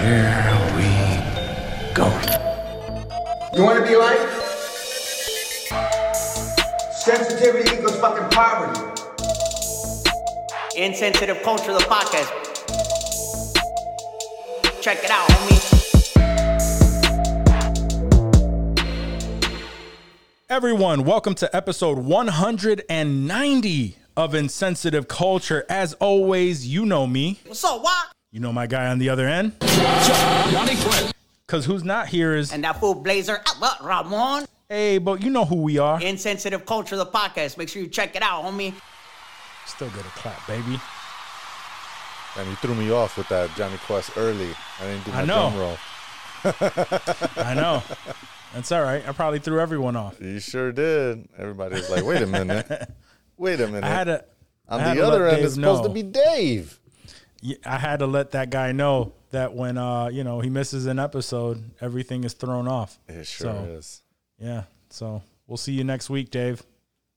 Here we go. You want to be like? Sensitivity equals fucking poverty. Insensitive Culture, the podcast. Check it out, homie. Everyone, welcome to episode 190 of Insensitive Culture. As always, you know me. What's up, what? You know my guy on the other end. Johnny Quinn. Because who's not here is, And that fool Blazer, what, Ramon? hey, but you know who we are. Insensitive Culture, the podcast. Make sure you check it out, homie. Still get a clap, baby. And you threw me off with that Johnny Quest early. I didn't do I know. drum roll. I know. That's all right. I probably threw everyone off. You sure did. Everybody was like, wait a minute. Wait a minute. I had to. I On had the to other end, Dave it's supposed to be Dave. Yeah, I had to let that guy know that when uh, you know, he misses an episode, everything is thrown off. It sure So, is. Yeah. So we'll see you next week, Dave.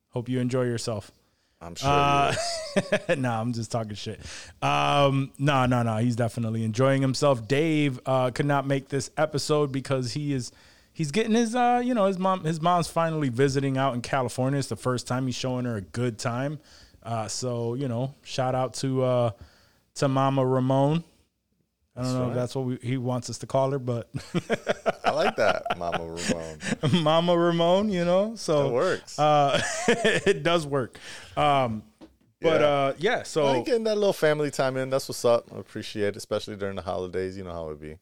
Hope you enjoy yourself. I'm sure. Uh, nah, I'm just talking shit. Um, no, no, no. He's definitely enjoying himself. Dave uh, could not make this episode because he is he's getting his uh, you know, his mom his mom's finally visiting out in California. It's the first time he's showing her a good time. Uh, so you know, shout out to uh, to Mama Ramon. I don't know if that's what we, he wants us to call her, but I like that, Mama Ramon. Mama Ramon, you know. So It works. Uh, it does work. Um, but Yeah. uh, yeah. So I like getting that little family time in. That's what's up. I appreciate it, especially during the holidays. You know how it be.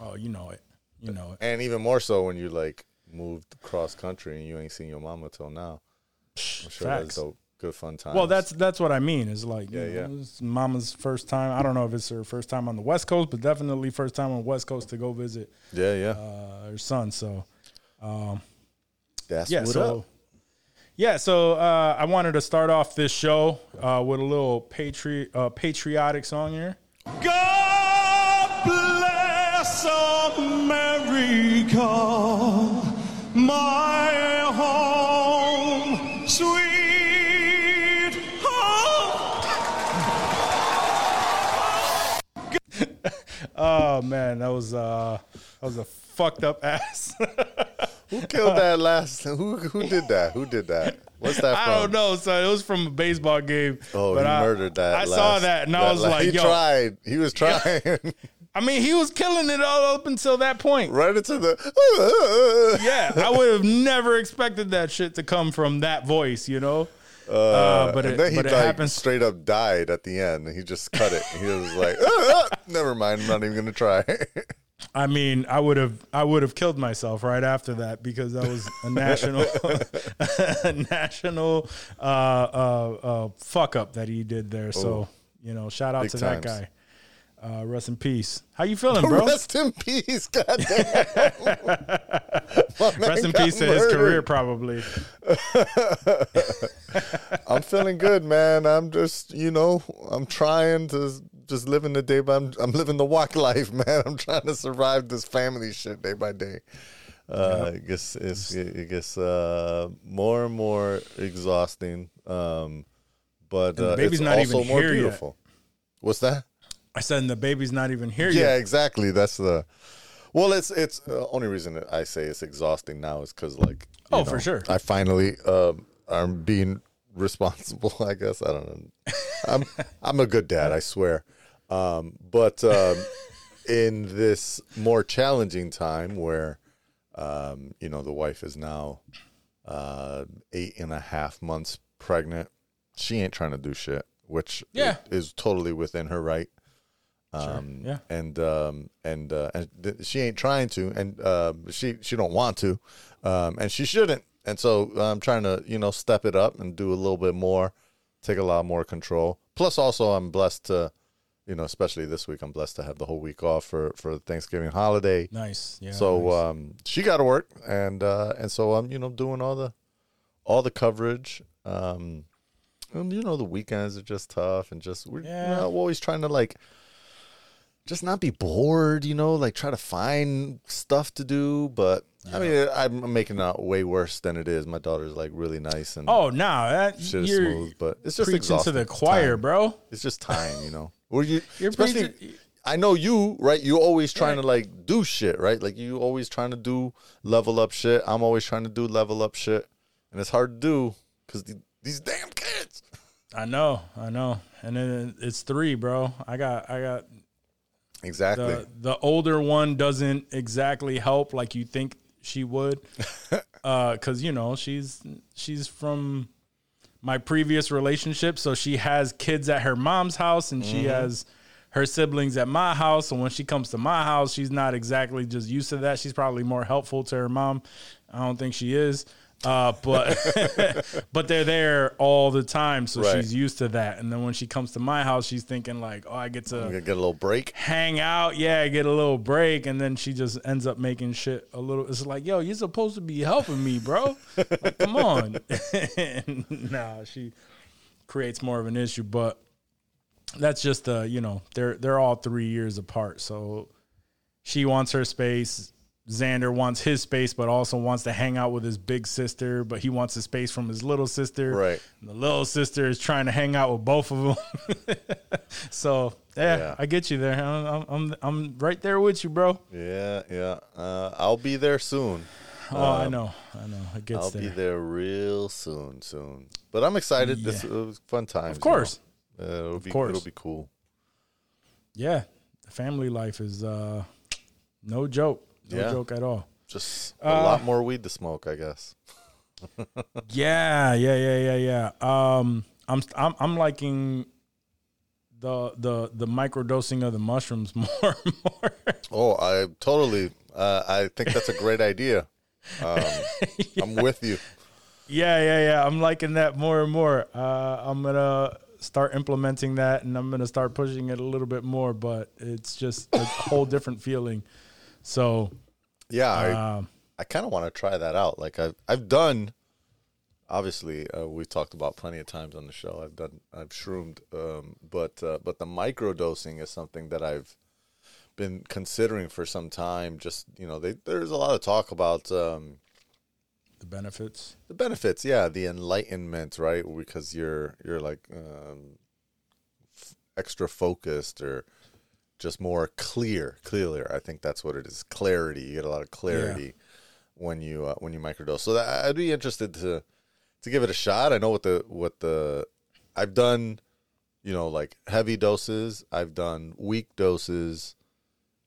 Oh, you know it. You know it. And even more so when you like moved cross country and you ain't seen your mama till now. I'm sure Facts. that's a good fun time. Well, that's that's what I mean. Is like, Yeah, you know, yeah. it's mama's first time. I don't know if it's her first time on the West Coast, but definitely first time on the West Coast to go visit yeah, yeah. uh, her son. So that's yeah, what so up. yeah, so uh, I wanted to start off this show uh, with a little patri- uh, patriotic song here. God bless America, my Oh man, that was uh, that was a fucked up ass. Who killed that last? Who who did that? Who did that? What's that I from? don't know. So it was from a baseball game. Oh, but he I, murdered that. I saw that and I was la- like, he yo. tried. He was trying I mean, he was killing it all up until that point. right into the. Yeah, I would have never expected that shit to come from that voice, you know. Uh, but it, then he but it like happens. straight up died at the end. He just cut it. He was like, "Ah, ah, "Never mind. I'm not even gonna try." I mean, I would have, I would have killed myself right after that because that was a national, a national uh, uh, uh, fuck up that he did there. So Oh. you know, shout out to that guy. Uh, rest in peace. How you feeling, bro? Rest in peace. Goddamn. My man Rest in peace to his career, probably. I'm feeling good, man. I'm just, you know, I'm trying to just living the day by. I'm, I'm living the walk life, man. I'm trying to survive this family shit day by day. Uh, it gets it's, it gets uh, more and more exhausting. Um, but uh, baby's it's not also even more here yet. beautiful. What's that? I said, and the baby's not even here Yeah, yet. Yeah, exactly. That's the. Well, it's it's uh, only reason that I say it's exhausting now is because like. Oh, for sure. I finally um, I'm being responsible. I guess I don't know. I'm I'm a good dad. I swear. Um, but um, in this more challenging time where, um, you know, the wife is now uh, eight and a half months pregnant, she ain't trying to do shit, which Yeah. is totally within her right. Um, yeah. and um, and uh, and th- she ain't trying to, and uh, she she don't want to, um, and she shouldn't. And so I'm trying to you know step it up and do a little bit more, take a lot more control. Plus, also I'm blessed to, you know, especially this week, I'm blessed to have the whole week off for for the Thanksgiving holiday. Nice. Yeah. so nice. um, she got to work, and uh, and so I'm you know doing all the all the coverage. Um, and you know the weekends are just tough, and just we're Yeah. you know, always trying to like just not be bored, you know, like try to find stuff to do. But I mean, I'm making it out way worse than it is. My daughter's like really nice and oh no, that shit is smooth, but it's just preaching to the choir, time. bro. It's just time, you know. Or you, You're especially preaching- I know you, right? You always trying to like do shit, right? Like you always trying to do level up shit. I'm always trying to do level up shit, and it's hard to do because these damn kids. I know, I know, and then it's three, bro. I got, I got Exactly. the the older one doesn't exactly help like you think she would, uh, because you know she's she's from my previous relationship, so she has kids at her mom's house, and she mm-hmm. has her siblings at my house. So when she comes to my house, she's not exactly just used to that. She's probably more helpful to her mom. I don't think she is. Uh, but but they're there all the time, so Right. she's used to that. And then when she comes to my house, she's thinking like, "Oh, I get to get a little break. hang out, yeah, get a little break, and then she just ends up making shit a little. It's like, yo, you're supposed to be helping me, bro. Like, come on. nah, she creates more of an issue, but that's just uh, you know, they're they're all three years apart, so she wants her space. Xander wants his space, but also wants to hang out with his big sister. But he wants the space from his little sister. Right. And the little sister is trying to hang out with both of them. so yeah, Yeah. I get you there. I'm, I'm I'm right there with you, bro. Yeah, yeah. Uh, I'll be there soon. Oh, I know, I know. It gets I'll there. be there real soon, soon. But I'm excited. This Yeah. it was fun time. Of course. you know. Uh, it'll be course. it'll be cool. Yeah, family life is uh, no joke. No Yeah. joke at all. Just a Uh, lot more weed to smoke, I guess. Yeah, yeah, yeah, yeah, yeah. Um, I'm I'm I'm liking the the the microdosing of the mushrooms more and more. Oh, I totally. Uh, I think that's a great idea. Um, I'm with you. Yeah, yeah, yeah. I'm liking that more and more. Uh, I'm gonna start implementing that, and I'm gonna start pushing it a little bit more. But it's just a whole different feeling. So, Yeah, I, um, I kind of want to try that out. Like I've I've done. Obviously, uh, we've talked about plenty of times on the show. I've done I've shroomed, um, but uh, but the microdosing is something that I've been considering for some time. Just you know, they, there's a lot of talk about um, the benefits. the benefits. Yeah, the enlightenment, right? Because you're you're like um, f- extra focused or just more clear, clearer. I think that's what it is. Clarity. You get a lot of clarity when you uh, when you microdose. So that, I'd be interested to to give it a shot. I know what the what the I've done, you know, like heavy doses. I've done weak doses,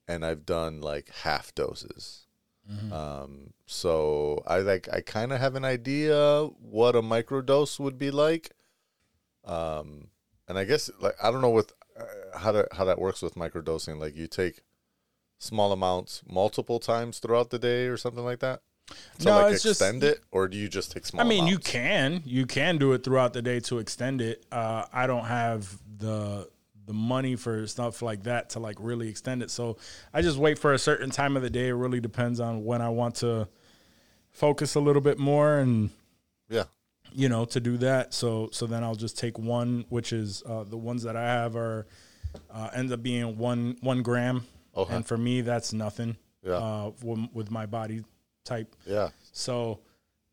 and I've done like half doses. Um, so I like I kind of have an idea what a microdose would be like. Um, and I guess like I don't know with how to how that works with microdosing. Like you take small amounts multiple times throughout the day or something like that. To No, like it's just- extend it, or do you just take small? I mean, you can you can do it throughout the day to extend it. Uh, I don't have the the money for stuff like that to like really extend it. So I just wait for a certain time of the day. It really depends on when I want to focus a little bit more and Yeah, you know to do that. So so then I'll just take one, which is uh, the ones that I have are uh, ends up being one one gram, Okay. and for me that's nothing. Yeah. Uh, w- with my body type. yeah. So,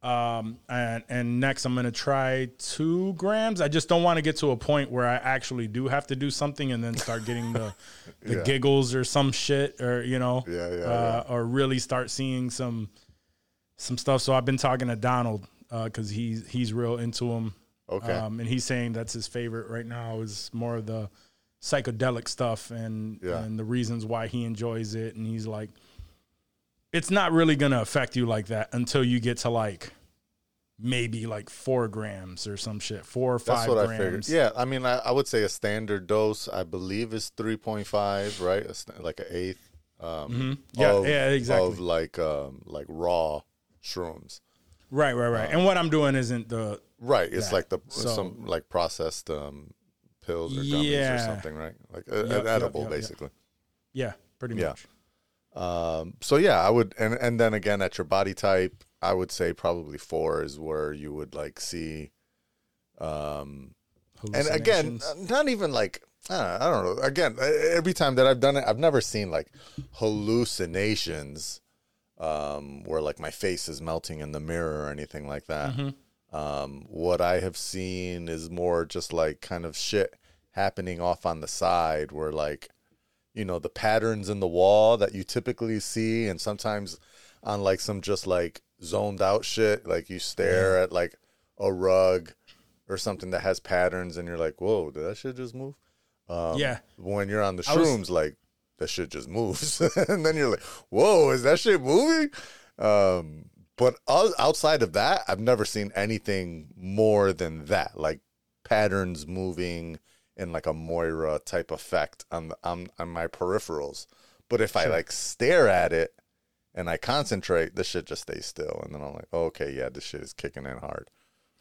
um, and and next I'm gonna try two grams. I just don't want to get to a point where I actually do have to do something and then start getting the the Yeah. giggles or some shit or you know, Yeah, yeah, uh, or really start seeing some some stuff. So I've been talking to Donald because he's he's real into them. Okay. um, and he's saying that's his favorite right now is more of the psychedelic stuff and Yeah. and the reasons why he enjoys it. And he's like, it's not really gonna affect you like that until you get to like maybe like four grams or some shit, four or That's five what grams. I figured. Yeah, I mean, I, I would say a standard dose, I believe, is three point five, right? A st- like an eighth. Um, Mm-hmm. Yeah, of- yeah, exactly. Of like um, like raw shrooms. Right, right, right. and what I'm doing isn't the Right. It's that. like the So- some like processed um, pills or gummies Yeah. or something, right? Like a, Yep, an edible, yep, yep. basically. yeah, pretty much. Yeah. Um, so yeah, I would, and and then again at your body type, I would say probably four is where you would like see Um, and again, not even like uh, I don't know. Again, every time that I've done it, I've never seen like hallucinations um, where like my face is melting in the mirror or anything like that. Mm-hmm. Um, what I have seen is more just like kind of shit happening off on the side where like you know, the patterns in the wall that you typically see, and sometimes on like some just like zoned out shit, like you stare at like a rug or something that has patterns, and you're like, "Whoa, did that shit just move?" yeah. When you're on the I was- shrooms, like that shit just moves, and then you're like, "Whoa, is that shit moving?" Um, but outside of that, I've never seen anything more than that, like patterns moving in like a moiré type effect on the, on, on my peripherals. But if I like stare at it and I concentrate, the shit just stays still, and then I'm like, oh, okay, yeah, this shit is kicking in hard.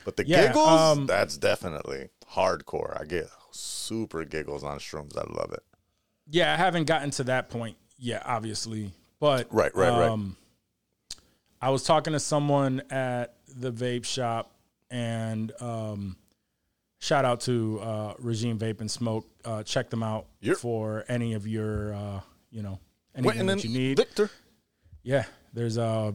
But the Yeah, giggles, um, that's definitely hardcore. I get super giggles on shrooms. I love it. Yeah, I haven't gotten to that point yet, obviously. But Right, right, right. um, I was talking to someone at the vape shop, and um, shout out to uh, Regime Vape and Smoke. Uh, check them out Yep. for any of your, uh, you know, anything Winton that you need. Victor. Yeah, there's a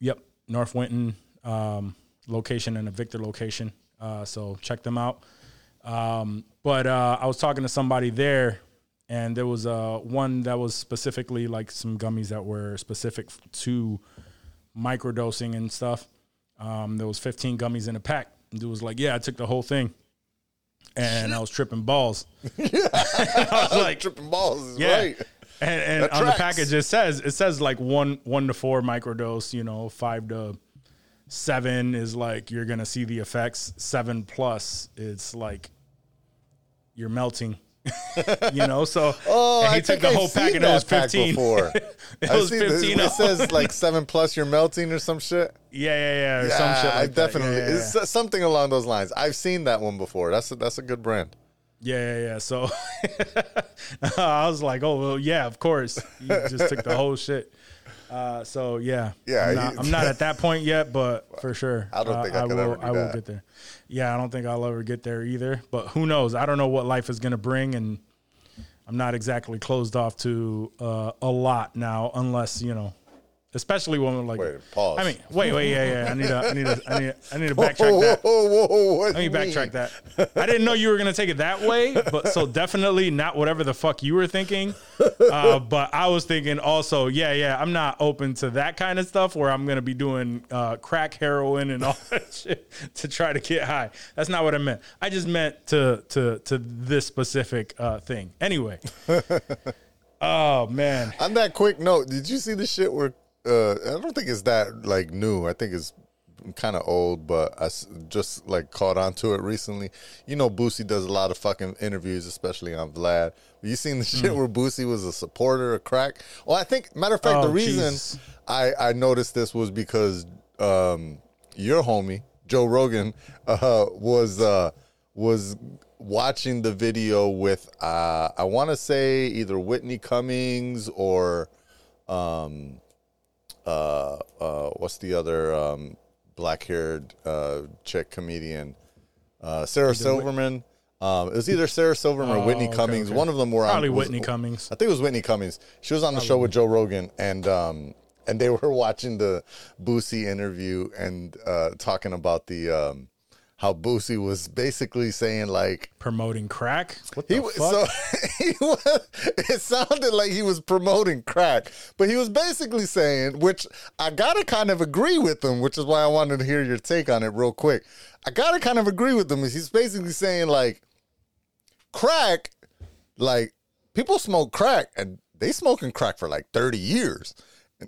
yep North Winton um, location and a Victor location. Uh, so check them out. Um, but uh, I was talking to somebody there, and there was uh, one that was specifically like some gummies that were specific to microdosing and stuff. Um, there was 15 gummies in a pack. And dude was like, "Yeah, I took the whole thing," and I was tripping balls. I was like, tripping balls is yeah. right. And, and That on the package it says it says like one one to four microdose, you know, five to seven is like you're gonna see the effects. Seven plus it's like you're melting. you know, so Oh, and he I took the I've whole pack and it was 15. before. it I've was this- 15. It says like seven plus you're melting or some shit. yeah, yeah, yeah, Yeah, some shit like I definitely Yeah, yeah, it's uh, something along those lines. I've seen that one before. That's a, that's a good brand. Yeah, yeah, yeah. So I was like, oh, well, yeah, of course. You just took the whole shit. Uh, so yeah, Yeah, I'm not, I'm not at that point yet, but for sure, I don't uh, think I could will. I will get there. Yeah, I don't think I'll ever get there either. But who knows? I don't know what life is going to bring, and I'm not exactly closed off to uh, a lot now, unless you know, especially when like, Wait, pause. I mean, wait, wait, yeah, yeah. I need to, I need to, I need, I need to Whoa, backtrack that. whoa, whoa, whoa, what Let me backtrack that. I didn't know you were gonna take it that way, but so definitely not whatever the fuck you were thinking. Uh, but I was thinking also, yeah, yeah, I'm not open to that kind of stuff where I'm gonna be doing uh, crack, heroin, and all that shit to try to get high. That's not what I meant. I just meant to to to this specific uh, thing. Anyway. Oh man. On that quick note, did you see the shit where uh, I don't think it's that like new. I think it's kind of old, but I s- just like caught on to it recently. You know, Boosie does a lot of fucking interviews, especially on Vlad. You seen the Mm. shit where Boosie was a supporter of crack? Well, I think matter of fact, Oh, the reason Jesus. I I noticed this was because um, your homie Joe Rogan uh, was uh, was watching the video with uh, I want to say either Whitney Cummings or um, uh, uh, what's the other um, black haired uh, chick comedian uh, Sarah Silverman. Um, it was either Sarah Silverman or Whitney Oh, okay, Cummings. okay. One of them were Probably on was- Whitney Cummings. I think it was Whitney Cummings. She was on the show with Joe Rogan, and um, and they were watching the Boosie interview and uh, talking about the um, how Boosie was basically saying like Promoting crack? What the he fuck? was so he was. It sounded like he was promoting crack, but he was basically saying, which I gotta kind of agree with him, which is why I wanted to hear your take on it real quick. I gotta kind of agree with him. He's basically saying like crack, like people smoke crack and they smoking crack for like thirty years.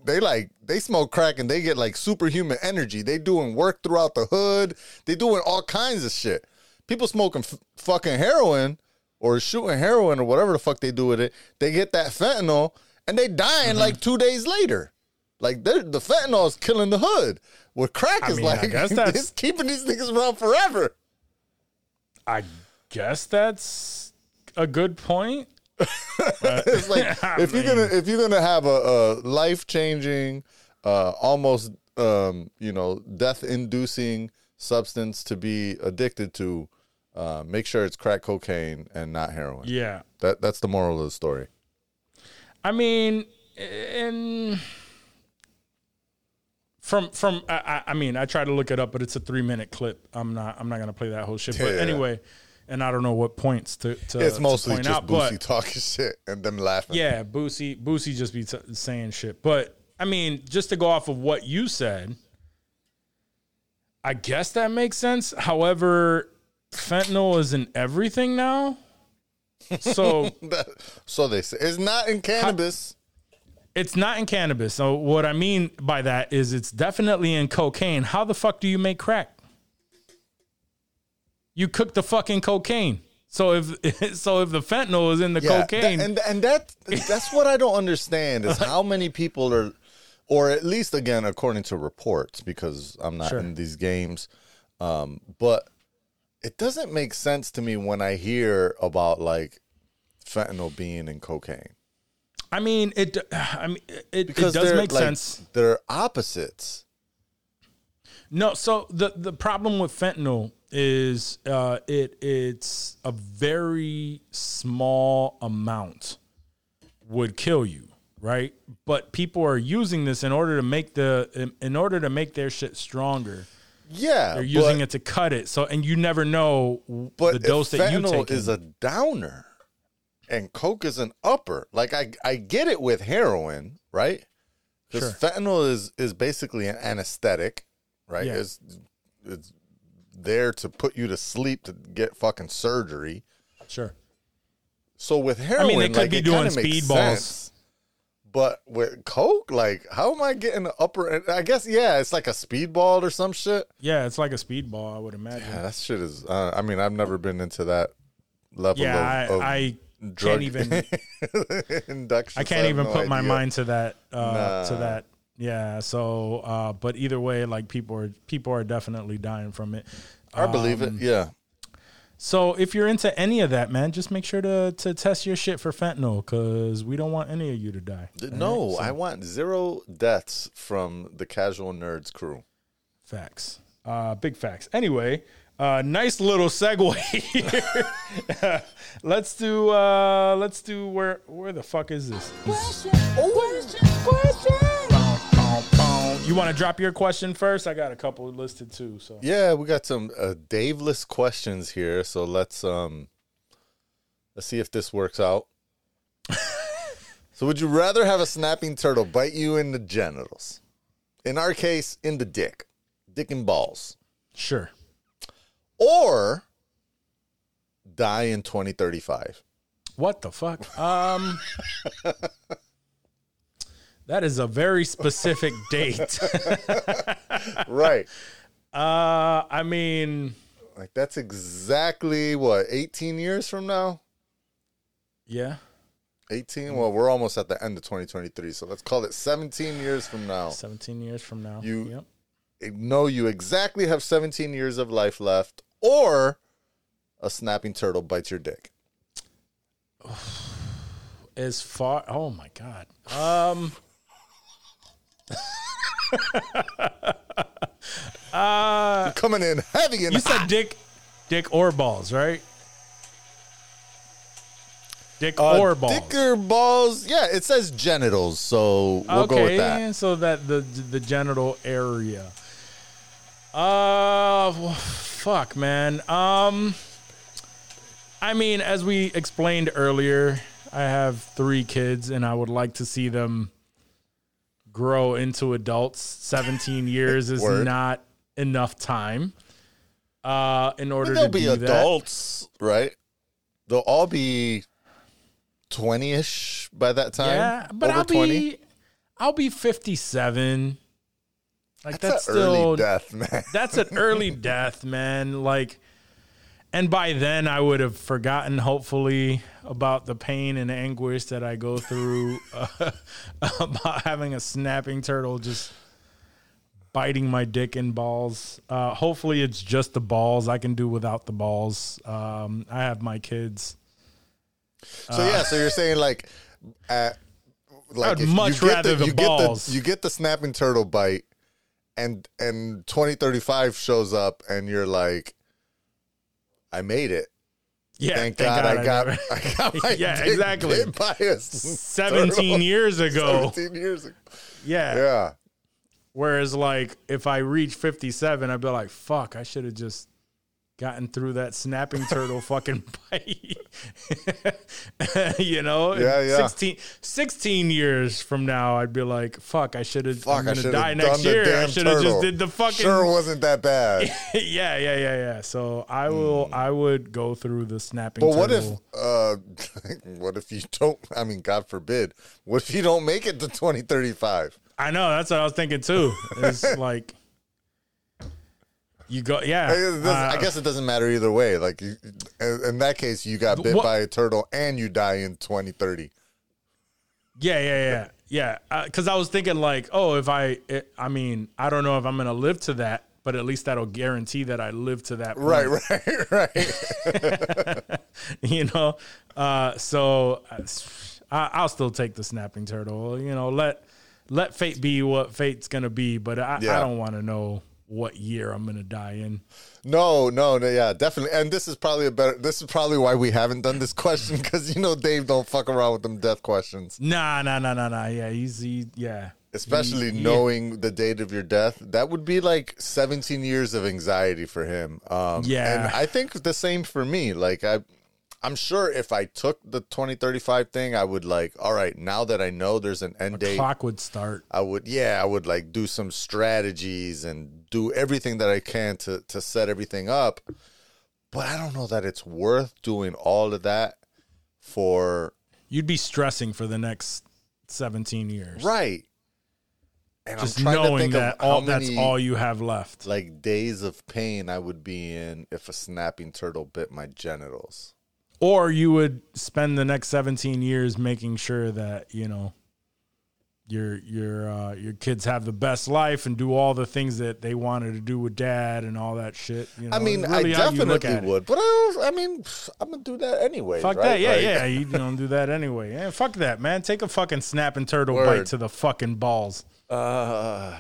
They like they smoke crack and they get like superhuman energy. They doing work throughout the hood. They doing all kinds of shit. People smoking f- fucking heroin or shooting heroin or whatever the fuck they do with it. They get that fentanyl and they dying Mm-hmm. like two days later. Like the fentanyl is killing the hood. Where crack I is mean, like it's keeping these niggas around forever. I guess that's a good point. It's like I if you're gonna if you're gonna have a, a life changing, uh, almost um, you know death inducing substance to be addicted to, uh, make sure it's crack cocaine and not heroin. Yeah. That that's the moral of the story. I mean, and from from I, I mean, I try to look it up, but it's a three minute clip. I'm not I'm not gonna play that whole shit. But Yeah. anyway, and I don't know what points to. to it's to mostly point just out, Boosie talking shit and them laughing. Yeah, Boosie, Boosie just be t- saying shit. But I mean, just to go off of what you said, I guess that makes sense. However, fentanyl is in everything now. So so they say it's not in cannabis. it's not in cannabis. So what I mean by that is it's definitely in cocaine. How the fuck do you make crack? You cook the fucking cocaine. So if so if the fentanyl is in the Yeah, cocaine, tha- and and that that's what I don't understand is how many people are, or at least again according to reports, because I'm not Sure. in these games, um, but it doesn't make sense to me when I hear about like fentanyl being in cocaine I mean it. I mean it. It does make like, sense. They're opposites. No, so the the problem with fentanyl is uh, it it's a very small amount would kill you, right? But people are using this in order to make the in, in order to make their shit stronger. Yeah, They're using but, it to cut it. So and you never know But the dose that you take. is a downer, and coke is an upper. Like I, I get it with heroin, right? Because Sure. fentanyl is is basically an anesthetic, right? Yeah. It's it's there to put you to sleep to get fucking surgery. sure. So with heroin, I mean, they could like, be doing speedballs. But with coke, like, how am I getting the upper? I guess yeah, it's like a speedball or some shit. Yeah, it's like a speedball, I would imagine. Yeah, that shit is. Uh, I mean, I've never been into that level Yeah, of, of I, I drug can't even induction. I can't even no put my mind to that uh to that. Yeah, so uh but either way like people are people are definitely dying from it. I believe Um, it. Yeah. So if you're into any of that, man, just make sure to to test your shit for fentanyl cuz we don't want any of you to die. No, I want zero deaths from the casual nerds crew. Facts. Uh big facts. Anyway, uh nice little segue here. let's do uh let's do where where the fuck is this? You want to drop your question first? I got a couple listed too. So Yeah, we got some uh, Daveless questions here, so let's um let's see if this works out. so, would you rather have a snapping turtle bite you in the genitals? In our case, in the dick, dick and balls, sure. or die in twenty thirty five? What the fuck? Um, that is a very specific date. Right. uh, I mean, Like that's exactly what, 18 years from now? yeah, 18? Well, we're almost at the end of 2023, so let's call it 17 years from now. seventeen years from now. You- yep. Know you exactly have 17 years of life left, or a snapping turtle bites your dick. As far, oh my god. Um, uh, Coming in heavy and you said dick, dick or balls, right? Dick uh, or balls. Dick or balls? Yeah, it says genitals, so we'll go with that. So that the the genital area. Uh, well, fuck, man. Um, I mean, as we explained earlier, I have three kids, and I would like to see them grow into adults. Seventeen years is Word. not enough time. Uh, in order They'll to be do that. adults, right? They'll all be 20 ish by that time. Yeah, but I'll 20. be I'll be 57. Like That's, that's, still early death, man. that's an early death, man. Like and by then I would have forgotten hopefully about the pain and anguish that I go through uh, about having a snapping turtle just biting my dick and balls. Uh, hopefully it's just the balls. I can do without the balls. Um, I have my kids. So yeah, so you're saying like, uh, like I'd much you get rather the you balls. Get the, you get the snapping turtle bite, and and 2035 shows up, and you're like, I made it. Yeah, Thank, God, I got never- I got my Yeah, exactly. by a 17 years ago. 17 years ago. Yeah. Yeah. Whereas, like, if I reach 57, I'd be like, fuck, I should have just gotten through that snapping turtle fucking bite. you know? Yeah, yeah. 16, 16 years from now, I'd be like, fuck, I should have, I'm going to die next year. I should have just did the fucking. Sure wasn't that bad. yeah, yeah, yeah, yeah. So I will, I would go through the snapping. But what if uh what if you don't I mean God forbid. What if you don't make it to 2035? I know, that's what I was thinking too. It's like, you go, yeah. I guess, I uh, guess it doesn't matter either way. Like you, in that case you got bit What- by a turtle and you die in 2030. Yeah, yeah, yeah, yeah. Because I was thinking like, oh, if I, it, I mean, I don't know if I'm gonna live to that, but at least that'll guarantee that I live to that. Point, Right, right, right. You know. Uh, so I, I'll still take the snapping turtle. You know, let let fate be what fate's gonna be. But I, I don't want to know what year I'm gonna die in. No, no, no, yeah, definitely. And this is probably a better. This is probably why we haven't done this question because you know Dave don't fuck around with them death questions, Nah, nah, nah, nah, nah. Yeah, he's he, yeah. especially He- knowing the date of your death. That would be like 17 years of anxiety for him. Um, Yeah. and I think the same for me. Like I, I'm sure if I took the 2035 thing, I would like. All right, now that I know there's an end date, Clock would start. I would, yeah, I would like do some strategies and do everything that I can to to set everything up. But I don't know that it's worth doing all of that for You'd be stressing for the next 17 years. right. And Just I'm trying to knowing think that of all many that's all you have left. like days of pain I would be in if a snapping turtle bit my genitals. or you would spend the next 17 years making sure that you know your your uh, your kids have the best life and do all the things that they wanted to do with dad and all that shit. You know, I mean, I really you definitely it. would, but I, don't, I mean, I'm gonna do that anyway. Fuck right? that, yeah, Like- yeah. You don't do that anyway. Yeah, fuck that, man. Take a fucking snapping turtle bite to the fucking balls Uh,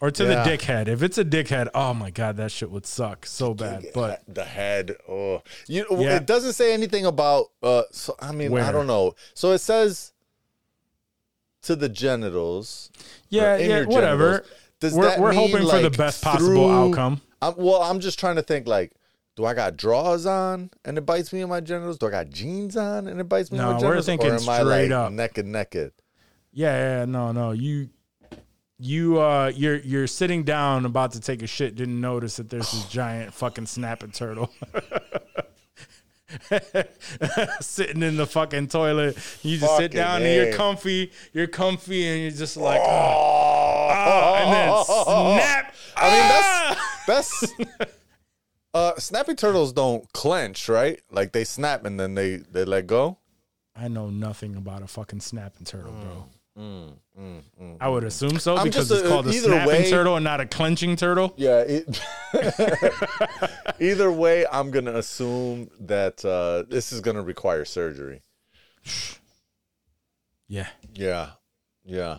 or to Yeah. the dickhead. If it's a dickhead, oh my god, that shit would suck so bad. But the head. Oh, you. Yeah. It doesn't say anything about. Uh, so I mean, I don't know. So it says to the genitals. yeah, yeah, whatever. Does we're that we're mean, hoping for the best possible through- outcome. I'm, well, I'm just trying to think. Like, do I got drawers on and it bites me in my genitals? Do I got jeans on and it bites me No, in my we're thinking or am I straight like up. naked, naked? Yeah, yeah, no, no. You you uh you're you're sitting down about to take a shit, didn't notice that there's this giant fucking snapping turtle. Sitting in the fucking toilet. You just sit Fucking down and you're comfy. You're comfy and you're just like oh, oh, and then snap. I mean, Ah! that's that's. Uh, snappy turtles don't clench, right? Like they snap and then they they let go. I know nothing about a fucking snapping turtle, bro. I would assume so I'm because just, it's called a snapping way- turtle and not a clenching turtle. Yeah. It, either way, I'm gonna assume that uh, this is gonna require surgery. Yeah. Yeah, yeah.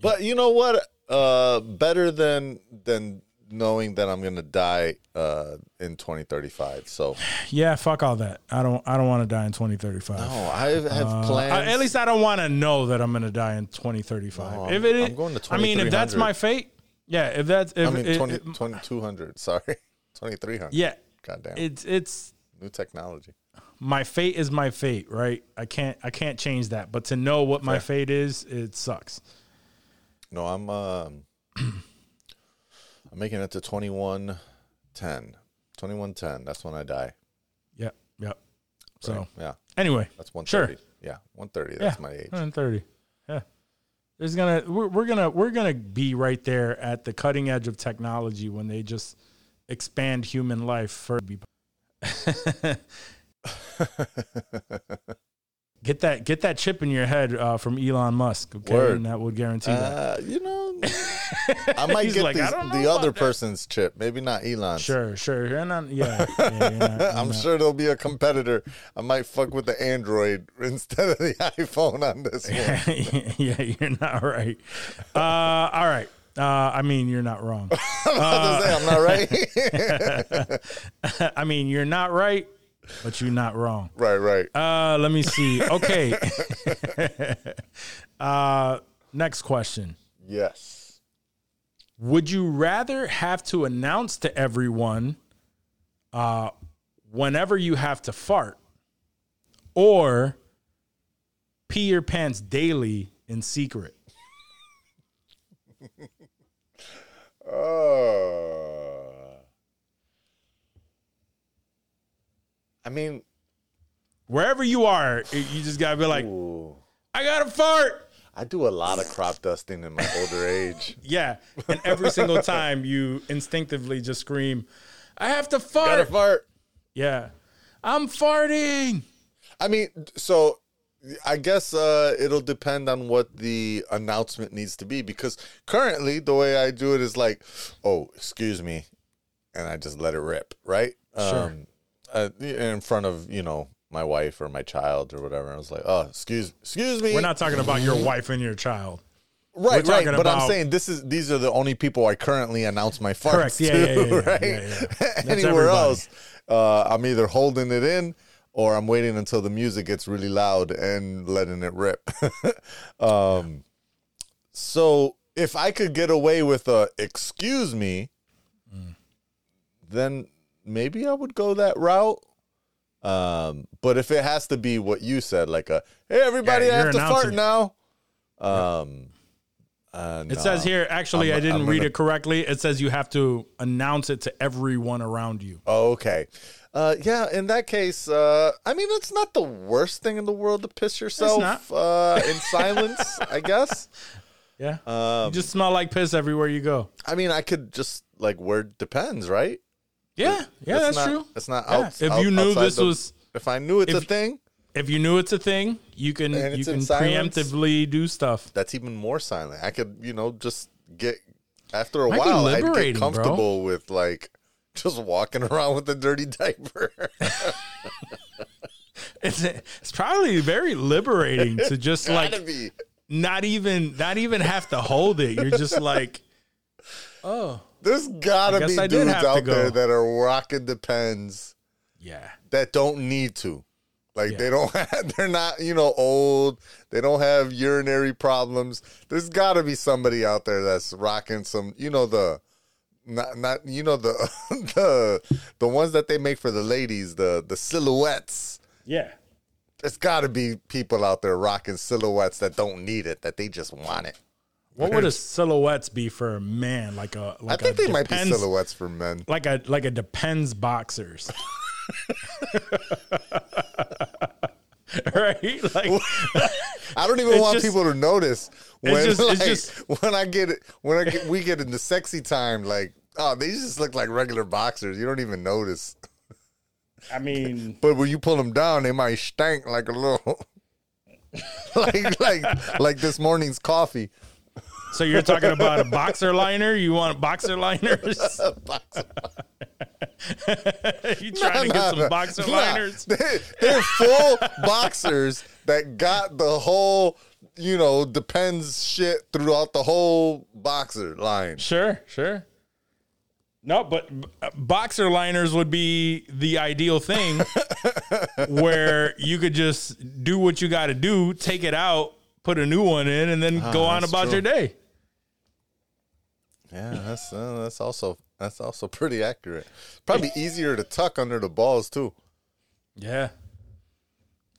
But you know what? Uh, better than than knowing that I'm gonna die uh, in 2035. So Yeah, fuck all that. I don't I don't want to die in 2035. no, I have Uh, plans. I- at least I don't want to know that I'm going to die in 2035. No, if it, I'm going to I mean, if that's my fate, yeah. If that's, if I mean, it- 20, it- 2200. Sorry, 2300. yeah, Goddamn. it's it's New technology. my fate is my fate, right? I can't I can't change that. But to know what my fate is, it sucks. No, I'm um, I'm making it to 2110. 2110. That's when I die. Yep, yep. So Right? yeah, anyway, that's sure. 130. Yeah, 130. That's yeah, my age. 130. Yeah. There's gonna we're, we're gonna we're gonna be right there at the cutting edge of technology when they just expand human life for get that get that chip in your head uh, from Elon Musk, okay, Word. and that would guarantee that. Uh, you know, I might get like, these- don't the other that. person's chip. Maybe not Elon's. Sure, sure. You're not, yeah, yeah, you're not- you're I'm not- sure there'll be a competitor. I might fuck with the Android instead of the iPhone on this one. yeah, you're not right. Uh, all right. Uh, I mean, you're not wrong. I about to say, I'm not right. I mean, you're not right, but you're not wrong. right, right. Uh, let me see. Okay. uh, next question. Yes. Would you rather have to announce to everyone uh, whenever you have to fart, or pee your pants daily in secret. Oh. I mean, Wherever you are, you just gotta be like, ooh, I gotta fart. I do a lot of crop dusting in my older age. Yeah, and every single time you instinctively just scream, "I have to fart." Gotta fart. Yeah, I'm farting. I mean, so I guess uh, it'll depend on what the announcement needs to be because currently the way I do it is like, oh, excuse me, and I just let it rip, right? Sure. Um, uh, in front of you know my wife or my child or whatever. I was like, oh, excuse, excuse me. We're not talking about your wife and your child. right, right. But I'm saying this is these are the only people I currently announce my farts Correct. Yeah, to, yeah, yeah, yeah, right? Anywhere everybody. else, uh, I'm either holding it in or I'm waiting until the music gets really loud and letting it rip. um, so if I could get away with a excuse me, Mm. then maybe I would go that route. Um, but if it has to be what you said, like a hey everybody, Yeah, I have to fart now. Um, uh, It no. says here, actually, I'm- I didn't I'm read gonna- it correctly. It says you have to announce it to everyone around you. Oh, okay. Uh, yeah, in that case, uh, I mean, it's not the worst thing in the world to piss yourself uh, in silence, I guess. Yeah, Um, you just smell like piss everywhere you go. I mean, I could just, like, where depends, right? Yeah, yeah, that's not, true. That's not Yeah, out, if out- you knew this the- was- If I knew it's a thing, If you knew it's a thing, you can you can silence? preemptively do stuff. that's even more silent. I could, you know, just get, after a Might while, I'd get bro. comfortable with, like, just walking around with a dirty diaper. It's it's probably very liberating to just like be. not even not even have to hold it. You're just like, oh There's gotta be dudes out there that are rocking the pens. yeah, that don't need to. Like Yeah. they don't have, they're not, you know, old. They don't have urinary problems. There's got to be somebody out there that's rocking some, you know, the not not you know the the the ones that they make for the ladies, the the silhouettes. yeah. There's got to be people out there rocking silhouettes that don't need it, that they just want it. What would a silhouettes be for a man? Like a I like think a they might be silhouettes for men. like a like a depends boxers. right? Like I don't even want just- people to notice when just- like, just- when I get it when I get, we get into sexy time like oh they just look like regular boxers you don't even notice I mean but when you pull them down they might stank like a little like like like this morning's coffee so you're talking about a boxer liner? You want boxer liners? you trying to get some boxer liners? they, they're full boxers that got the whole you know depends shit throughout the whole boxer line Sure, sure. No, but boxer liners would be the ideal thing where you could just do what you got to do, take it out, put a new one in, and then go on Ah, about true. your day. Yeah, that's uh, that's also that's also pretty accurate. Probably easier to tuck under the balls too. Yeah.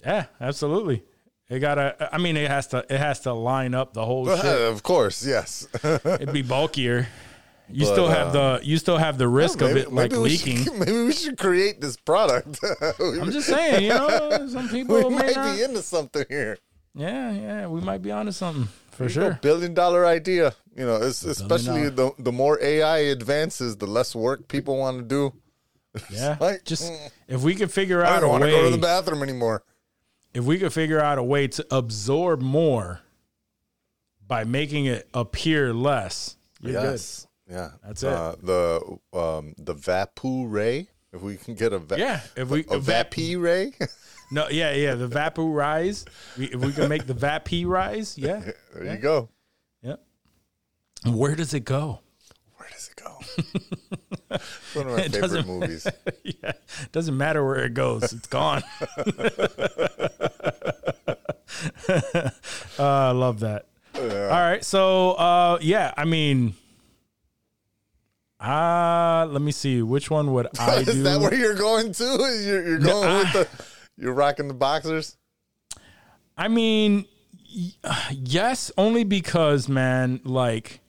Yeah, absolutely. It gotta. I mean, it has to. It has to line up the whole shit. of course, yes. It'd be bulkier. You But, still have uh, the. You still have the risk of it like leaking. Should, maybe we should create this product. I'm just saying, you know, some people we may might not. be into something here. Yeah, yeah, we might be onto something for A sure. billion dollar idea. You know, it's, especially the the more AI advances, the less work people want to do. Yeah, like, just mm, if we could figure out, I don't want to go to the bathroom anymore. if we could figure out a way to absorb more by making it appear less, you're yes, yeah, That's it. Uh, the um the Vapu Ray. If we can get a va- Yeah, if we- a, a Vapi Ray. good. No, yeah, yeah, the Vapu rise. We, if we can make the Vapi rise, yeah, there you go. yeah. Where does it go? Where does it go? It's one of my It favorite movies. yeah, doesn't matter where it goes; it's gone. uh, I love that. All right, so uh, yeah, I mean, Uh, let me see. Which one would I Is do? that where you're going to? You're, you're going with the. You're rocking the boxers. I mean, yes, only because, man, like,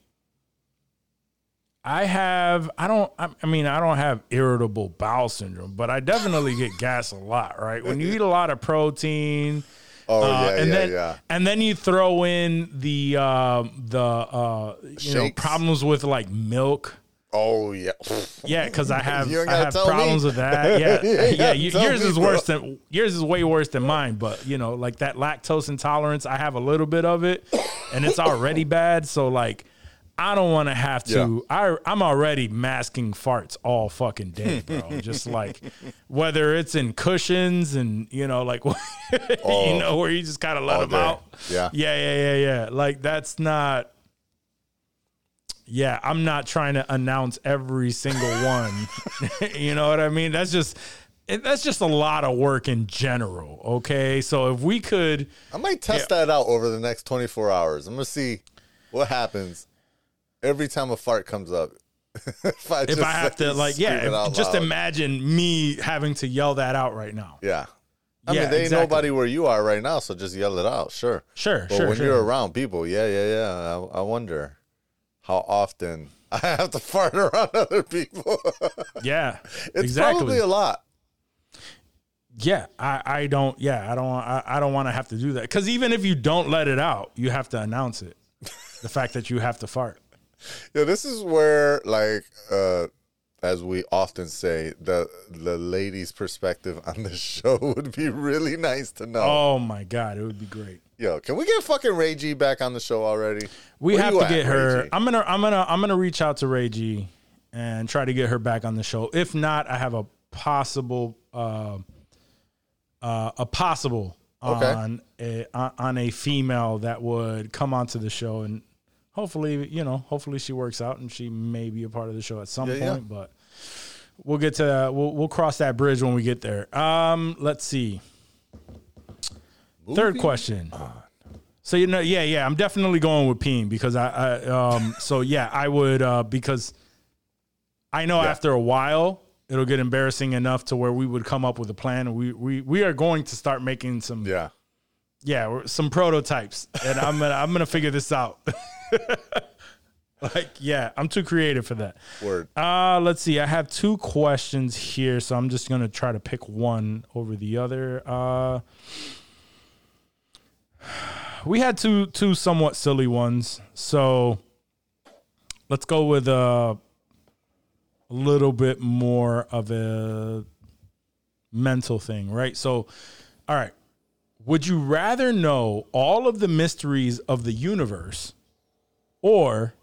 I have, I don't, I, mean, I don't have irritable bowel syndrome, but I definitely get gas a lot, right? When you eat a lot of protein, Oh uh, yeah, and yeah, then yeah. and then you throw in the uh, the uh, you know problems with like milk. Oh yeah. Yeah, because I have I have tell me. problems with that. Yeah, yeah. you- yours me, is bro. worse than yours is way worse than mine. But you know, like that lactose intolerance, I have a little bit of it, and it's already bad. So like, I don't want to have to. I I'm already masking farts all fucking day, bro. Just like whether it's in cushions and you know, like you oh. know, where you just kind of let them day. out. Yeah. yeah, yeah, yeah, yeah. Like that's not. Yeah, I'm not trying to announce every single one. you know what I mean? That's just it- that's just a lot of work in general. Okay, so if we could, I might test that out over the next 24 hours. I'm gonna see what happens every time a fart comes up. if I, if I have to, like, yeah, just imagine me having to yell that out right now. Yeah. I Yeah, mean, they ain't nobody where you are right now, so just yell it out. Sure. Sure, But sure, when sure. you're around people, yeah, yeah, yeah. I, I wonder how often I have to fart around other people. Yeah, it's exactly. probably a lot. yeah, I, I don't. Yeah, I don't. I, I don't want to have to do that because even if you don't let it out, you have to announce it. the fact that you have to fart. Yeah, this is where, like, uh, as we often say, the the lady's perspective on the show would be really nice to know. Oh my god, it would be great. Yo, can we get fucking Ray G back on the show already? We Where have to at, get her. I'm gonna I'm gonna I'm gonna reach out to Ray G and try to get her back on the show. If not, I have a possible uh, uh, a possible Okay. on a on- a female that would come onto the show and hopefully you know hopefully she works out and she may be a part of the show at some Yeah, point. yeah. But we'll get to that. We'll we'll cross that bridge when we get there. Um, let's see. Third question. So you know, yeah, yeah, I'm definitely going with peeing because I, I um, so yeah, I would uh, because I know Yeah. after a while it'll get embarrassing enough to where we would come up with a plan. and We we we are going to start making some yeah, Yeah. some prototypes, and I'm gonna I'm gonna figure this out. like yeah, I'm too creative for that. Word. Uh, let's see. I have two questions here, so I'm just gonna try to pick one over the other. Uh, we had two two somewhat silly ones, so let's go with a, a little bit more of a mental thing, right? So, all right. Would you rather know all of the mysteries of the universe or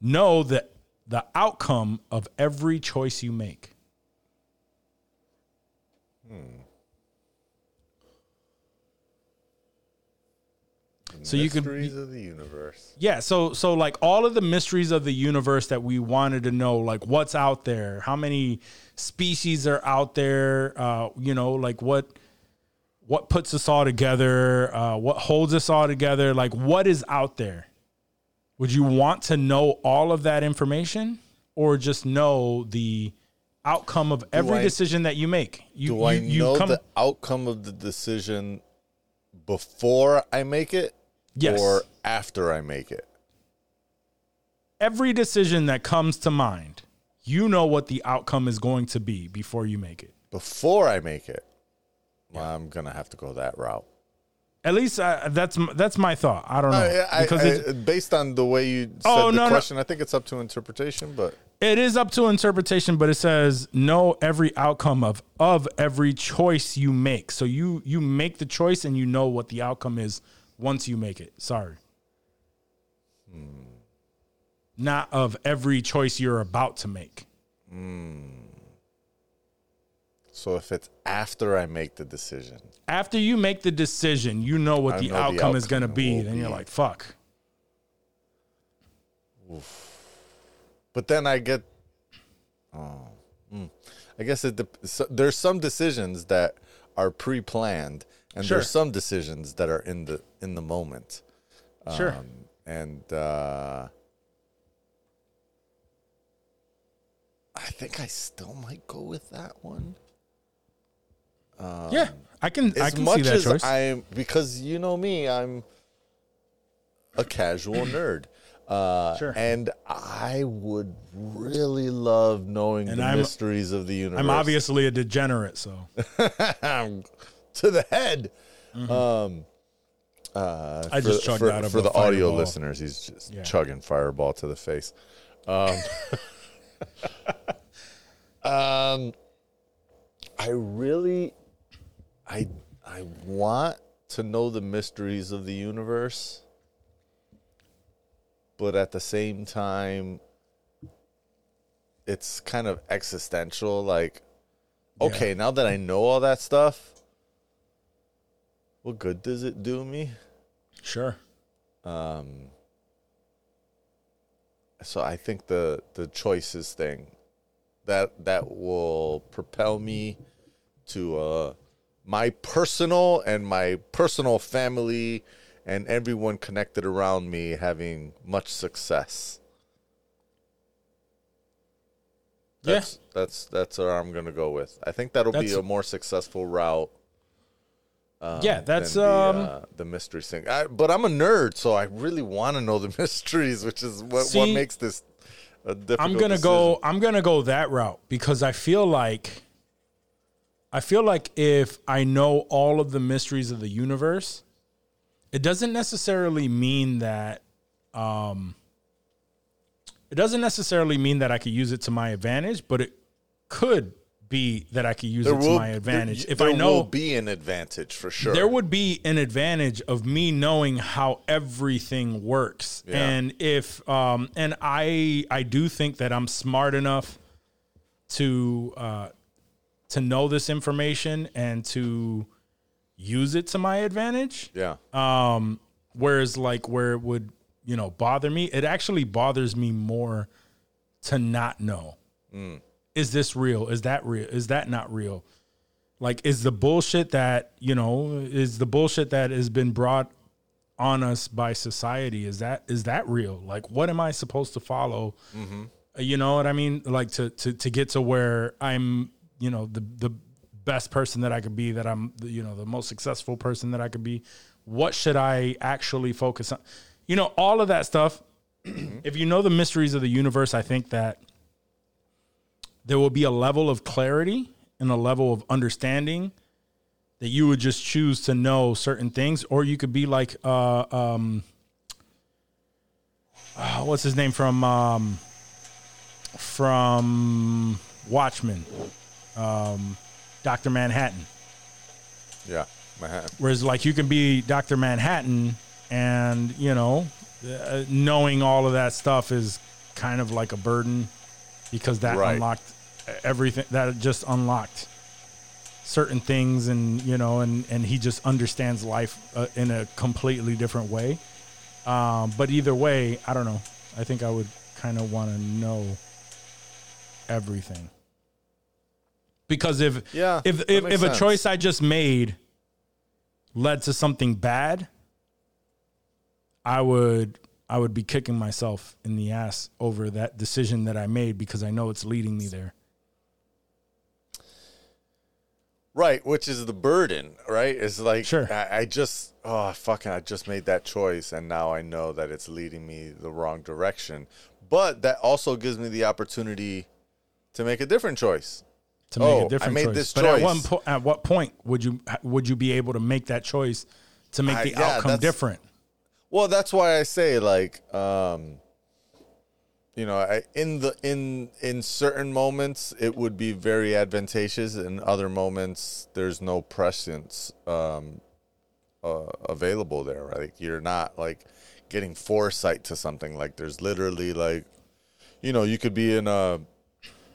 know that the outcome of every choice you make. So you could Mysteries of the universe. yeah, so so like all of the mysteries of the universe that we wanted to know, like what's out there, how many species are out there, uh, you know, like what what puts us all together, uh, what holds us all together, like what is out there. Would you want to know all of that information, or just know the outcome of every I- decision that you make? You, Do I you- you know come- the outcome of the decision before I make it? Yes. Or after I make it? every decision that comes to mind, you know what the outcome is going to be before you make it. Before I make it, well, I'm gonna have to go that route. At least uh, that's that's my thought. I don't know I, I, because it, based on the way you said Oh, the no, no. question, I think it's up to interpretation. But it is up to interpretation, but it says know every outcome of of every choice you make. So you you make the choice and you know what the outcome is once you make it. Sorry. Not of every choice you're about to make. so if it's after I make the decision, After you make the decision, you know what the know the outcome is going to be. Then you're like, fuck. but then I get, oh, mm. I guess it. dep- So there's some decisions that are pre-planned, and Sure. there's some decisions that are in the in the moment. Sure. Um, and uh, I think I still might go with that one. yeah, I can. I can much see that as choice. I'm, because you know me, I'm a casual nerd. Uh, Sure. And I would really love knowing And the I'm- mysteries of the universe. I'm obviously a degenerate, so to the head. Um, uh, I just chugged for, out of for the audio Fireball. listeners. He's just Yeah. chugging fireball to the face. Um, um, I really, I, I want to know the mysteries of the universe, but at the same time, it's kind of existential. Like, okay, now that I know all that stuff, what good does it do me? sure. Um, so I think the the choices thing that that will propel me to uh my personal and my personal family and everyone connected around me having much success. Yeah. That's that's that's where I'm gonna go with. I think that'll be a more successful route. Um, yeah, that's the, um. uh, the mystery thing. I, but I'm a nerd, so I really want to know the mysteries, which is what what makes this a difficult. I'm gonna decision. go. I'm gonna go that route because I feel like. I feel like if I know all of the mysteries of the universe, it doesn't necessarily mean that. Um, it doesn't necessarily mean that I could use it to my advantage, but it could be that I could use it to my advantage. there- if there I know will be an advantage for sure. there would be an advantage of me knowing how everything works Yeah. and if um and i i do think that i'm smart enough to uh to know this information and to use it to my advantage yeah, um whereas like where it would you know bother me it actually bothers me more to not know is this real? Is that real? Is that not real? Like is the bullshit that you know is the bullshit that has been brought on us by society is that is that real? Like what am i supposed to follow? Uh, you know what i mean? Like to to to get to where i'm you know the the best person that i could be that i'm you know the most successful person that i could be what should i actually focus on? You know all of that stuff if you know the mysteries of the universe i think that there will be a level of clarity and a level of understanding that you would just choose to know certain things, or you could be like, uh, um, uh, what's his name from um, from Watchmen, um, Doctor Manhattan. yeah. Manhattan. Whereas, like, you can be Doctor Manhattan, and you know, uh, knowing all of that stuff is kind of like a burden because that Right. unlocked everything. That just unlocked certain things, and you know, and and he just understands life uh, in a completely different way. Um, but either way, I don't know. I think I would kind of want to know everything because if Yeah, if if, if a choice I just made led to something bad, I would I would be kicking myself in the ass over that decision that I made because I know it's leading me there. Right, which is the burden, right? It's like Sure. I, I just oh fucking I just made that choice and now I know that it's leading me the wrong direction. But that also gives me the opportunity to make a different choice. To make Oh, I a different made choice. this but at one po- at what point would you would you be able to make that choice to make I- the yeah, outcome different? Well, that's why I say like um you know, I, in the in in certain moments it would be very advantageous in other moments there's no prescience um uh, available there, right? Like you're not like getting foresight to something like there's literally like you know, you could be in a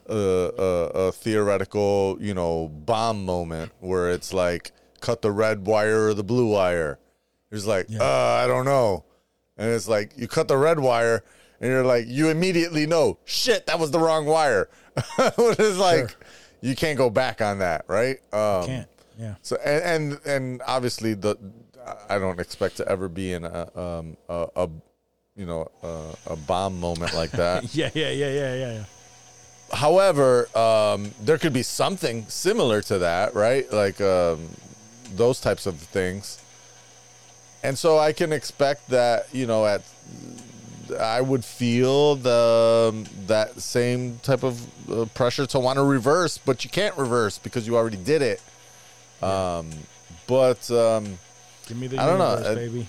a, a, a theoretical, you know, bomb moment where it's like cut the red wire or the blue wire. It's like, uh, I don't know. And it's like you cut the red wire and you're like, you immediately know, shit, that was the wrong wire. it's like Sure. you can't go back on that, right? Um, Can't. Yeah. so and, and and obviously the I don't expect to ever be in a um a, a you know a, a bomb moment like that. Yeah, yeah, yeah, yeah, yeah, yeah. however, um, there could be something similar to that, right? Like um, those types of things. And so I can expect that, you know, at I would feel the um, that same type of uh, pressure to want to reverse, but you can't reverse because you already did it. Um, but um, Give me the I don't know, universe, baby.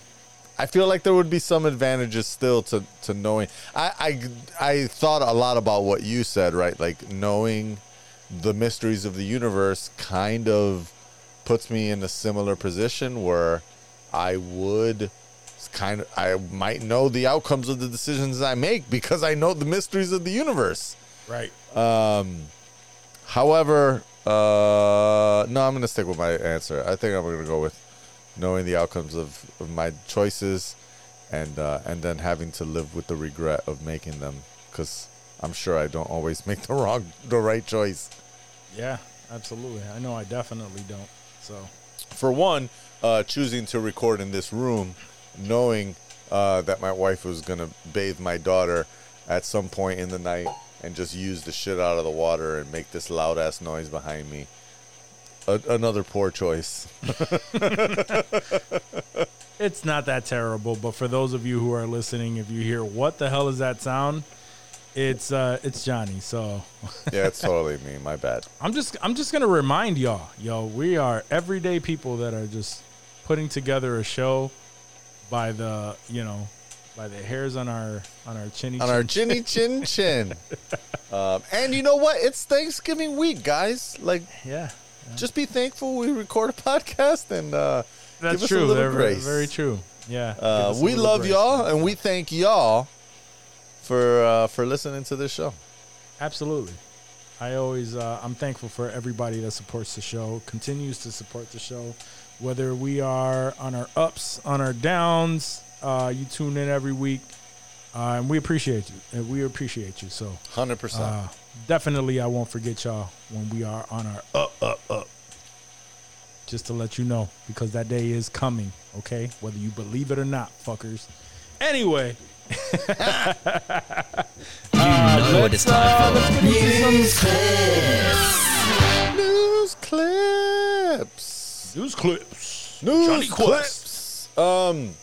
I feel like there would be some advantages still to to knowing. I, I I thought a lot about what you said, right? Like knowing the mysteries of the universe kind of puts me in a similar position where I would kind of I might know the outcomes of the decisions I make because I know the mysteries of the universe. Right. However, uh, no, I'm going to stick with my answer. I think I'm going to go with knowing the outcomes of, of my choices, and uh, and then having to live with the regret of making them, because I'm sure I don't always make the wrong, the right choice. Yeah, absolutely. I know I definitely don't. So For one, uh, choosing to record in this room, knowing uh, that my wife was going to bathe my daughter at some point in the night and just use the shit out of the water and make this loud ass noise behind me. A- another poor choice. it's not that terrible, but for those of you who are listening, if you hear what the hell is that sound? It's uh it's Johnny. So Yeah, it's totally me. My bad. I'm just I'm just gonna remind y'all, yo, we are everyday people that are just putting together a show by the you know by the hairs on our on our chinny On our chin. chinny chin chin. Um, and you know what? It's Thanksgiving week, guys. Like, yeah. just be thankful we record a podcast and uh, That's give us true. a little They're very, very true. Yeah. Uh, we love grace. y'all, and we thank y'all for uh, for listening to this show. Absolutely. I always uh, I'm thankful for everybody that supports the show, continues to support the show, whether we are on our ups, on our downs. Uh, you tune in every week, uh, and we appreciate you. And we appreciate you. So Hundred percent. uh, definitely, I won't forget y'all when we are on our up, up, up. Just to let you know, because that day is coming. Okay, whether you believe it or not, fuckers. Anyway, You know what it's time for. News clips. news clips. News clips. News Johnny clips. Um.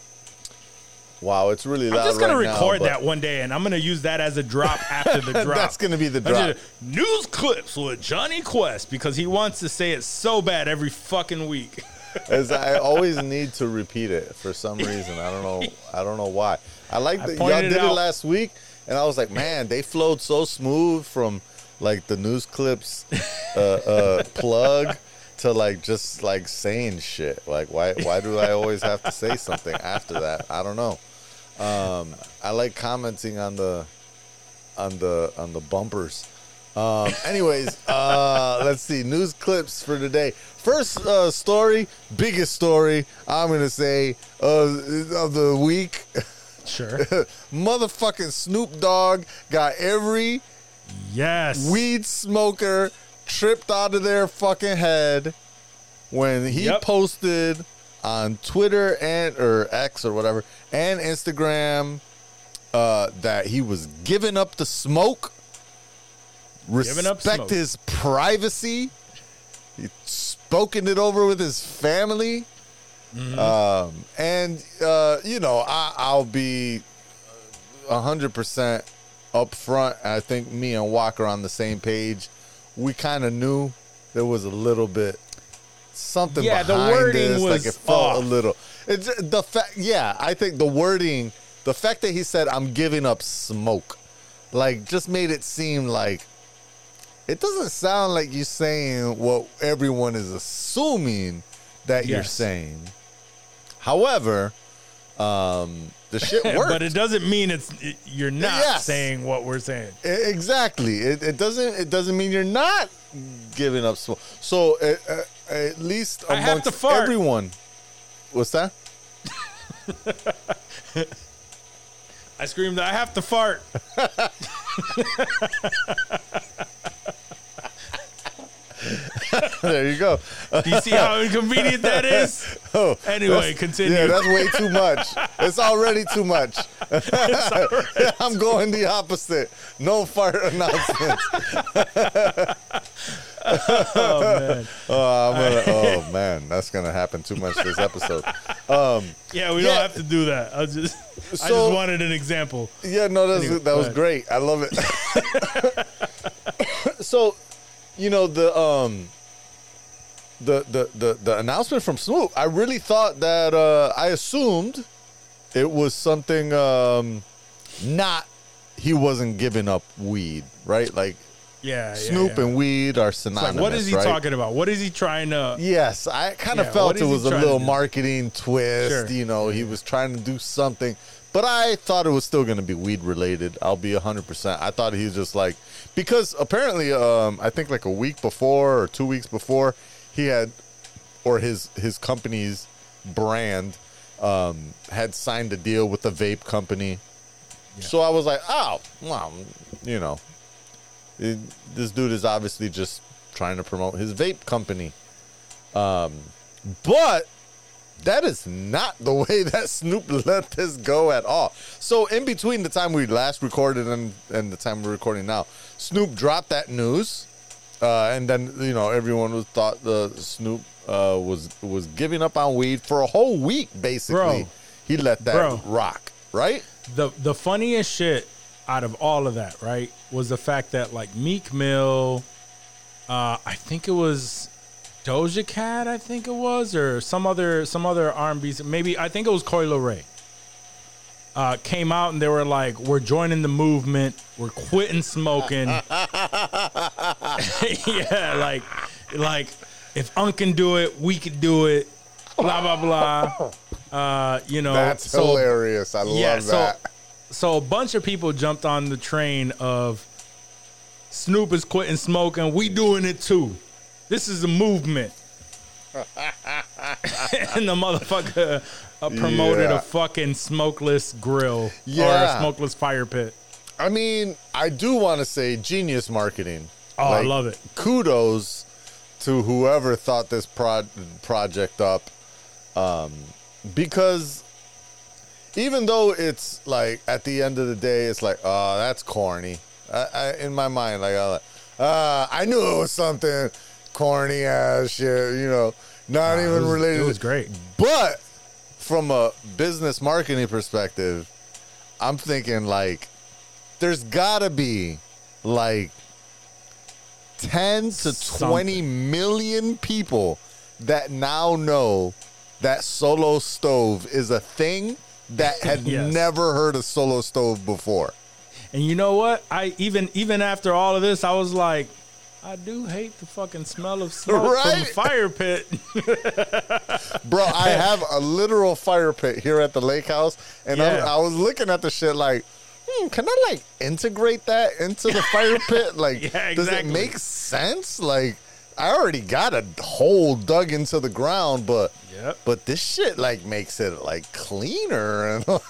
Wow, it's really loud. I'm just gonna right record but that one day, and I'm gonna use that as a drop after the drop. That's gonna be the drop. just- news clips with Johnny Kuest because he wants to say it so bad every fucking week. As I always need to repeat it for some reason. I don't know. I don't know why. I like that y'all did it it last week, and I was like, man, they flowed so smooth from like the news clips uh, uh, plug to like just like saying shit. Like, why? Why do I always have to say something after that? I don't know. Um, I like commenting on the on the on the bumpers. Um, anyways, uh, let's see news clips for today. First uh, story, biggest story. I'm gonna say uh, of the week. Sure. Motherfucking Snoop Dogg got every yes. weed smoker tripped out of their fucking head when he Yep. posted on Twitter and or X or whatever and Instagram uh, that he was giving up the smoke, respect smoke. his privacy. He spoken it over with his family. Mm-hmm. Um, and uh, you know, I, I'll be hundred percent up front. I think me and Walker on the same page. We kind of knew there was a little bit something Yeah, the wording this. like was it felt a little. It's the fact. Yeah, I think the wording, the fact that he said, "I'm giving up smoke," like just made it seem like. It doesn't sound like you're saying what everyone is assuming that you're saying. However, um, the shit worked. but it doesn't mean it's it- you're not Yes. saying what we're saying. Exactly. It, it doesn't. It doesn't mean you're not giving up smoke. So uh, at least amongst everyone, what's that? I screamed, I have to fart. There you go. Do you see how inconvenient that is? Oh, Anyway, continue. Yeah, that's way too much. It's already too much. I'm going the opposite. No fart announcements. oh man. Oh, I'm gonna, oh man, that's gonna happen too much this episode. Um, Yeah, we Yeah. don't have to do that. I just I just wanted an example. yeah, no, that's, Anyway, that was great. I love it. so, you know the um, the the the the announcement from Snoop. I really thought that uh, I assumed it was something um, not he wasn't giving up weed, right? Like Yeah, yeah, Snoop yeah. and weed are synonymous. like, what is he right? talking about? What is he trying to? Yes, I kind of Yeah, felt it was a little marketing twist. Sure. You know, he was trying to do something, but I thought it was still going to be weed related. I'll be hundred percent. I thought he was just like because apparently, um, I think like a week before or two weeks before, he had or his his company's brand um, had signed a deal with a vape company. So I was like, oh, well, you know, it- this dude is obviously just trying to promote his vape company. Um, but that is not the way that Snoop let this go at all. So in between the time we last recorded and, and the time we're recording now, Snoop dropped that news, uh, and then you know everyone was thought the Snoop uh, was was giving up on weed for a whole week. Basically, Bro. he let that Bro. rock. Right? the the funniest shit out of all of that, right, was the fact that like Meek Mill, uh, I think it was Doja Cat, I think it was, or some other some other R and B, maybe I think it was Coi Leray. Uh, came out and they were like, "We're joining the movement. We're quitting smoking." yeah, like, like if Unc can do it, we could do it. Blah blah blah. Uh, you know, That's so- hilarious. I yeah, love so that. so a bunch of people jumped on the train of Snoop is quitting smoking. We doing it too. This is a movement. and the motherfucker uh, promoted Yeah. a fucking smokeless grill or a smokeless fire pit. I mean, I do want to say genius marketing. Oh, I love it. Kudos to whoever thought this pro- project up, um, because even though it's like at the end of the day, it's like, oh, that's corny. I, I, in my mind, like, uh, I knew it was something corny ass shit. You know, not Nah, even was- related. It was great. But from a business marketing perspective, I'm thinking like there's gotta be like 10 to Something. 20 million people that now know that solo stove is a thing that had Yes. never heard of solo stove before. And you know what? I even even after all of this, I was like, I do hate the fucking smell of smoke from Right? a fire pit. Bro, I have a literal fire pit here at the lake house, and Yeah. I, I was looking at the shit like, hmm, can I like integrate that into the fire pit? Like, Yeah, does it make sense? Like, I already got a hole dug into the ground, but Yep. but this shit like makes it like cleaner and like,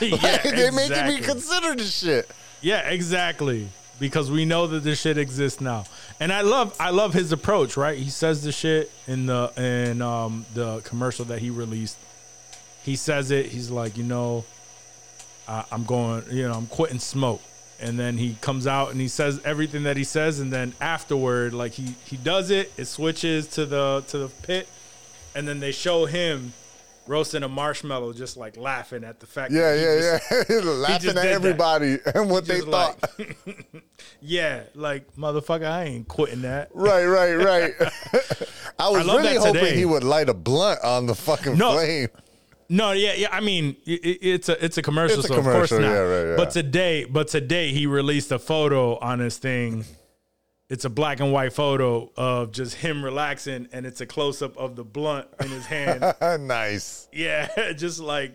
Yeah, they make exactly. me consider this shit. Yeah, exactly. Because we know that this shit exists now, and I love I love his approach. Right, he says the shit in the in um the commercial that he released. He says it. He's like, you know, I, I'm going. You know, I'm quitting smoke. And then he comes out and he says everything that he says, and then afterward, like he he does it. It switches to the to the pit, and then they show him roasting a marshmallow, just like laughing at the fact. Yeah, that he yeah, just- yeah. Laughing at did that. everybody and what they thought. like- Yeah, like motherfucker, I ain't quitting that. Right, right, right. I was love really hoping today. he would light a blunt on the fucking No. flame. No, yeah, yeah. I mean, i i- it's a it's a commercial, It's a so of course not. yeah, right, yeah. But today, but today he released a photo on his thing. It's a black and white photo of just him relaxing, and it's a close up of the blunt in his hand. nice. yeah, just like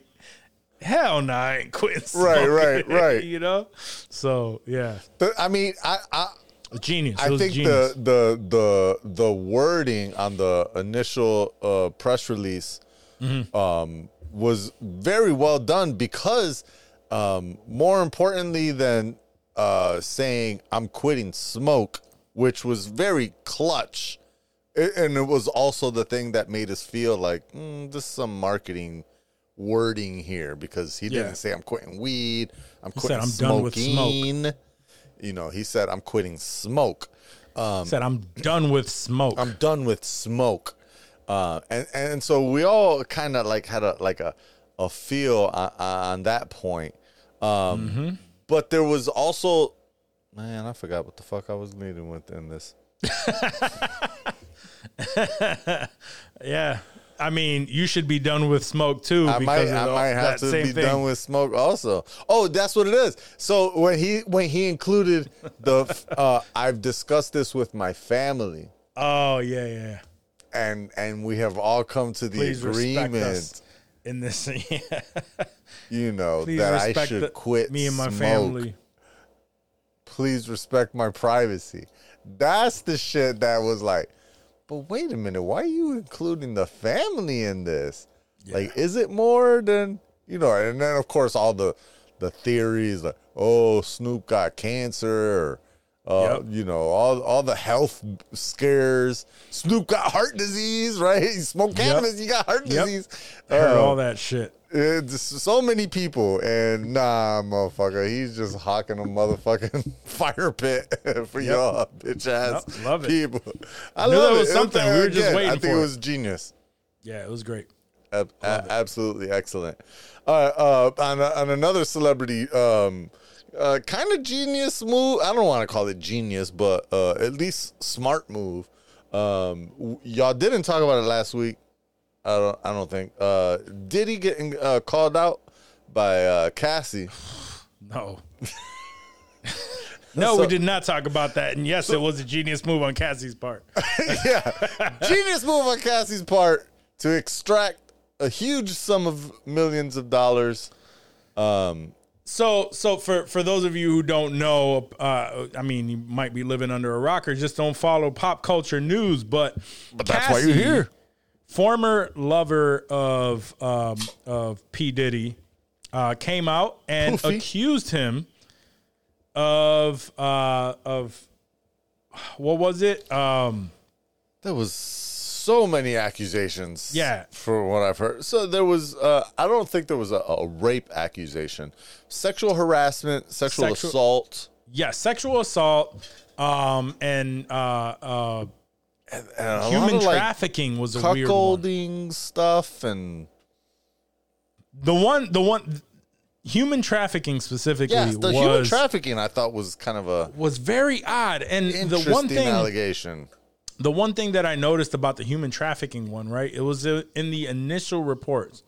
hell, no, I ain't quitting. Right, smoking," right, right. you know. So yeah, But, I mean, I I, genius. I think genius. the the the the wording on the initial uh, press release Mm-hmm. um, was very well done because um, more importantly than uh, saying I'm quitting smoke, which was very clutch, and it was also the thing that made us feel like mm, this is some marketing wording here because he didn't Yeah. say I'm quitting weed. I'm He quitting said, "I'm done with smoke." smoking." You know, he said I'm quitting smoke. Said I'm done with smoke. I'm done with smoke. Uh, and and so we all kind of like had a like a a feel on, on that point. Um, But there was also, man, I forgot what the fuck I was leading with in this. yeah. I mean, you should be done with smoke too. I might I might have to be thing. done with smoke also. Oh, that's what it is. So when he when he included the uh, I've discussed this with my family Oh yeah, yeah. and and we have all come to the Please agreement. in this. Yeah. You know Please that I should the- quit me and my smoke. family. Please respect my privacy. That's the shit that was like, but wait a minute, why are you including the family in this? Like, is it more than you know? And then of course all the the theories like, oh, Snoop got cancer, or uh, Yep. you know, all all the health scares. Snoop got heart disease, right? He smoked Yep. cannabis, he got heart Yep. disease. Heard Uh, all that shit. It's so many people, and nah, motherfucker, he's just hawking a motherfucking fire pit for Yep. y'all bitch ass Yep, love it. people. I Knew love that was it. something. We were just waiting I think it it. was genius. Yeah, it was great. Ab- a- absolutely excellent. Uh, uh, on, on another celebrity, um, uh, kind of genius move. I don't want to call it genius, but uh, at least smart move. Um, y'all didn't talk about it last week. I don't. I don't think. Uh, did he get uh, called out by uh, Cassie? No. no, So- we did not talk about that. And yes, it was a genius move on Cassie's part. yeah, genius move on Cassie's part to extract a huge sum of millions of dollars. So, so for for those of you who don't know, uh, I mean, you might be living under a rock or just don't follow pop culture news, but But that's why you're here. Former lover of um, of P Diddy uh, came out and Puffy. accused him of uh, of what was it? Um, There was so many accusations. Yeah. For what I've heard. So there was uh I don't think there was a, a rape accusation. Sexual harassment, sexual, Sexual- assault. yeah, sexual assault um, and uh, uh, and a lot human of, like, trafficking was a weird one. stuff and The one, the one, human trafficking specifically yeah, the human trafficking I thought was kind of a was very odd. And the one thing, allegation. the one thing that I noticed about the human trafficking one, right? It was uh, in the initial reports,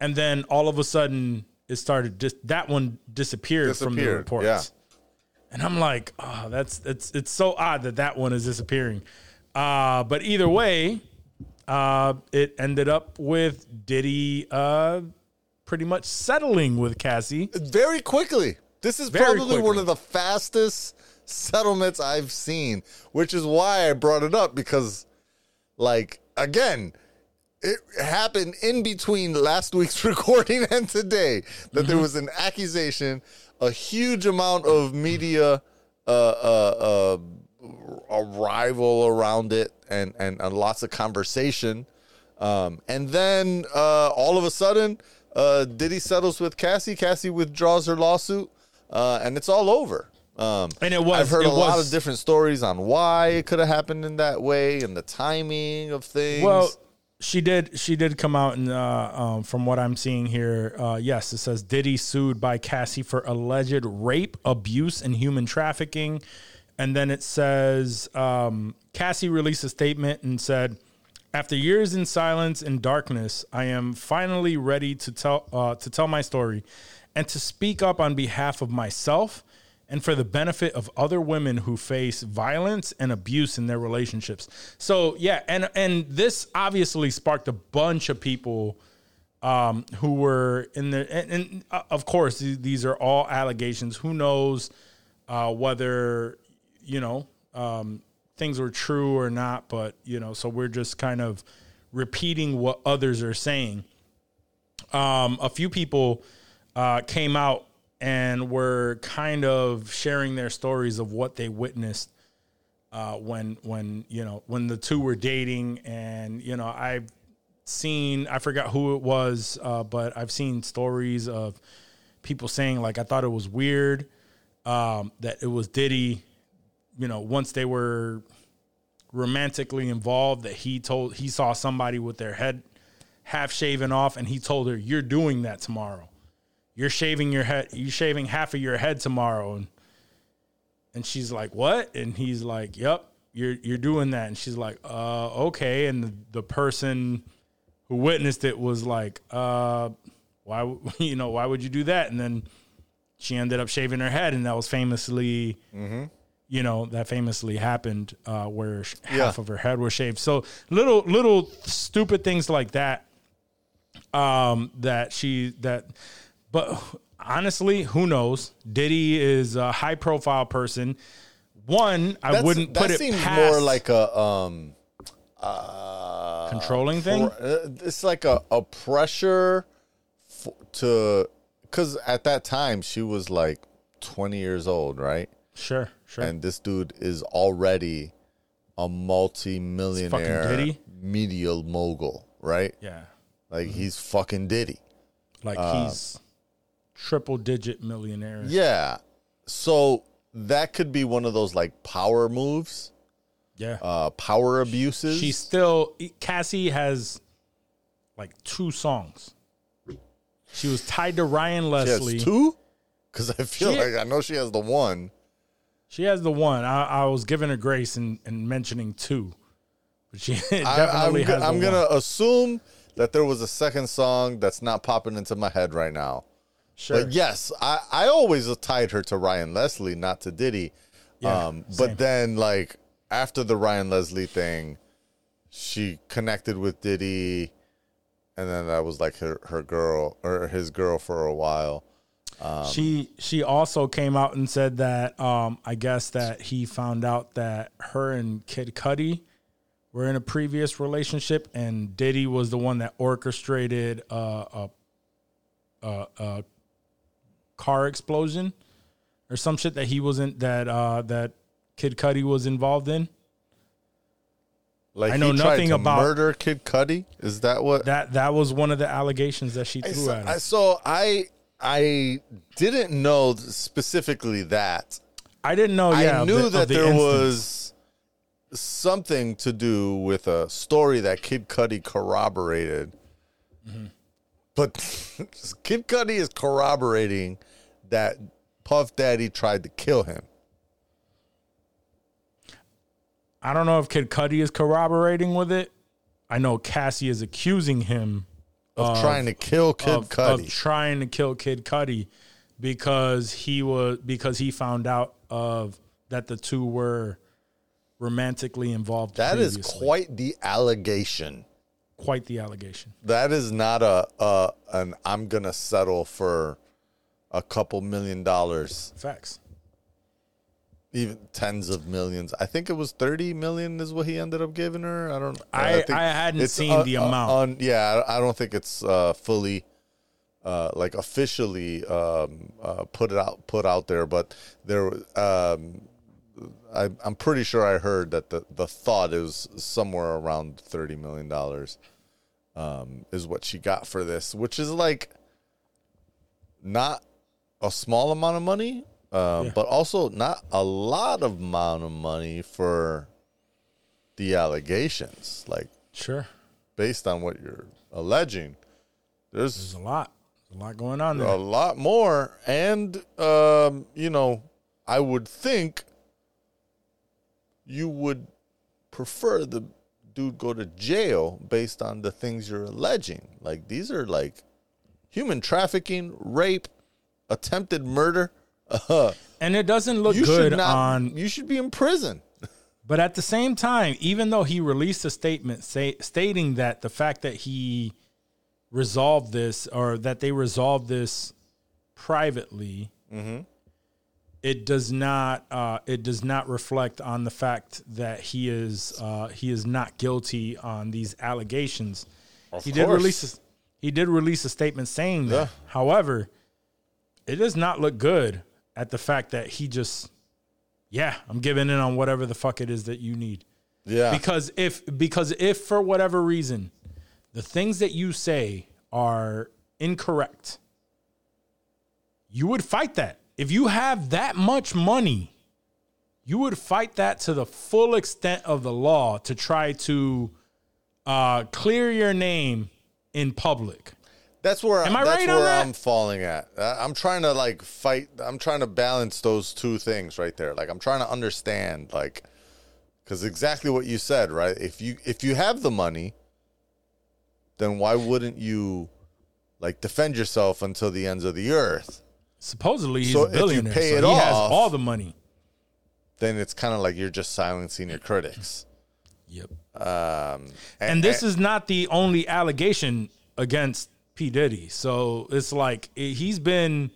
and then all of a sudden it started. Just that one disappeared, from the reports. yeah. And I'm like, oh, that's it's it's so odd that that one is disappearing. Uh, but either way, uh, it ended up with Diddy uh, pretty much settling with Cassie. Very quickly. This is Very probably quickly. one of the fastest settlements I've seen, which is why I brought it up because, like, again, it happened in between last week's recording and today that there was an accusation, a huge amount of media uh, uh, uh, arrival around it, and, and, and lots of conversation. Um, and then uh, all of a sudden, uh, Diddy settles with Cassie. Cassie withdraws her lawsuit, uh, and it's all over. Um, And it was- I've heard a lot of different stories on why it could have happened in that way and the timing of things. Well, she did. She did come out and, uh, um, from what I'm seeing here, uh, yes, it says Diddy sued by Cassie for alleged rape, abuse, and human trafficking. And then it says um, Cassie released a statement and said, "After years in silence and darkness, I am finally ready to tell uh, to tell my story, and to speak up on behalf of myself." And for the benefit of other women who face violence and abuse in their relationships. So yeah, and and this obviously sparked a bunch of people um, who were in the and, and uh, of course these- these are all allegations. Who knows uh, whether you know um, things were true or not? But you know, so we're just kind of repeating what others are saying. Um, a few people uh, came out and were kind of sharing their stories of what they witnessed uh, when when you know when the two were dating, and you know I've seen I forgot who it was, uh, but I've seen stories of people saying like I thought it was weird um, that it was Diddy. You know, once they were romantically involved, that he told he saw somebody with their head half shaven off, and he told her, "You're doing that tomorrow. You're shaving your head. You're shaving half of your head tomorrow." And and she's like, "What?" And he's like, "Yep, you're you're doing that." And she's like, "Uh, okay." And the, the person who witnessed it was like, "Uh, why? You know, why would you do that?" And then she ended up shaving her head, and that was famously, you know, that famously happened uh, where Yeah. half of her head was shaved. So little little stupid things like that. Um, that she that, but honestly, who knows? Diddy is a high profile person. One, I That's- wouldn't put that it seems past more like a um uh, controlling thing. for- uh, it's like a, a pressure f- to because at that time she was like 20 years old right Sure, sure. and this dude is already a multi-millionaire Diddy? media mogul right yeah, like he's fucking diddy like Uh, he's triple digit millionaire. yeah so that could be one of those like power moves yeah. uh power abuses She's still Cassie has like two songs. She was tied to Ryan She Leslie. has two? Because I feel She- like I know she has the one. She has the one. I, I was giving her grace and in, in mentioning two, but she I, I'm, definitely has. I'm gonna one. assume that there was a second song that's not popping into my head right now. Sure. But yes, I, I always tied her to Ryan Leslie, not to Diddy. Yeah, um, same. but then like after the Ryan Leslie thing, she connected with Diddy, and then that was like her her girl or his girl for a while. she she also came out and said that um, I guess that he found out that her and Kid Cudi were in a previous relationship, and Diddy was the one that orchestrated uh, a, a a car explosion or some shit that he wasn't that uh, that Kid Cudi was involved in. Like I know nothing about- murder Kid Cudi. Is that what? That that was one of the allegations that she threw saw- at him. I, so I I didn't know specifically that. I didn't know. Yeah, I knew the- that the there instance. was something to do with a story that Kid Cudi corroborated. Mm-hmm. But Kid Cudi is corroborating that Puff Daddy tried to kill him. I don't know if Kid Cudi is corroborating with it. I know Cassie is accusing him Of trying to kill Kid of, Cudi. of trying to kill Kid Cudi because he was because he found out of that the two were romantically involved. that is previously. quite the allegation. quite the allegation. That is not a, a an I'm gonna settle for a couple million dollars, Facts. even tens of millions. I think it was thirty million is what he ended up giving her. I don't. I- think I hadn't seen the amount. on- yeah, I I don't think it's uh, fully. Uh, like officially um, uh, put it out put out there, but there um, I, I'm pretty sure I heard that the, the thought is somewhere around thirty million dollars um, is what she got for this, which is like not a small amount of money, um, Yeah. but also not a lot of amount of money for the allegations. Like Sure. based on what you're alleging, there's There's a lot. There's a lot going on there, a lot more and um you know i would think you would prefer the dude go to jail based on the things you're alleging like these are like human trafficking rape attempted murder uh, And it doesn't look good not on you should be in prison But at the same time, even though he released a statement say, stating that the fact that he resolved this or that they resolved this privately, it does not uh, it does not reflect on the fact that he is uh, he is not guilty on these allegations. he did release a, he did release a statement saying that. Yeah. However, it does not look good at the fact that he just yeah, I'm giving in on whatever the fuck it is that you need. yeah Because if because if for whatever reason the things that you say are incorrect, you would fight that. If you have that much money, you would fight that to the full extent of the law to try to uh, clear your name in public. That's where Am I that's right on where that? I'm falling at. Uh, I'm trying to like fight. I'm trying to balance those two things right there. Like I'm trying to understand, like, because exactly what you said, right? If you if you have the money, then why wouldn't you like defend yourself until the ends of the earth? Supposedly he's So a if you billionaire, pay so it he has off- all the money. Then it's kind of like you're just silencing your critics. Yep. Um, And this is not the only allegation against P Diddy. So it's like he's been,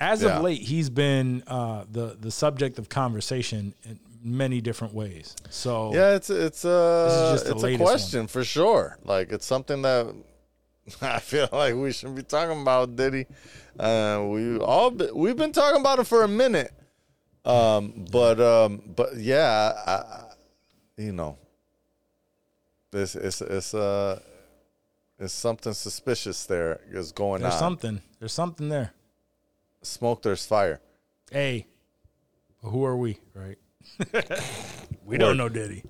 as Yeah. of late, he's been uh, the the subject of conversation in many different ways. So Yeah, it's it's uh just the it's a question for sure. Like it's something that I feel like we should be talking about Diddy. Uh, we all be, we've been talking about it for a minute. Um, but um, but yeah, I, I, you know, this it's it's uh it's something suspicious there is going on. there's on. something. There's something there. Smoke, there's fire. Hey, who are we? Right. we don't know Diddy.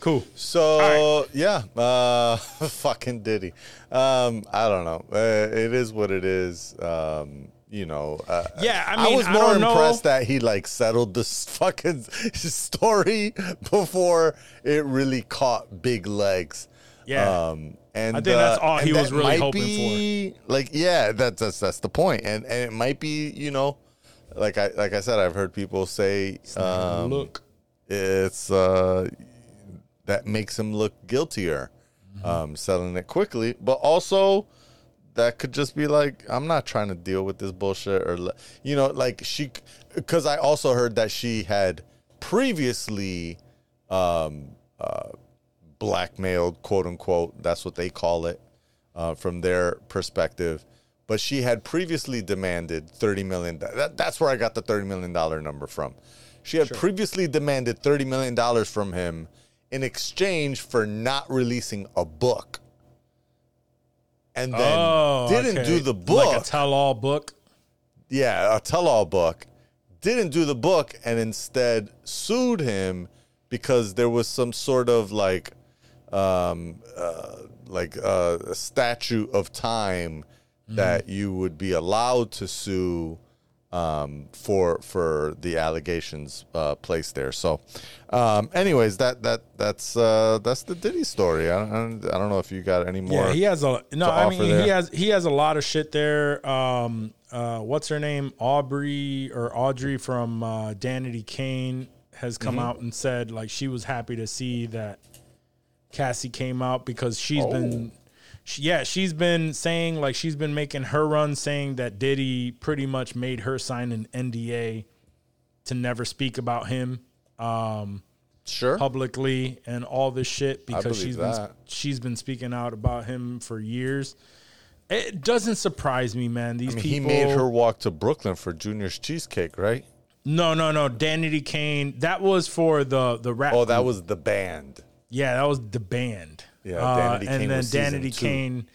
Cool. So yeah, uh, fucking Diddy. Um, I don't know. Uh, it is what it is. Um, you know. Uh, Yeah, I mean, was I more don't know. impressed that he like settled this fucking story before it really caught big legs. Yeah. Um, and I think that's uh, all he was really hoping be, Like, yeah, that's that's that's the point. And and it might be, you know, like I like I said, I've heard people say, um, Look. it's uh that makes him look guiltier Mm-hmm. um selling it quickly but also that could just be like i'm not trying to deal with this bullshit or you know like she because i also heard that she had previously um uh blackmailed quote unquote that's what they call it uh, from their perspective. But she had previously demanded 30 million that, that's where i got the 30 million dollar number from. She had previously demanded 30 million dollars from him in exchange for not releasing a book. And then Oh, didn't okay. do the book like a tell-all book. yeah, a tell-all book, didn't do the book and instead sued him because there was some sort of like, um, uh, like uh, a statute of time that you would be allowed to sue um, for for the allegations uh, placed there. So, um, anyways, that that that's uh, that's the Diddy story. I don't, I don't know if you got any more. Yeah, he has a no. I mean, there. he has he has a lot of shit there. Um, uh, what's her name? Aubrey or Audrey from uh, Danity Kane has come Mm-hmm. out and said like she was happy to see that Cassie came out because she's Oh. been. She, yeah, she's been saying like she's been making her run, saying that Diddy pretty much made her sign an NDA to never speak about him. Um, sure. publicly and all this shit because she's been she's been speaking out about him for years. It doesn't surprise me, man. These I mean, people. he made her walk to Brooklyn for Junior's cheesecake, right? No, no, no. Danity Kane. That was for the the rap. Oh, that group. was the band. Yeah. That was the band. Yeah, Uh, and then Danity. Kane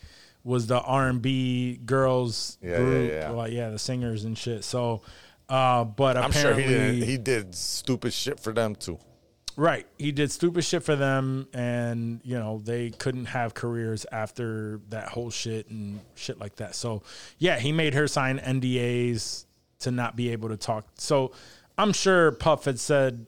was the R and B girls Yeah, yeah, group. yeah. Well, yeah, the singers and shit. So, uh, but I'm sure apparently he did. He did stupid shit for them too. Right. He did stupid shit for them and, you know, they couldn't have careers after that whole shit and shit like that. So, yeah, he made her sign NDAs to not be able to talk. So, I'm sure Puff had said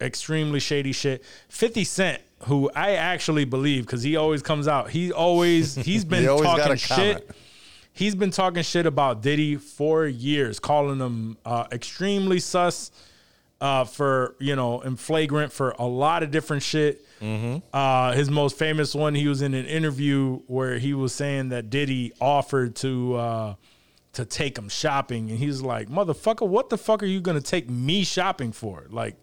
extremely shady shit. 50 Cent, who I actually believe cuz he always comes out. He always he's been always talking shit. He's been talking shit about Diddy for years, calling him uh, extremely sus uh, for you know and flagrant for a lot of different shit. Uh, his most famous one, he was in an interview where he was saying that Diddy offered to uh, to take him shopping, and he's like, "Motherfucker, what the fuck are you gonna take me shopping for? Like."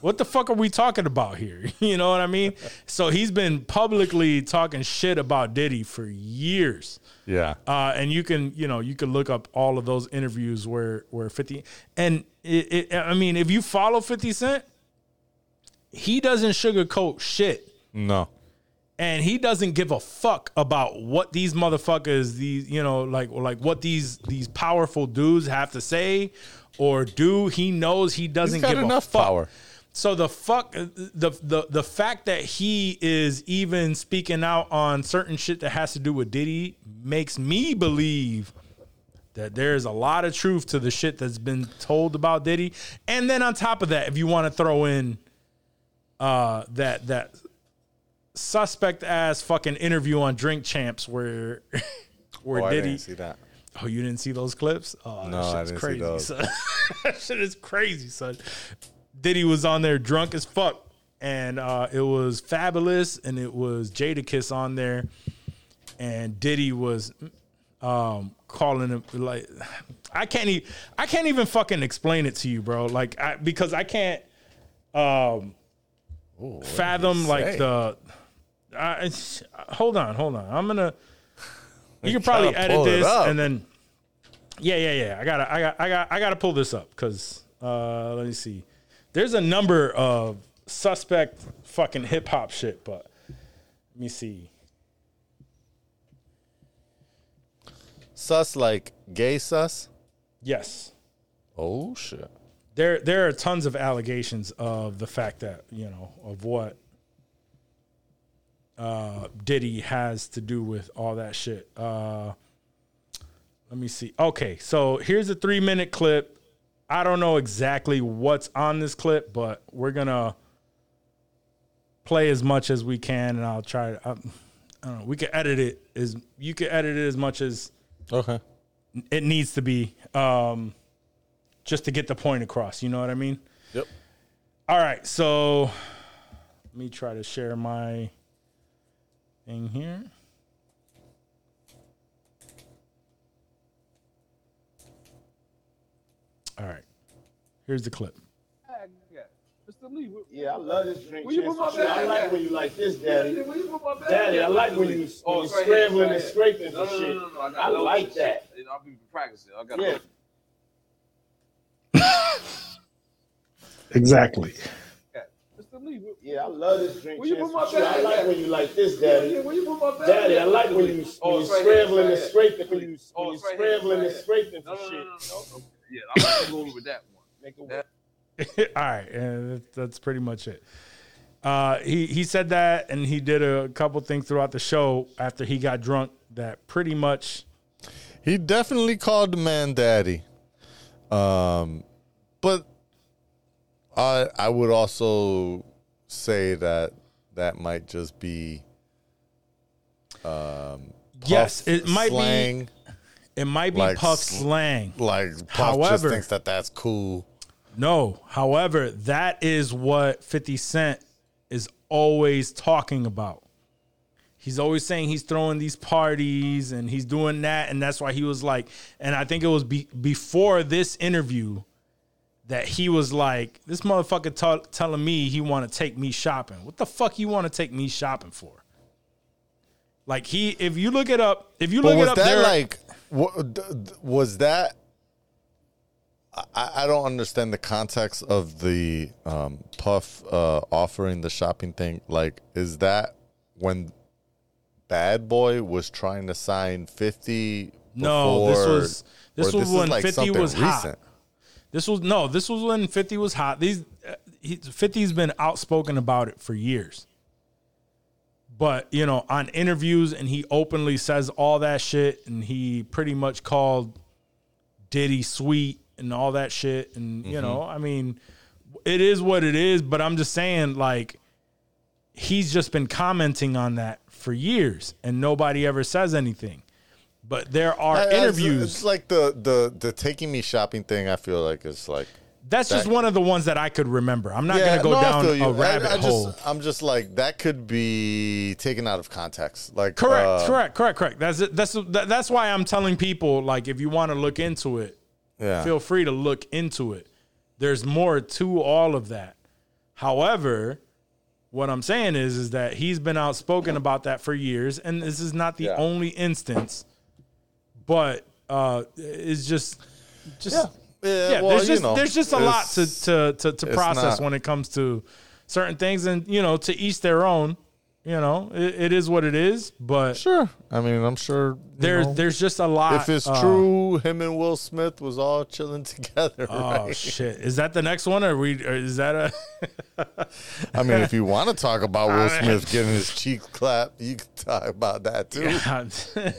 What the fuck are we talking about here? You know what I mean? So he's been publicly talking shit about Diddy for years. Yeah. Uh, and you can, you know, you can look up all of those interviews where where 50 and it, it, I mean, if you follow 50 Cent, he doesn't sugarcoat shit. No. and he doesn't give a fuck about what these motherfuckers these you know like like what these these powerful dudes have to say or do he knows he doesn't give enough a fuck power. So the fuck the the the fact that he is even speaking out on certain shit that has to do with Diddy makes me believe that there's a lot of truth to the shit that's been told about Diddy. And then on top of that, if you want to throw in uh that that suspect ass fucking interview on Drink Champs where where Oh, I Diddy didn't see that. Oh, you didn't see those clips? Oh, that No, I shit's didn't see crazy, those. son. that shit is crazy, son. Diddy was on there drunk as fuck, and uh, it was fabulous, and it was Jadakiss on there, and Diddy was um, calling him like I can't even I can't even fucking explain it to you, bro. Like I because I can't um, fathom like the. I, hold on, hold on. I'm gonna. You can probably edit this and then. Yeah, yeah, yeah. I gotta, I got, I got, I gotta pull this up because uh, let me see. There's a number of suspect fucking hip hop shit, but let me see. Sus like gay sus. Yes, Oh shit. there, there are tons of allegations of the fact that you know of what uh, Diddy has to do with all that shit. Uh, let me see. Okay, so here's a three minute clip. I don't know exactly what's on this clip, but we're gonna play as much as we can, and I'll try. I, I don't know. We can edit it as you can edit it as much as Okay. it needs to be, um, just to get the point across. You know what I mean? Yep. All right, so let me try to share my thing here. All right, here's the clip. Mr. Lee, where- Yeah, I love this drink. Where you put my champs. I like when you like this, Daddy. where you put my bag Daddy. I like when you Oh, when you it's scrambling right and here. scraping No, for no, shit. no, no, no, I got no like shit. that. I'll be practicing. I got Yeah. Exactly. Mr. Lee, where- Yeah, I love this drink. Where you put my for. I like when you like this, yeah, Daddy. where you put my bag Daddy. I like when you Oh, when it's you right scrambling it's and right here. scraping when you Oh, when you right scrambling it's and right here. scraping No, for no, shit. Yeah, I'm not going with that one. Make it That- work. All right, and that's pretty much it. Uh, he he said that, and he did a couple things throughout the show after he got drunk. That pretty much He definitely called the man daddy. Um, but I I would also say that that might just be um yes, Puff it might slang. be it might be like puff slang. Like Puff just However- thinks that that's cool. No, however, that is what 50 Cent is always talking about. He's always saying he's throwing these parties and he's doing that. And that's why he was like, and I think it was be, before this interview that he was like, this motherfucker t- telling me he want to take me shopping. What the fuck you want to take me shopping for? Like he, if you look it up, if you look it up, that there, like what, was that? I, I don't understand the context of the um, Puff uh, offering the shopping thing. Like, is that when Bad Boy was trying to sign Fifty? No, this was- this was is when 50 something was hot. This was no. This was when Fifty was hot. These uh, 50's been outspoken about it for years. But you know, on interviews, and he openly says all that shit, and he pretty much called Diddy sweet and all that shit, and you mm-hmm. know, I mean, it is what it is. But I'm just saying, like, he's just been commenting on that for years, and nobody ever says anything. But there are I- I- interviews. It's like the the the taking me shopping thing. I feel like it's like That's just one of the ones that I could remember. I'm not gonna go no, down feel you. a I- rabbit I, just, hole. I'm just like that could be taken out of context. Like Correct, uh, correct, correct, correct. That's it. That's that's why I'm telling people like if you want to look into it, Yeah. feel free to look into it. There's more to all of that. However, what I'm saying is is that he's been outspoken about that for years, and this is not the Yeah. only instance. But uh, it's just, just Yeah. Yeah, yeah, well, there's just know, there's just a lot to to to, to process not- when it comes to certain things, and you know, to each their own. You know, it, it is what it is. But Sure. I mean, I'm sure. there's know, there's just a lot. if it's uh, true, him and Will Smith was all chilling together. Oh right? shit! Is that the next one, or we? Or is that a? I mean, if you want to talk about Will Smith getting his cheek clapped, you can talk about that too.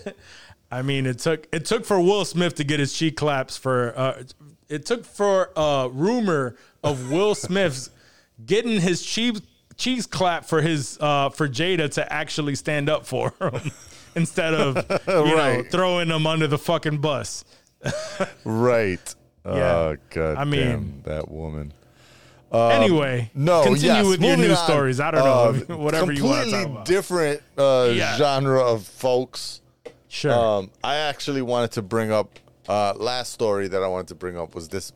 I mean, it took it took for Will Smith to get his cheek claps for. Uh, it took for a rumor of Will Smith's getting his cheek cheeks clapped for his uh, for Jada to actually stand up for him instead of you know throwing him under the fucking bus. Right. Yeah. Oh, God I mean- damn, that woman. anyway, Um, No, continue yes, with your news on. stories. I don't know, Uh, whatever you want to talk Completely different uh, Yeah. genre of folks. Sure. Um, I actually wanted to bring up uh, last story that I wanted to bring up was this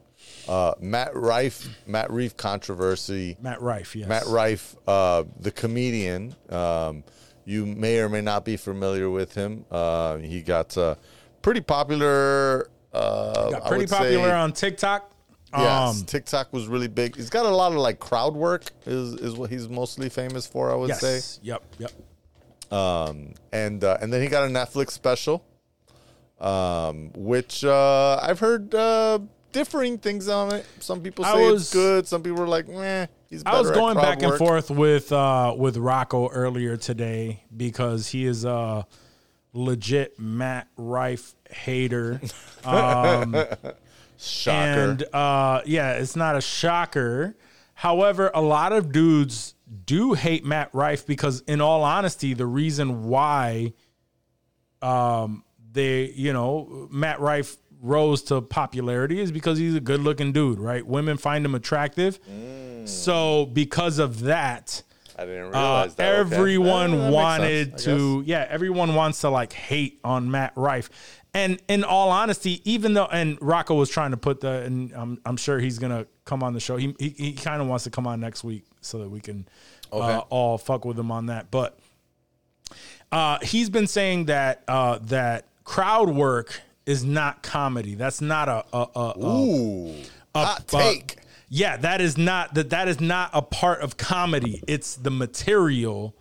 uh, Matt Rife Matt Reef controversy. Matt Rife, yes. Matt Rife, uh, the comedian. Um, you may or may not be familiar with him. Uh, he got uh, pretty popular. Uh, Got pretty popular say- on TikTok. Yes, Um, TikTok was really big. He's got a lot of like crowd work. Is is what he's mostly famous for. I would yes. say. Yep. Yep. Um, and uh, and then he got a Netflix special, um, which uh, I've heard uh, differing things on it. Some people say was- it's good. Some people are like, meh. He's I was going back and forth with uh with Rocco earlier today because he is a legit Matt Rife hater. Um Shocker. and uh yeah, it's not a shocker. However, a lot of dudes do hate Matt Rife because in all honesty, the reason why um they, you know, Matt Rife rose to popularity is because he's a good-looking dude, right? Women find him attractive. So because of that, I didn't uh, realize that. Okay. everyone that wanted sense, to, yeah, everyone wants to like hate on Matt Rife. And in all honesty, even though, and Rocco was trying to put the, and I'm, I'm sure he's gonna come on the show. He he, he kind of wants to come on next week so that we can uh, all fuck with him on that. But uh, he's been saying that uh, that crowd work is not comedy. That's not a, a, a, guess. a Ooh, hot take. yeah, that is not that that is not a part of comedy. It's the material,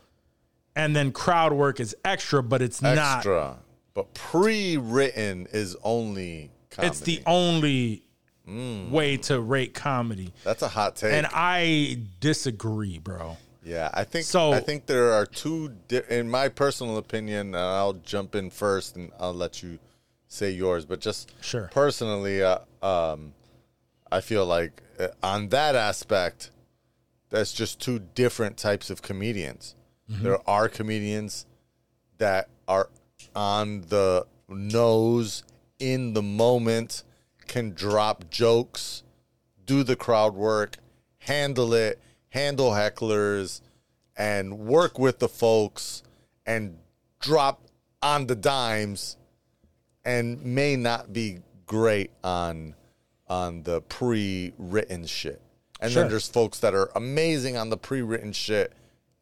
and then crowd work is extra, but it's not. Extra, but pre-written is only. Comedy. It's the only mm. way to rate comedy, That's a hot take. and I disagree, bro. Yeah, I think So- I think there are two. Di- in my personal opinion, and I'll jump in first, and I'll let you say yours. But just Sure. personally, uh, um, I feel like uh, on that aspect, that's just two different types of comedians. Mm-hmm. There are comedians that are on the nose in the moment, can drop jokes, do the crowd work, handle it, handle hecklers, and work with the folks and drop on the dimes and may not be great on on the pre-written shit. And Sure. then there's folks that are amazing on the pre-written shit,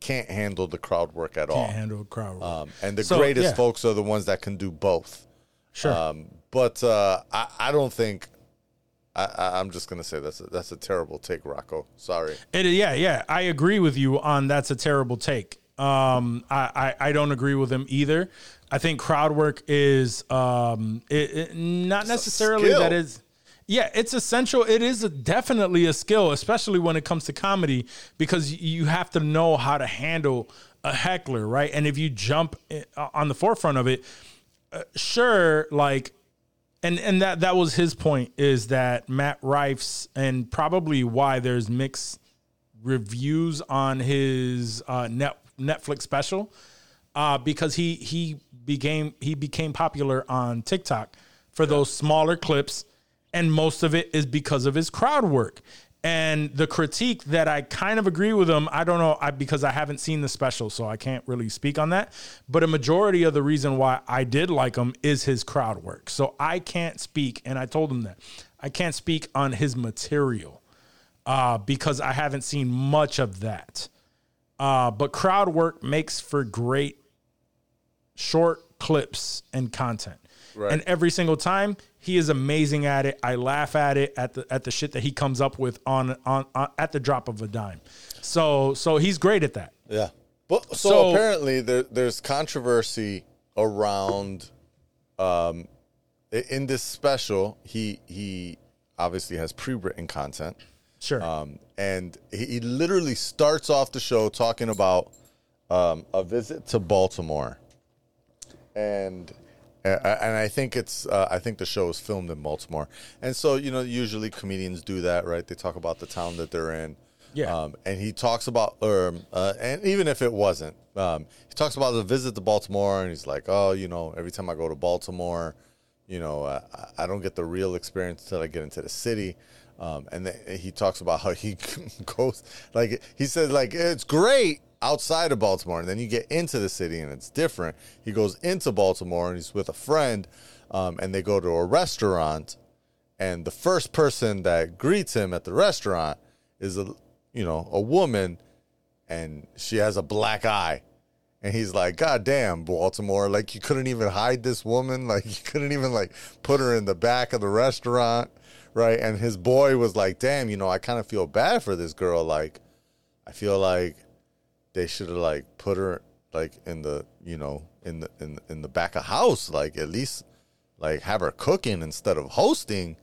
can't handle the crowd work at all. Can't handle crowd work. Um, and the So, greatest yeah. folks are the ones that can do both. sure. Um, but uh, I, I don't think. I, I'm just gonna say that's a, that's a terrible take, Rocco. Sorry. It, yeah, yeah, I agree with you on that's a terrible take. Um, I, I, I don't agree with him either. I think crowd work is um, it, it- not necessarily that is. Yeah, it's essential. It is a, definitely a skill, especially when it comes to comedy, because you have to know how to handle a heckler, right? And if you jump on the forefront of it, uh, sure, like and and that that was his point is that Matt Rife's and probably why there's mixed reviews on his uh, net Netflix special uh, because he he became he became popular on TikTok for those smaller clips, and most of it is because of his crowd work. And the critique that I kind of agree with him, I don't know, I, because I haven't seen the special, so I can't really speak on that. But a majority of the reason why I did like him is his crowd work. So I can't speak, and I told him that I can't speak on his material uh, because I haven't seen much of that. Uh, but crowd work makes for great short clips and content. Right. And every single time he is amazing at it. I laugh at it at the at the shit that he comes up with on on, on at the drop of a dime. So so he's great at that. Yeah. But so, So- apparently there, there's controversy around um in this special he he obviously has pre-written content Sure. um and he, he literally starts off the show talking about um a visit to Baltimore and and I think it's uh, I think the show is filmed in Baltimore and so you know usually comedians do that right they talk about the town that they're in Yeah. um, and he talks about, um, uh, and even if it wasn't, um, he talks about the visit to Baltimore, and he's like, oh, you know, every time I go to Baltimore, you know, uh, I- don't get the real experience until I get into the city. Um, and then he talks about how he goes, like, he says, like, it's great outside of Baltimore, and then you get into the city, and it's different. He goes into Baltimore, and he's with a friend, um, and they go to a restaurant, and the first person that greets him at the restaurant is a you know a woman and she has a black eye and he's like god damn baltimore like you couldn't even hide this woman like you couldn't even like put her in the back of the restaurant right and his boy was like damn you know i kind of feel bad for this girl like i feel like they should have like put her like in the you know in the in, in the back of house like at least like have her cooking instead of hosting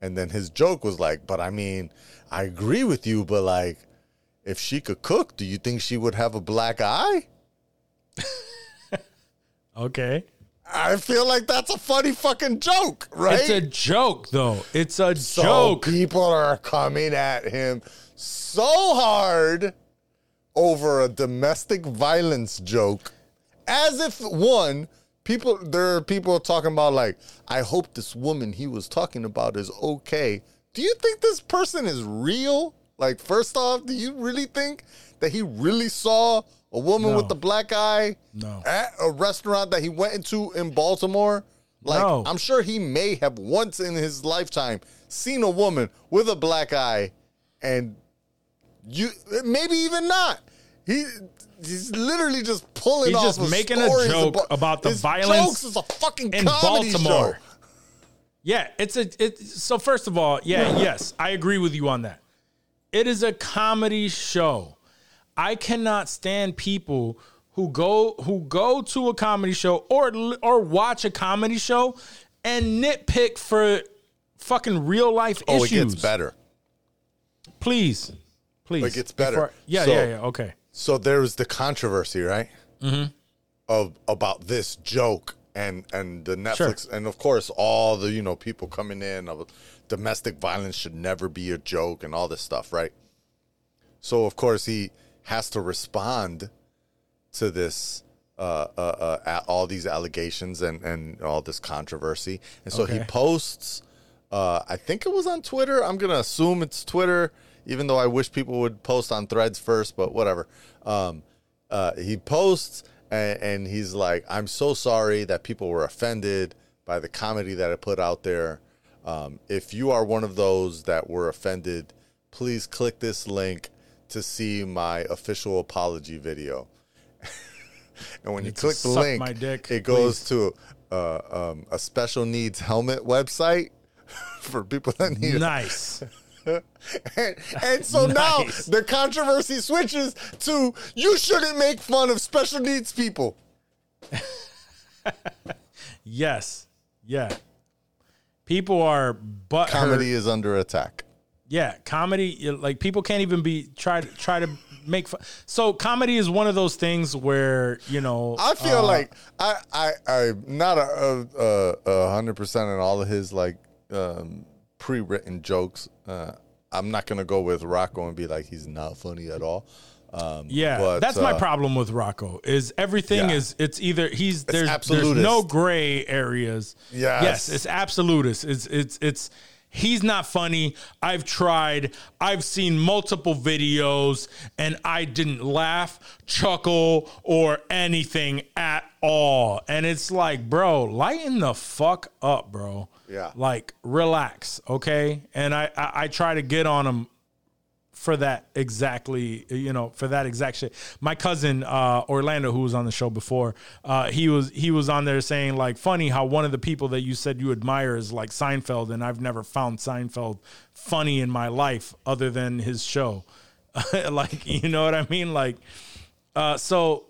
and then his joke was like, but I mean, I agree with you, but like, if she could cook, do you think she would have a black eye? okay. I feel like that's a funny fucking joke, right? It's a joke, though. It's a so joke. people are coming at him so hard over a domestic violence joke, as if one people there are people talking about like, I hope this woman he was talking about is okay. Do you think this person is real? Like, first off, do you really think that he really saw a woman No. with the black eye No. at a restaurant that he went into in Baltimore? Like, No. I'm sure he may have once in his lifetime seen a woman with a black eye, and you maybe even not. He he's literally just pulling He's off just of making a joke about the his violence Jokes is a fucking in comedy Baltimore. show. Yeah, it's a it so first of all, yeah, yes, I agree with you on that. It is a comedy show. I cannot stand people who go who go to a comedy show or or watch a comedy show and nitpick for fucking real life Oh, issues. it gets better. Please. Please. It gets better. Before- yeah, So- yeah, yeah, okay. So there was the controversy, right? Mm-hmm. Of about this joke and and the Netflix and of course all the you know people coming in of domestic violence should never be a joke and all this stuff, right? So of course he has to respond to this uh, uh, uh, all these allegations and and all this controversy, and so he posts. Uh, I think it was on Twitter. I'm gonna assume it's Twitter, even though I wish people would post on Threads first. But whatever. Um, uh, he posts and, and he's like, "I'm so sorry that people were offended by the comedy that I put out there. Um, if you are one of those that were offended, please click this link to see my official apology video." and when you to click the link, dick, it goes please. to uh, um, a special needs helmet website for people that need it. Nice. And, and so now the controversy switches to you shouldn't make fun of special needs people. yes. Yeah. People are but Comedy is under attack. Yeah, comedy like people can't even be try to try to make fun. So comedy is one of those things where you know I feel uh, like I I I'm not a hundred percent on all of his like um, pre-written jokes. Uh, I'm not gonna go with Rocco and be like he's not funny at all. Um, yeah, but, that's my uh, problem with Rocco. Is everything Yeah. is it's either he's there's there's absolutist. no gray areas. Yes. yes, it's absolutist. It's it's it's he's not funny. I've tried. I've seen multiple videos and I didn't laugh, chuckle, or anything at all. And it's like, bro, lighten the fuck up, bro. Yeah. Like, relax, okay? And I I, I try to get on him for that exactly you know for that exact shit my cousin uh orlando who was on the show before uh he was he was on there saying like funny how one of the people that you said you admire is like seinfeld and i've never found seinfeld funny in my life other than his show like you know what i mean like Uh, so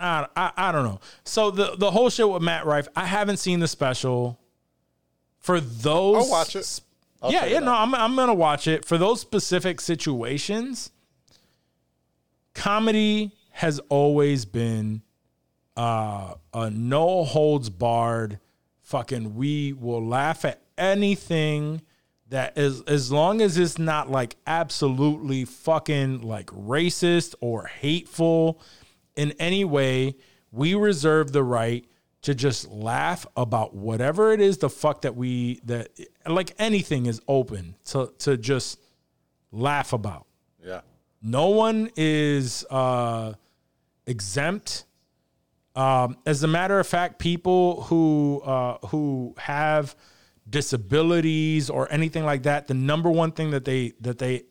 I, I I don't know. So the the whole shit with Matt Rife, I haven't seen the special. For those, I'll watch it. I'll yeah, yeah, it no. I'm I'm gonna watch it for those specific situations. Comedy has always been uh, a no holds barred. Fucking, we will laugh at anything that is as long as it's not like absolutely fucking like racist or hateful in any way. We reserve the right to just laugh about whatever it is the fuck that we that like anything is open to to just laugh about. Yeah. No one is uh, exempt. Um, as a matter of fact, people who uh, who have disabilities or anything like that, the number one thing that they that they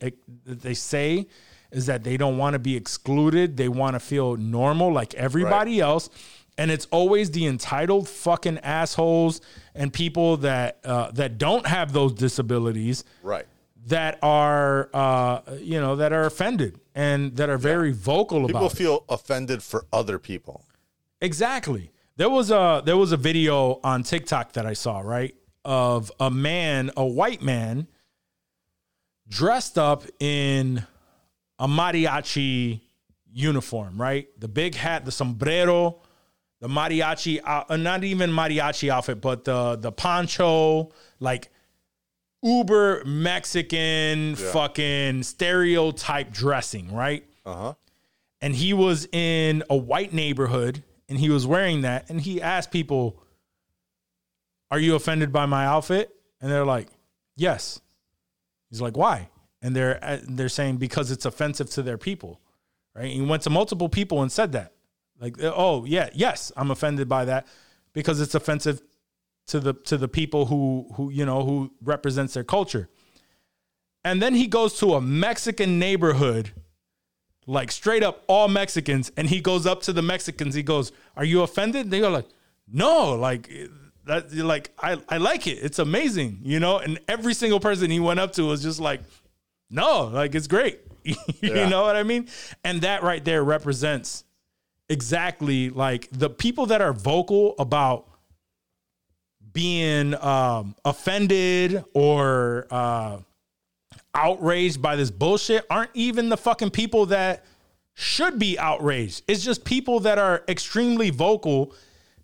that they say is that they don't want to be excluded. They want to feel normal like everybody else. And it's always the entitled fucking assholes and people that uh, that don't have those disabilities Right. that are uh, you know that are offended and that are very vocal People about it. feel offended for other people. Exactly. There was a there was a video on TikTok that I saw, right? Of a man, a white man dressed up in a mariachi uniform, right? The big hat, the sombrero, the mariachi uh, not even mariachi outfit, but the the poncho, like uber Mexican fucking stereotype dressing, right? Uh huh. and he was in a white neighborhood and he was wearing that and he asked people are you offended by my outfit? And they're like yes. He's like why? And they're uh, they're saying because it's offensive to their people right? And he went to multiple people and said that like uh, oh yeah yes i'm offended by that because it's offensive to the to the people who who you know who represents their culture and then he goes to a mexican neighborhood like straight up all Mexicans, and he goes up to the Mexicans. He goes, "Are you offended?" They go like, "No, like that. Like I, I like it. It's amazing, you know." And every single person he went up to was just like, "No, like it's great." you Yeah. know what I mean? And that right there represents exactly like the people that are vocal about being um, offended or uh, outraged by this bullshit aren't even the fucking people that should be outraged. It's just people that are extremely vocal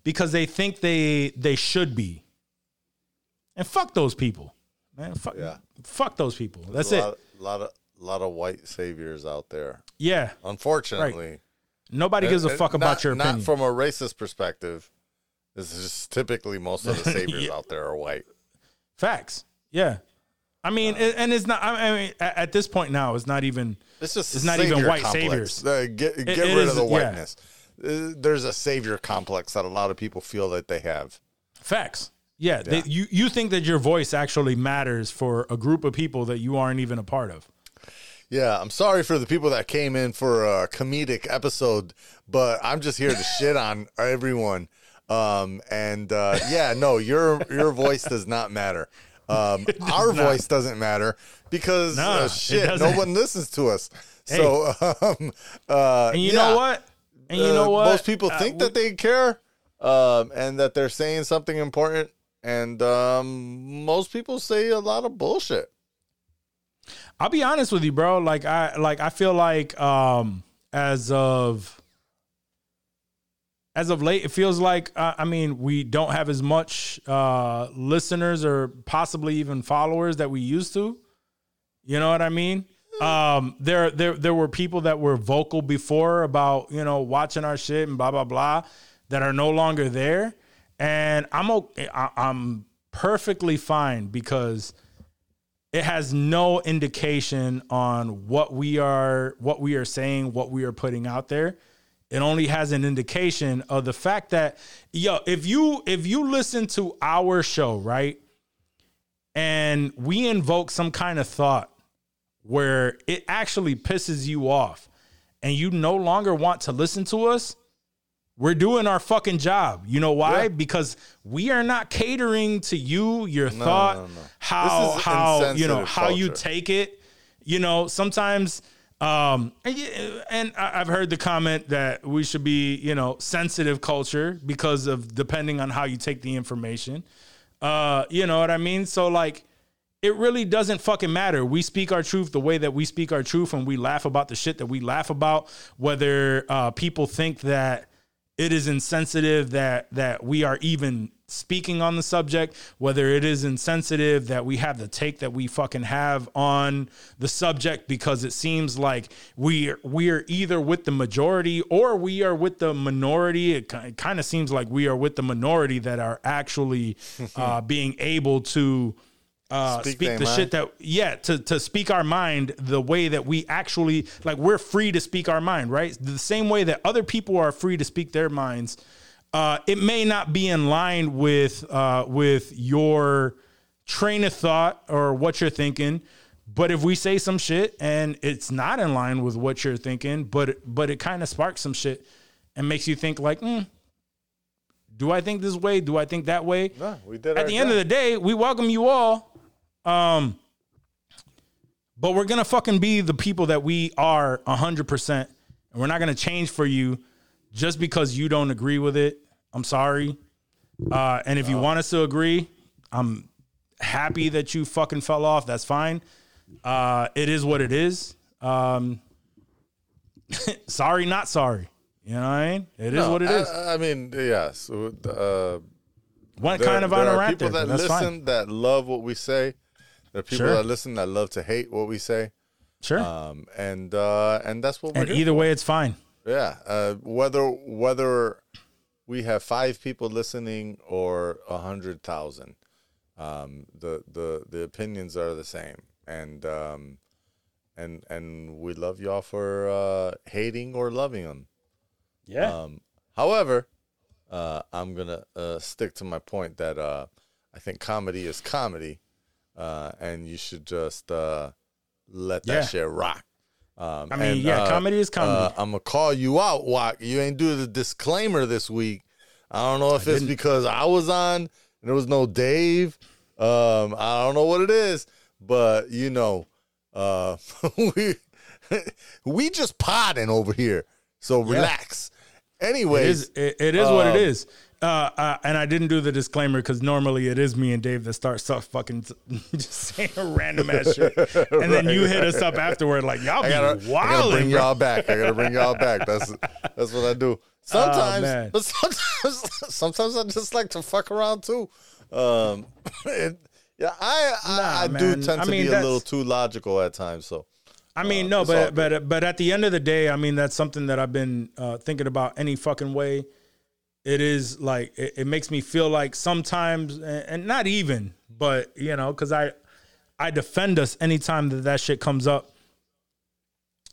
because they think they they should be. And fuck those people. Man, fuck Yeah. fuck those people. That's a it. lot, lot of lot of white saviors out there. Yeah. Unfortunately, Nobody gives a Uh, fuck not- about your opinion. Not from a racist perspective. This is just typically most of the saviors Yeah. out there are white. Facts. Yeah. I mean, it- and it's not. I mean, at, at this point now, it's not even. It's just It's not even white complex. saviors. Uh, get get it rid is- of the whiteness. Uh, There's a savior complex that a lot of people feel that they have. Facts. Yeah, They, Yeah. you you think that your voice actually matters for a group of people that you aren't even a part of. Yeah, I'm sorry for the people that came in for a comedic episode, but I'm just here to shit on everyone. Um, and uh, yeah, no, your your voice does not matter. Um, our not. voice doesn't matter because Nah, uh, shit, no one listens to us. So, um, uh, And you yeah, know what? And you uh, know what? Most people Uh, think we- that they care, um, and that they're saying something important, and um, most people say a lot of bullshit. I'll be honest with you, bro. Like I like I feel like um as of as of late, it feels like uh, I mean we don't have as much uh listeners or possibly even followers that we used to. You know what I mean? Um, there, there, there were people that were vocal before about you know watching our shit and blah blah blah that are no longer there, and I'm okay. I, I'm perfectly fine because it has no indication on what we are what we are saying what we are putting out there. It only has an indication of the fact that yo if you if you listen to our show right and we invoke some kind of thought where it actually pisses you off and you no longer want to listen to us we're doing our fucking job. You know why? Yeah. Because we are not catering to you, your thought, no, no. how how you know how you take it. You know, sometimes Um, and, I've heard the comment that we should be, you know, sensitive culture because of depending on how you take the information. Uh, you know what I mean? So like, it really doesn't fucking matter. We speak our truth the way that we speak our truth, and we laugh about the shit that we laugh about. Whether uh, people think that it is insensitive that that we are even speaking on the subject, whether it is insensitive that we have the take that we fucking have on the subject because it seems like we we are either with the majority or we are with the minority. It, kind of seems like we are with the minority that are actually uh, being able to uh, Speak speak, the mind. shit that yeah to to speak our mind the way that we actually like we're free to speak our mind right the same way that other people are free to speak their minds uh, it may not be in line with uh, with your train of thought or what you're thinking but if we say some shit and it's not in line with what you're thinking but but it kind of sparks some shit and makes you think like mm, do I think this way do I think that way No, we did. at the end of the day, we welcome you all. Um, but we're gonna fucking be the people that we are hundred percent, and we're not gonna change for you just because you don't agree with it. I'm sorry. Uh, and if you want us to agree, I'm happy that you fucking fell off. That's fine. Uh, it is what it is. Um, sorry, not sorry. You know what I mean? It is what it is. I, I mean, yes. Uh, there, kind of there are interactive. people that listen fine. that love what we say. There are people Sure. that listen that love to hate what we say. Sure. Um, and uh, and that's what and either way, it's fine. Yeah, uh, whether whether we have five people listening or a hundred thousand, um, the the the opinions are the same, and um, and and we love y'all for uh, hating or loving them. Yeah. Um, however, uh, I'm gonna uh, stick to my point that uh, I think comedy is comedy, uh, and you should just uh, let that Yeah. shit rock. Um, I mean, yeah, comedy is comedy. I'm gonna call you out, Walk. You ain't do the disclaimer this week. I don't know if it's because I was on and there was no Dave. Um, I don't know what it is, but you know, uh, we we just podding over here. So relax. It Anyways, is. It, it is what it um, is. Uh, uh, and I didn't do the disclaimer because normally it is me and Dave that start stuff fucking just saying random ass shit, and then you hit us up afterward like y'all I be gotta, I gotta bring y'all back. I gotta bring y'all back. That's that's what I do. Sometimes, man. but sometimes, sometimes I just like to fuck around too. Um, and, yeah, I I, Nah, I do man. tend I to mean, be a little too logical at times. So I mean, Uh, no, but but but at the end of the day, I mean that's something that I've been uh, thinking about any fucking way. It is like it, it makes me feel like sometimes, and and not even, but you know, because I I defend us anytime that that shit comes up,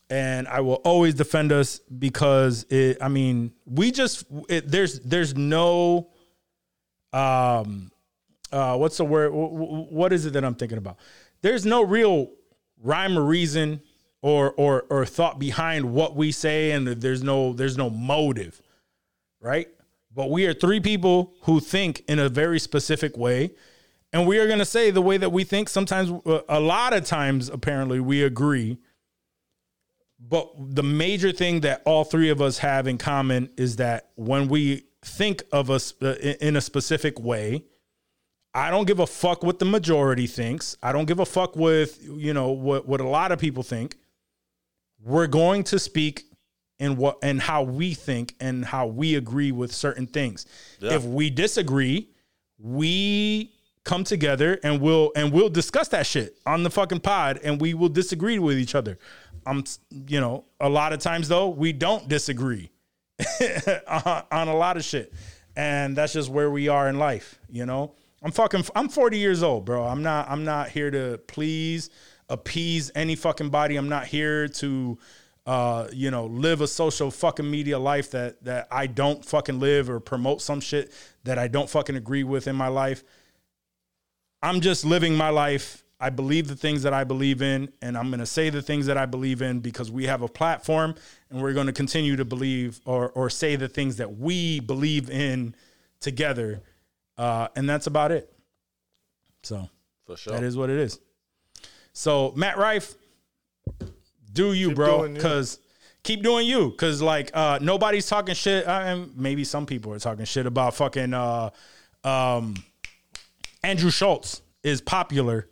and I will always defend us because it. I mean, we just it, there's there's no um uh what's the word Wh- wh- what is it that i'm thinking about there's no real rhyme or reason or or or thought behind what we say and there's no there's no motive right but we are three people who think in a very specific way and we are going to say the way that we think sometimes uh, a lot of times apparently we agree but the major thing that all three of us have in common is that when we think of us uh, in in a specific way I don't give a fuck what the majority thinks. I don't give a fuck with, you know, what what a lot of people think. We're going to speak in what and how we think and how we agree with certain things. If we disagree, we come together and we'll and we'll discuss that shit on the fucking pod and we will disagree with each other. Um, I'm you know, a lot of times though, we don't disagree on on a lot of shit. And that's just where we are in life, you know? I'm fucking I'm 40 years old, bro. I'm not I'm not here to please appease any fucking body. I'm not here to uh, you know, live a social fucking media life that that I don't fucking live or promote some shit that I don't fucking agree with in my life. I'm just living my life. I believe the things that I believe in, and I'm going to say the things that I believe in because we have a platform, and we're going to continue to believe or or say the things that we believe in together, uh, and that's about it. So for sure. that is what it is. So Matt Rife, do you, Keep bro. Because keep doing you. Because like uh, nobody's talking shit. Uh, and maybe some people are talking shit about fucking uh, um, Andrew Schulz is popular,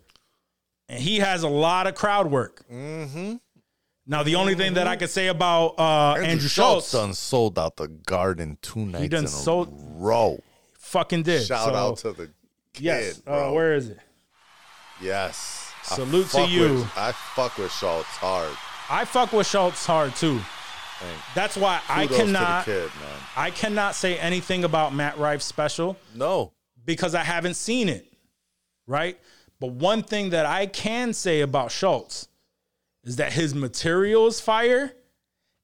and he has a lot of crowd work. Mm-hmm. Now the only thing that I could say about uh, Andrew, Schulz, Schulz done sold out the Garden two nights done in a sold- row. fucking did. Shout So, out to the kid, yes. bro. Uh, where is it? yes. Salute to you. with- I fuck with Schulz hard. I fuck with Schulz hard too. Thank- That's why I Kudos the cannot. kid. I cannot say anything about Matt Rife's special No, because I haven't seen it. Right. But one thing that I can say about Schulz is that his material is fire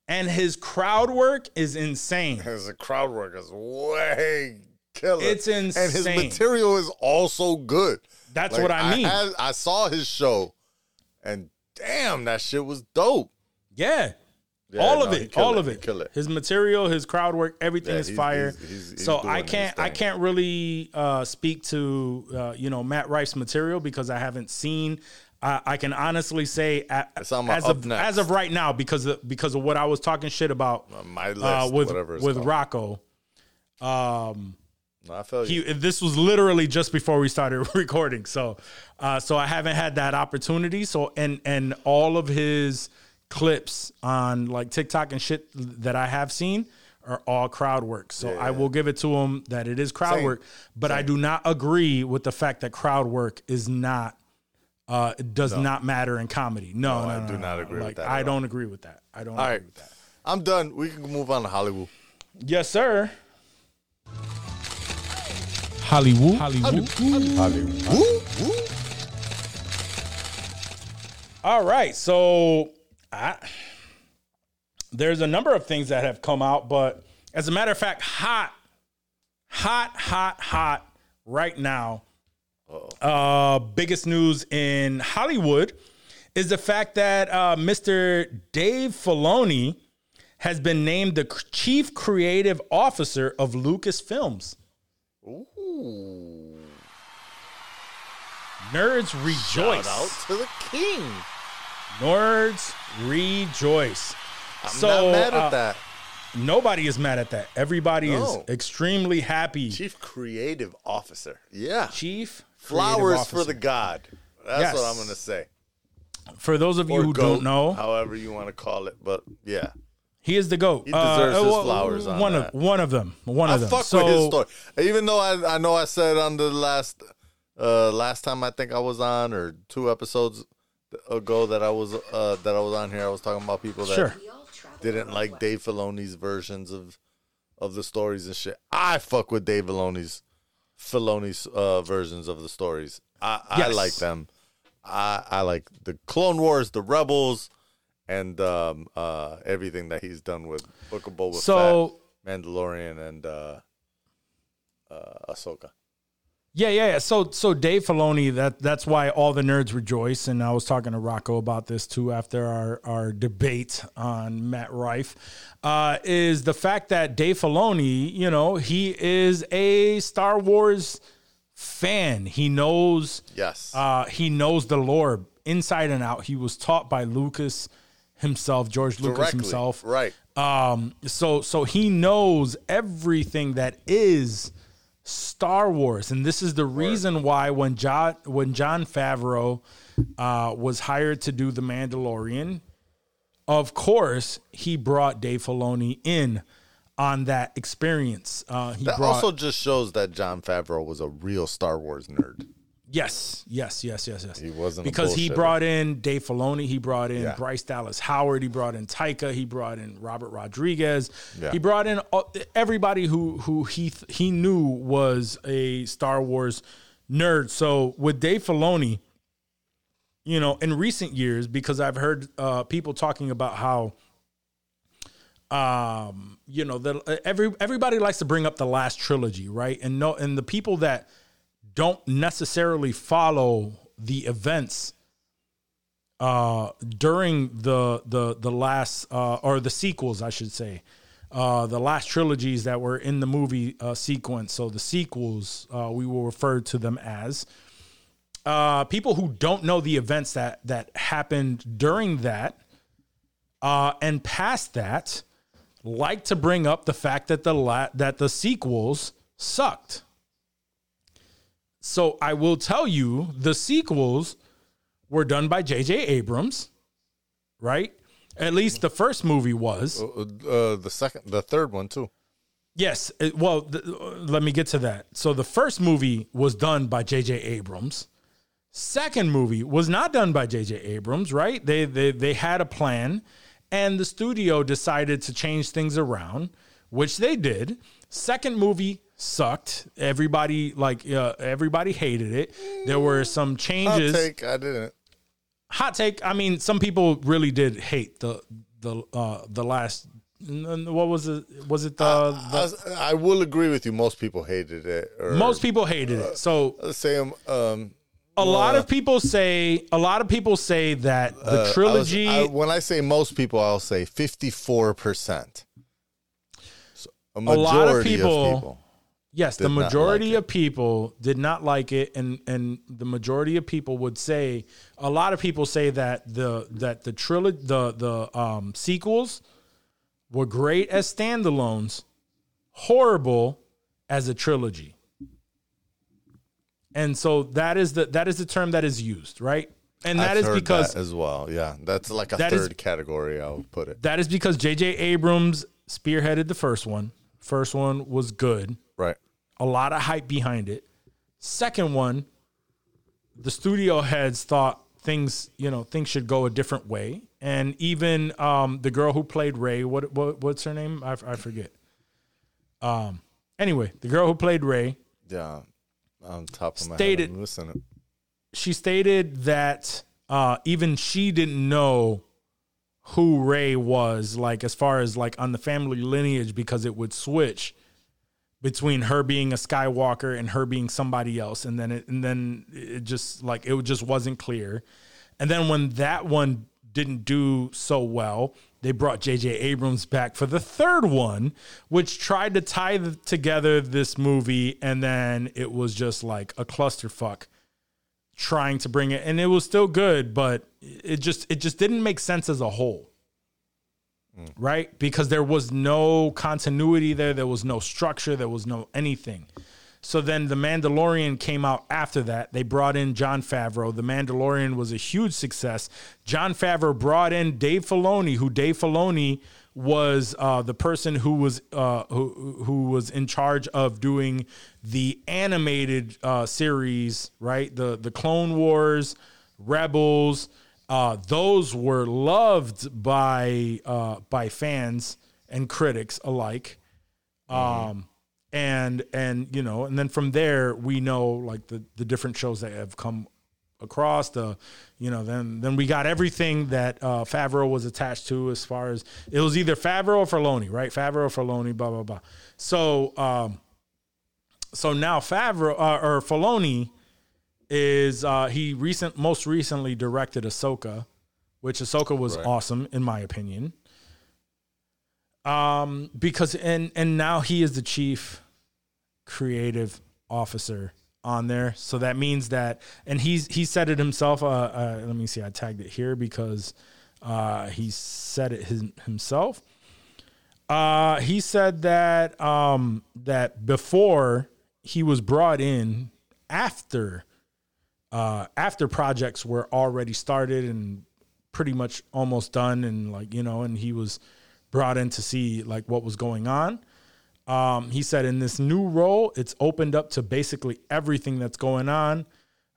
and his crowd work is insane. his crowd work is way killer. It's insane, and his material is also good. That's Like, what I mean. had- I saw his show, and damn, that shit was dope. yeah. Yeah, all of no, it, all it, of it. it. His material, his crowd work, everything Yeah, is he's- fire. he's- he's- so I can't, I can't really uh, speak to uh, you know Matt Rife's material because I haven't seen. I I can honestly say a- It's on my as of next. as of right now because of, because of what I was talking shit about my list, uh, with whatever with called. Rocco. Um, No, I feel you. he this was literally just before we started recording so uh so i haven't had that opportunity so and and all of his clips on like tiktok and shit that i have seen are all crowd work so i will give it to him that it is crowd Same. work but i do not agree with the fact that crowd work is not uh it does not matter in comedy no no, No, I no, do no, not no. agree with that i don't agree with that i don't All agree right, with that I'm done. We can move on to Hollywood. yes sir Hollywood. Hollywood. Hollywood. All right, so I, there's a number of things that have come out, but as a matter of fact, hot, hot, hot, hot right now. Uh, biggest news in Hollywood is the fact that uh, Mr. Dave Filoni has been named the chief creative officer of Lucasfilms. Ooh. Nerds rejoice. Shout out to the king. Nerds rejoice. I'm So, not mad at uh, that. Nobody is mad at that. Everybody No. is extremely happy. Chief creative officer. Yeah. Chief Flowers creative for the god. That's Yes. what I'm going to say. For those of you Or who goat, don't know, However you want to call it. But yeah. He is the goat. He deserves his well, flowers on one that. of one of them. One I of them. I fuck so, with his story. Even though I, I know I said on the last uh last time I think I was on or two episodes ago that I was uh that I was on here I was talking about people that Sure. didn't like Dave Filoni's versions of of the stories and shit. I fuck with Dave Filoni's Filoni's uh versions of the stories. I I like them. I I like the Clone Wars, the Rebels, and um uh everything that he's done with Book of Boba So- Fett, Mandalorian, and uh uh Ahsoka. Yeah, yeah, yeah. So, so Dave Filoni. That that's why all the nerds rejoice. And I was talking to Rocco about this too after our our debate on Matt Rife. Uh, is the fact that Dave Filoni, you know, he is a Star Wars fan. He knows. Yes. Uh, he knows the lore inside and out. He was taught by Lucas himself, George Lucas Directly. himself. Right. Um, so so he knows everything that is Star Wars, and this is the reason why when John when Jon Favreau uh, was hired to do the Mandalorian, of course he brought Dave Filoni in on that experience. Uh, he That brought also just shows that Jon Favreau was a real Star Wars nerd. Yes, yes, yes, yes, yes. He wasn't because he brought in Dave Filoni, he brought in Yeah. Bryce Dallas Howard, he brought in Taika, he brought in Robert Rodriguez, Yeah. he brought in everybody who who he th- he knew was a Star Wars nerd. So with Dave Filoni, you know, in recent years, because I've heard uh, people talking about how um you know the every everybody likes to bring up the last trilogy right and no and the people that don't necessarily follow the events uh during the the the last uh or the sequels I should say uh the last trilogies that were in the movie uh sequence so the sequels uh we will refer to them as uh people who don't know the events that that happened during that and past that, like to bring up the fact that the la- that the sequels sucked. So I will tell you, the sequels were done by J.J. Abrams, right? At least the first movie was. Uh, uh, the second, the third one too. Yes. it- well, th- let me get to that. So the first movie was done by J.J. Abrams. Second movie was not done by J.J. Abrams, right? They they they had a plan, and the studio decided to change things around, which they did. Second movie sucked. Everybody like uh, everybody hated it. There were some changes take. I didn't. hot take. I mean, some people really did hate the the uh the last. What was it? Was it the, I, the was- I will agree with you. Most people hated it. Or, most people hated it? So Let's say um, um a lot of people say a lot of people say that the uh, I was- trilogy. I- when I say most people, I'll say fifty-four percent. A lot of people- people. Yes, the majority like of people did not like it, and and the majority of people would say a lot of people say that the that the trilogy the the um sequels were great as standalones, horrible as a trilogy. And so that is the that is the term that is used, right? And that I've is because that as well. Yeah, that's like a That is- third category. I'll put it that is because J.J. Abrams spearheaded the first one. First one was good, right. a lot of hype behind it. Second one, the studio heads thought things, you know, things should go a different way. And even um, the girl who played Rey, what, what what's her name? I, I forget. Um. Anyway, the girl who played Rey, Yeah, on top of my Stated- head. I'm she stated that uh, even she didn't know who Rey was, like as far as like on the family lineage, because it would switch between her being a Skywalker and her being somebody else, and then it and then it just like it just wasn't clear. And then when that one didn't do so well, they brought J.J. Abrams back for the third one, which tried to tie the, together this movie, and then it was just like a clusterfuck trying to bring it and it was still good but it just it just didn't make sense as a whole right because there was no continuity there there was no structure there was no anything so then the mandalorian came out after that they brought in jon favreau the mandalorian was a huge success jon favreau brought in dave filoni who dave filoni was uh, the person who was uh, who who was in charge of doing the animated uh, series, right? The the Clone Wars, Rebels. Uh, those were loved by uh, by fans and critics alike. Um, and and you know, and then from there we know like the the different shows that have come across the you know then then we got everything that uh Favreau was attached to as far as it was either Favreau or Filoni, right? Favreau or Filoni, blah blah blah. So um so now Favreau uh, or Filoni is uh he recent most recently directed Ahsoka, which Ahsoka was Right. awesome in my opinion. Um because and and now he is the chief creative officer on there. So that means that, and he's he said it himself. Uh, uh, let me see, I tagged it here because uh, he said it his, himself. Uh, he said that um, that before he was brought in after uh, after projects were already started and pretty much almost done, and like you know, and he was brought in to see like what was going on. Um, he said in this new role, it's opened up to basically everything that's going on.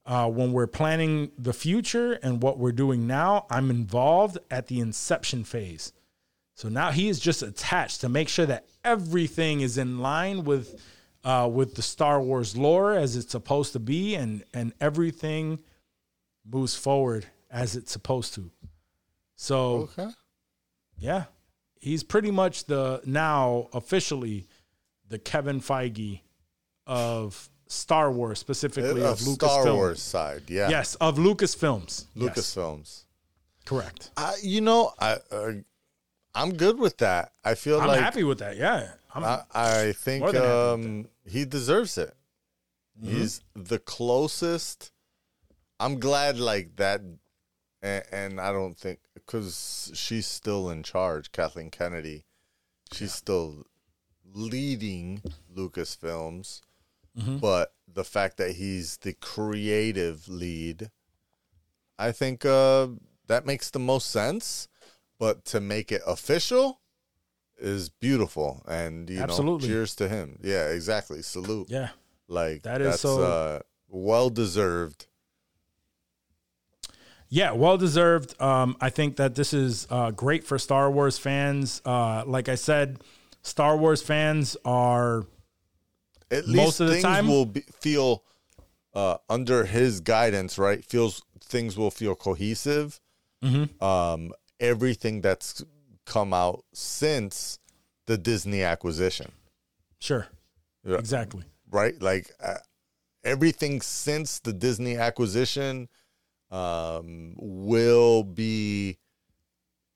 Uh, when we're planning the future and what we're doing now, I'm involved at the inception phase. So now he is just attached to make sure that everything is in line with uh, with the Star Wars lore as it's supposed to be, and and everything moves forward as it's supposed to. So Okay. yeah, he's pretty much the now officially the Kevin Feige of Star Wars, specifically Uh, of Star Lucasfilm. Wars side, yeah. Yes, of Lucasfilms. Yes, Lucasfilms. correct. I, you know, I uh, I'm good with that. I feel I'm like happy with that. Yeah, I'm, I, I think More than happy with um, he deserves it. Mm-hmm. He's the closest. I'm glad like that, and, and I don't think because she's still in charge, Kathleen Kennedy. She's still leading Lucasfilms, Mm-hmm. but the fact that he's the creative lead, I think uh, that makes the most sense. But to make it official is beautiful, and you Absolutely. know, cheers to him. Yeah, exactly. Salute. Yeah. Like That is so- uh, well deserved. Yeah, well deserved. Um, I think that this is uh, great for Star Wars fans. Uh, like I said, Star Wars fans are At Most least of the things time- will be, feel uh, under his guidance, right? Feels things will feel cohesive. Mm-hmm. Um, everything that's come out since the Disney acquisition, sure, Yeah. exactly. right? Like uh, everything since the Disney acquisition um, will be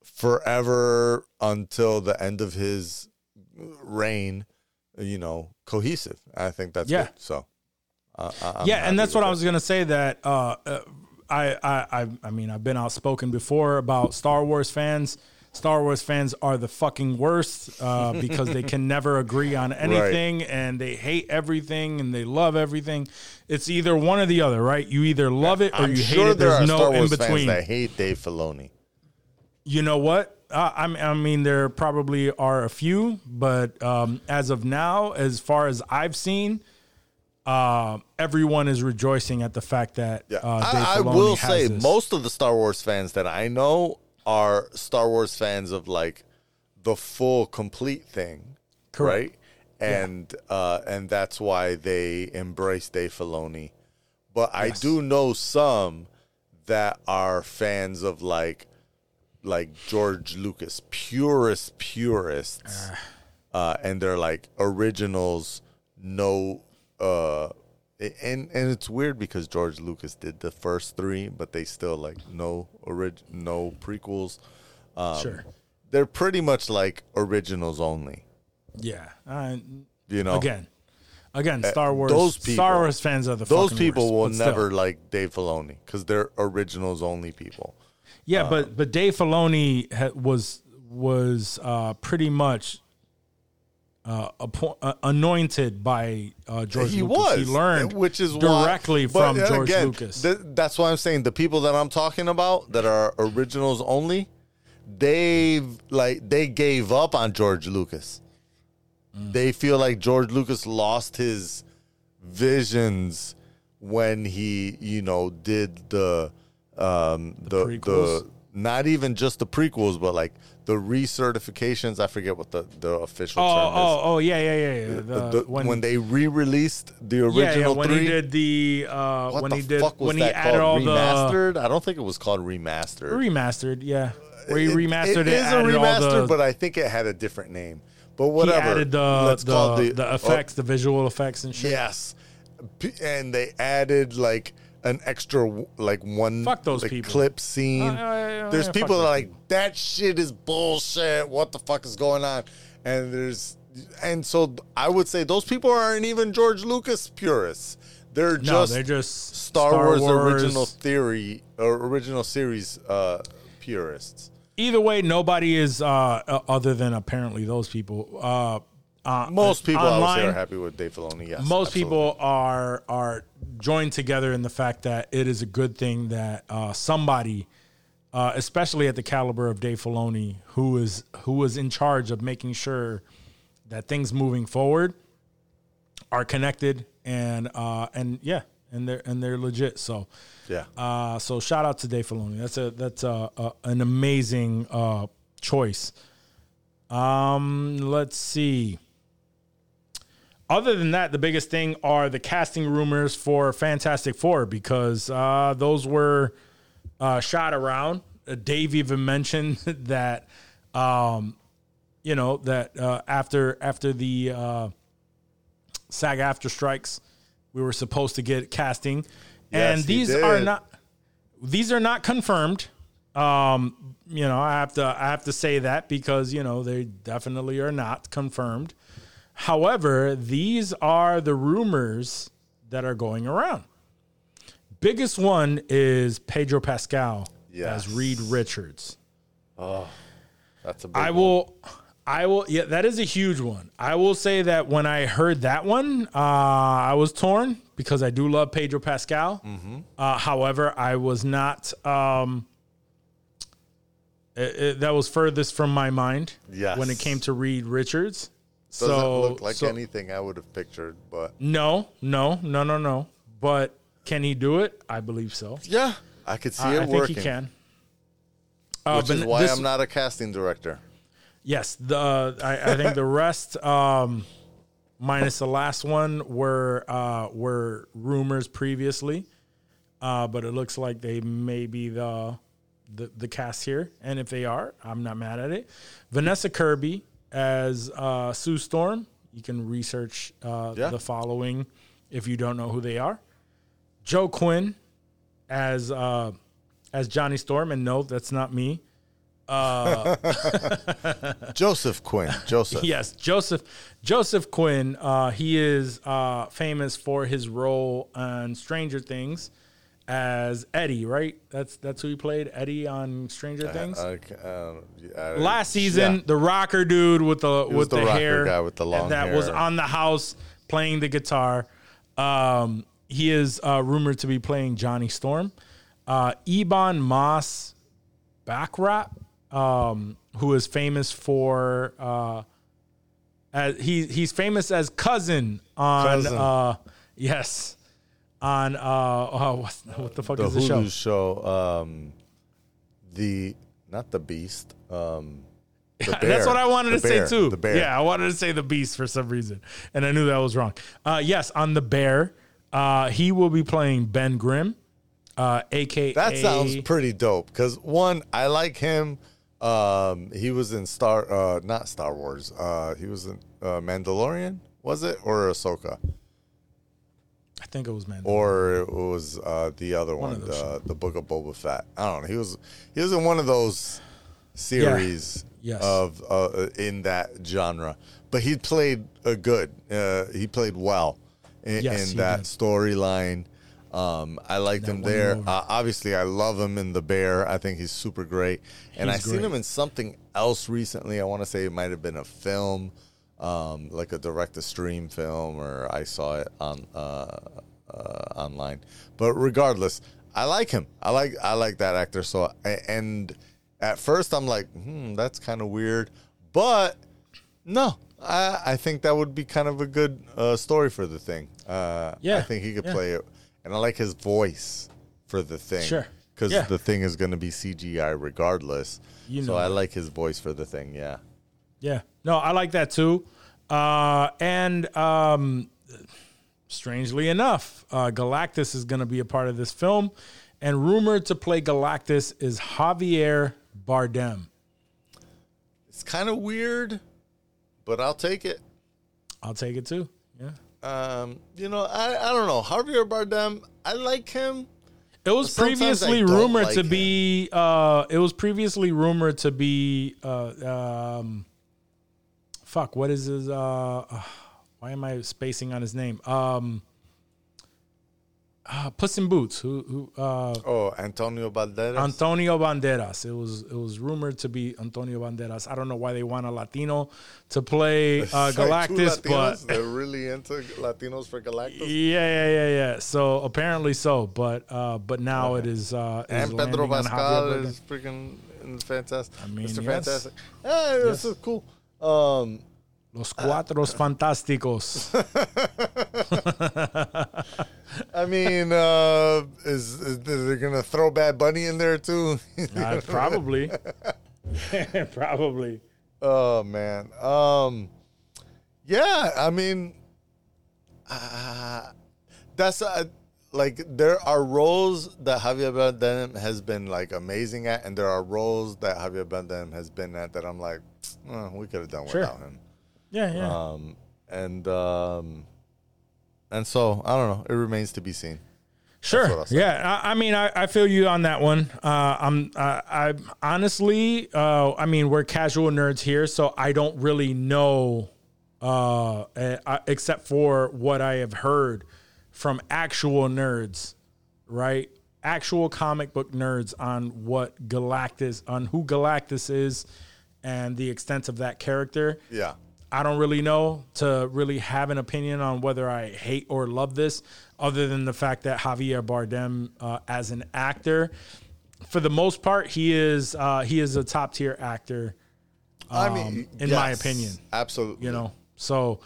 forever until the end of his reign. You know, cohesive. I think that's Yeah. good. So, uh, yeah, and that's what with I was gonna say. That uh, uh, I, I, I, I mean, I've been outspoken before about Star Wars fans. Star Wars fans are the fucking worst uh, because they can never agree on anything and they hate everything and they love everything. It's either one or the other, right? You either love it or I'm you sure hate it. there There's are no in between. fans that hate Dave Filoni. You know what? Uh, I, I mean, there probably are a few, but um, as of now, as far as I've seen, uh, everyone is rejoicing at the fact that uh, Dave I, I will say this. most of the Star Wars fans that I know are Star Wars fans of like the full complete thing, Correct. right? And uh, and that's why they embrace Dave Filoni. But I do know some that are fans of like like George Lucas, purist purists, uh, and they're like originals, no. Uh, and and it's weird because George Lucas did the first three, but they still like no orig- no prequels. Um, sure, They're pretty much like originals only. yeah. Uh, You know, again, again, Star Wars. Those people- Star Wars fans are the those people worst, will but still. never like Dave Filoni because they're originals only people. Yeah, Uh, but but Dave Filoni ha- was was uh, pretty much uh, appo- uh, anointed by uh, George he Lucas. was, He learned which is directly but from George again, Lucas. th- that's why I'm saying the people that I'm talking about that are originals only, they've like they gave up on George Lucas. Mm. They feel like George Lucas lost his visions when he, you know, did the um the the, prequels? not even just the prequels, but like the recertifications. I forget what the the official oh, term is. oh, oh, yeah, yeah, yeah. yeah. The- The- when, they re-released the original yeah, yeah, when three, he did the uh, what when the he did fuck was when he that added all? Remastered? I don't think it was called remastered. remastered, yeah, where he remastered it. It is a remaster, the, but I think it had a different name. But whatever, he added the Let's call the, it the oh, effects, the visual effects and shit. yes, and they added like an extra like one Fuck those like, people. clip scene. Uh, uh, uh, there's people that are like that shit is bullshit. What the fuck is going on? And there's and so I would say those people aren't even George Lucas purists. They're No, just they're just Star, Wars, original theory or original series uh, purists. Either way, nobody is uh, uh, other than apparently those people. Uh, Most people I would say online, are happy with Dave Filoni. Yes, most absolutely. people are are joined together in the fact that it is a good thing that uh, somebody, uh, especially at the caliber of Dave Filoni, who is who is in charge of making sure that things moving forward are connected and uh, and yeah, and they're and they're legit. So Yeah. uh, so shout out to Dave Filoni. That's a that's a, a an amazing uh, choice. Um, let's see. Other than that, the biggest thing are the casting rumors for Fantastic Four because uh, those were uh, shot around. Uh, Dave even mentioned that, um, you know, that uh, after after the uh, SAG after strikes, we were supposed to get casting, and Yes, he these are not these are not confirmed. Um, you know, I have to I have to say that because you know they definitely are not confirmed. However, these are the rumors that are going around. Biggest one is Pedro Pascal Yes. as Reed Richards. Oh, That's a big I one. will. I will. Yeah, that is a huge one. I will say that when I heard that one, uh, I was torn because I do love Pedro Pascal. Mm-hmm. Uh, however, I was not. Um, it- it- that was furthest from my mind. Yes. When it came to Reed Richards. Doesn't so look like so- anything I would have pictured, but No, no, no, no, no. But can he do it? I believe so. yeah, I could see I, it I think working. he can. Uh, Which is why this- I'm not a casting director. Yes, the I, I think the rest, um, minus the last one, were uh, were rumors previously, uh, but it looks like they may be the, the the cast here, and if they are, I'm not mad at it. Vanessa Kirby as uh, Sue Storm. You can research uh, Yeah. the following if you don't know who they are. Joe Quinn as uh, as Johnny Storm, and no, that's not me. Joseph Quinn. Joseph. Yes, Joseph Joseph Quinn. Uh, he is uh, famous for his role on Stranger Things as Eddie. Right? That's that's who he played, Eddie on Stranger Things. I ca- uh, I- Last season, yeah. the rocker dude with the with the the, hair guy with the long that was on the house playing the guitar. Um, he is uh, rumored to be playing Johnny Storm. Uh, Ebon Moss Backrap, um, who is famous for uh, as he he's famous as cousin on Cousin. uh yes on uh oh, what, what the fuck the is the show? show. um, the not the Beast. Um, the That's what I wanted The to bear. say too. The bear. Yeah, I wanted to say the beast for some reason, and I knew that was wrong. Uh, yes, on the bear, uh, he will be playing Ben Grimm, uh, aka That sounds pretty dope. Because one, I like him. Um, he was in Star, uh, not Star Wars. Uh, he was in uh, Mandalorian. Was it or Ahsoka? I think it was Man. or it was uh, the other One one, of those the, the Book of Boba Fett. I don't know. He was he was in one of those series Yes. of uh, in that genre, but he played uh, good. Uh, he played well in, Yes, in that storyline. Um, I liked That him there. Uh, obviously, I love him in The Bear. I think he's super great. And He's I seen him in something else recently. I want to say it might have been a film, um, like a direct to stream film, or I saw it on uh, uh, online. But regardless, I like him. I like I like that actor. So and at first I'm like, hmm, that's kind of weird, but no, I I think that would be kind of a good uh, story for the thing. Uh, I think he could yeah. play it, and I like his voice for the thing. Sure. because Yeah. the thing is going to be CGI regardless. You know so I like his voice for the thing. Yeah. Yeah. No, I like that too. Uh, and um, strangely enough, uh, Galactus is going to be a part of this film. And rumored to play Galactus is Javier Bardem. It's kind of weird, but I'll take it. I'll take it too. Yeah. Um, you know, I, I don't know. Javier Bardem, I like him. It was previously rumored like to him. be. Uh, it was previously rumored to be. Uh, um, fuck. What is his? Uh, uh, why am I spacing on his name? Um, uh, Puss in Boots. Who? Who? Uh, Oh, Antonio Banderas. Antonio Banderas. It was. It was rumored to be Antonio Banderas. I don't know why they want a Latino to play uh, It's like Galactus, but they're really into Latinos for Galactus. yeah, yeah, yeah, yeah. So apparently so, but uh, but now it is. Uh, is Pedro landing on Javier Pascal is freaking fantastic. I mean, Mr. yes. Fantastic. Yeah, this Yes. is cool. Um, Los Cuatros Fantásticos. I mean, uh, is, is, is they gonna throw Bad Bunny in there too? Uh, probably. probably. Oh man. Um yeah, I mean uh, that's uh, like there are roles that Javier Bardem has been like amazing at and there are roles that Javier Bardem has been at that I'm like oh, we could have done Sure. without him. Yeah, yeah. Um and um and so I don't know, it remains to be seen. sure. Yeah. I, I mean, I, I feel you on that one. Uh, I'm, I, I honestly, uh, I mean, we're casual nerds here, so I don't really know, uh, eh, except for what I have heard from actual nerds, right? actual comic book nerds on what Galactus, on who Galactus is, and the extent of that character. Yeah. I don't really know to really have an opinion on whether I hate or love this, other than the fact that Javier Bardem, uh, as an actor, for the most part, he is uh, he is a top tier actor. I mean, Um, in my opinion. absolutely. You know, so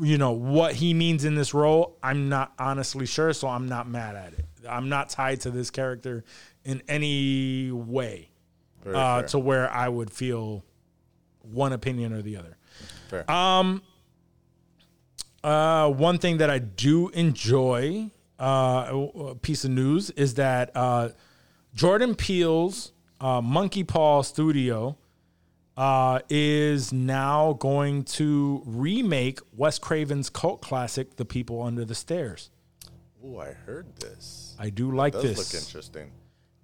you know what he means in this role. I'm not honestly sure, so I'm not mad at it. I'm not tied to this character in any way uh, to where I would feel one opinion or the other. fair. Uh, one thing that I do enjoy, uh, a piece of news is that uh, Jordan Peele's uh, Monkey Paw Studio uh, is now going to remake Wes Craven's cult classic, The People Under the Stairs. Ooh, I heard this. I do like this. look interesting.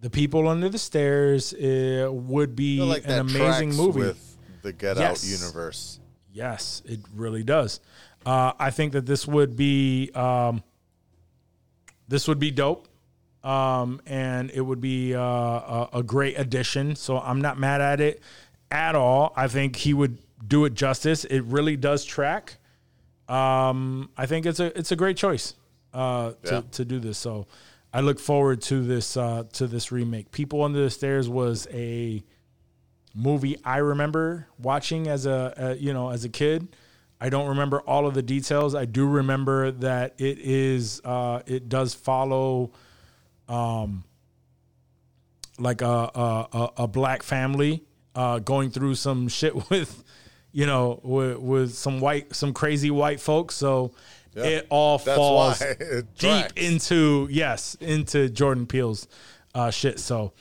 The People Under the Stairs uh, would be like an amazing movie. with the Get Yes. Out universe. Yes, it really does. Uh, I think that this would be um, this would be dope, um, and it would be uh, a, a great addition. So I'm not mad at it at all. I think he would do it justice. It really does track. Um, I think it's a it's a great choice uh, to Yeah. to do this. So I look forward to this uh, to this remake. People Under the Stairs was a movie I remember watching as a, uh you know as a kid. I don't remember all of the details. I do remember that it is uh, it does follow um, like a a, a, a black family uh, going through some shit with you know with, with some white some crazy white folks. So Yeah. it all That's falls it deep into yes into Jordan Peele's uh, shit. So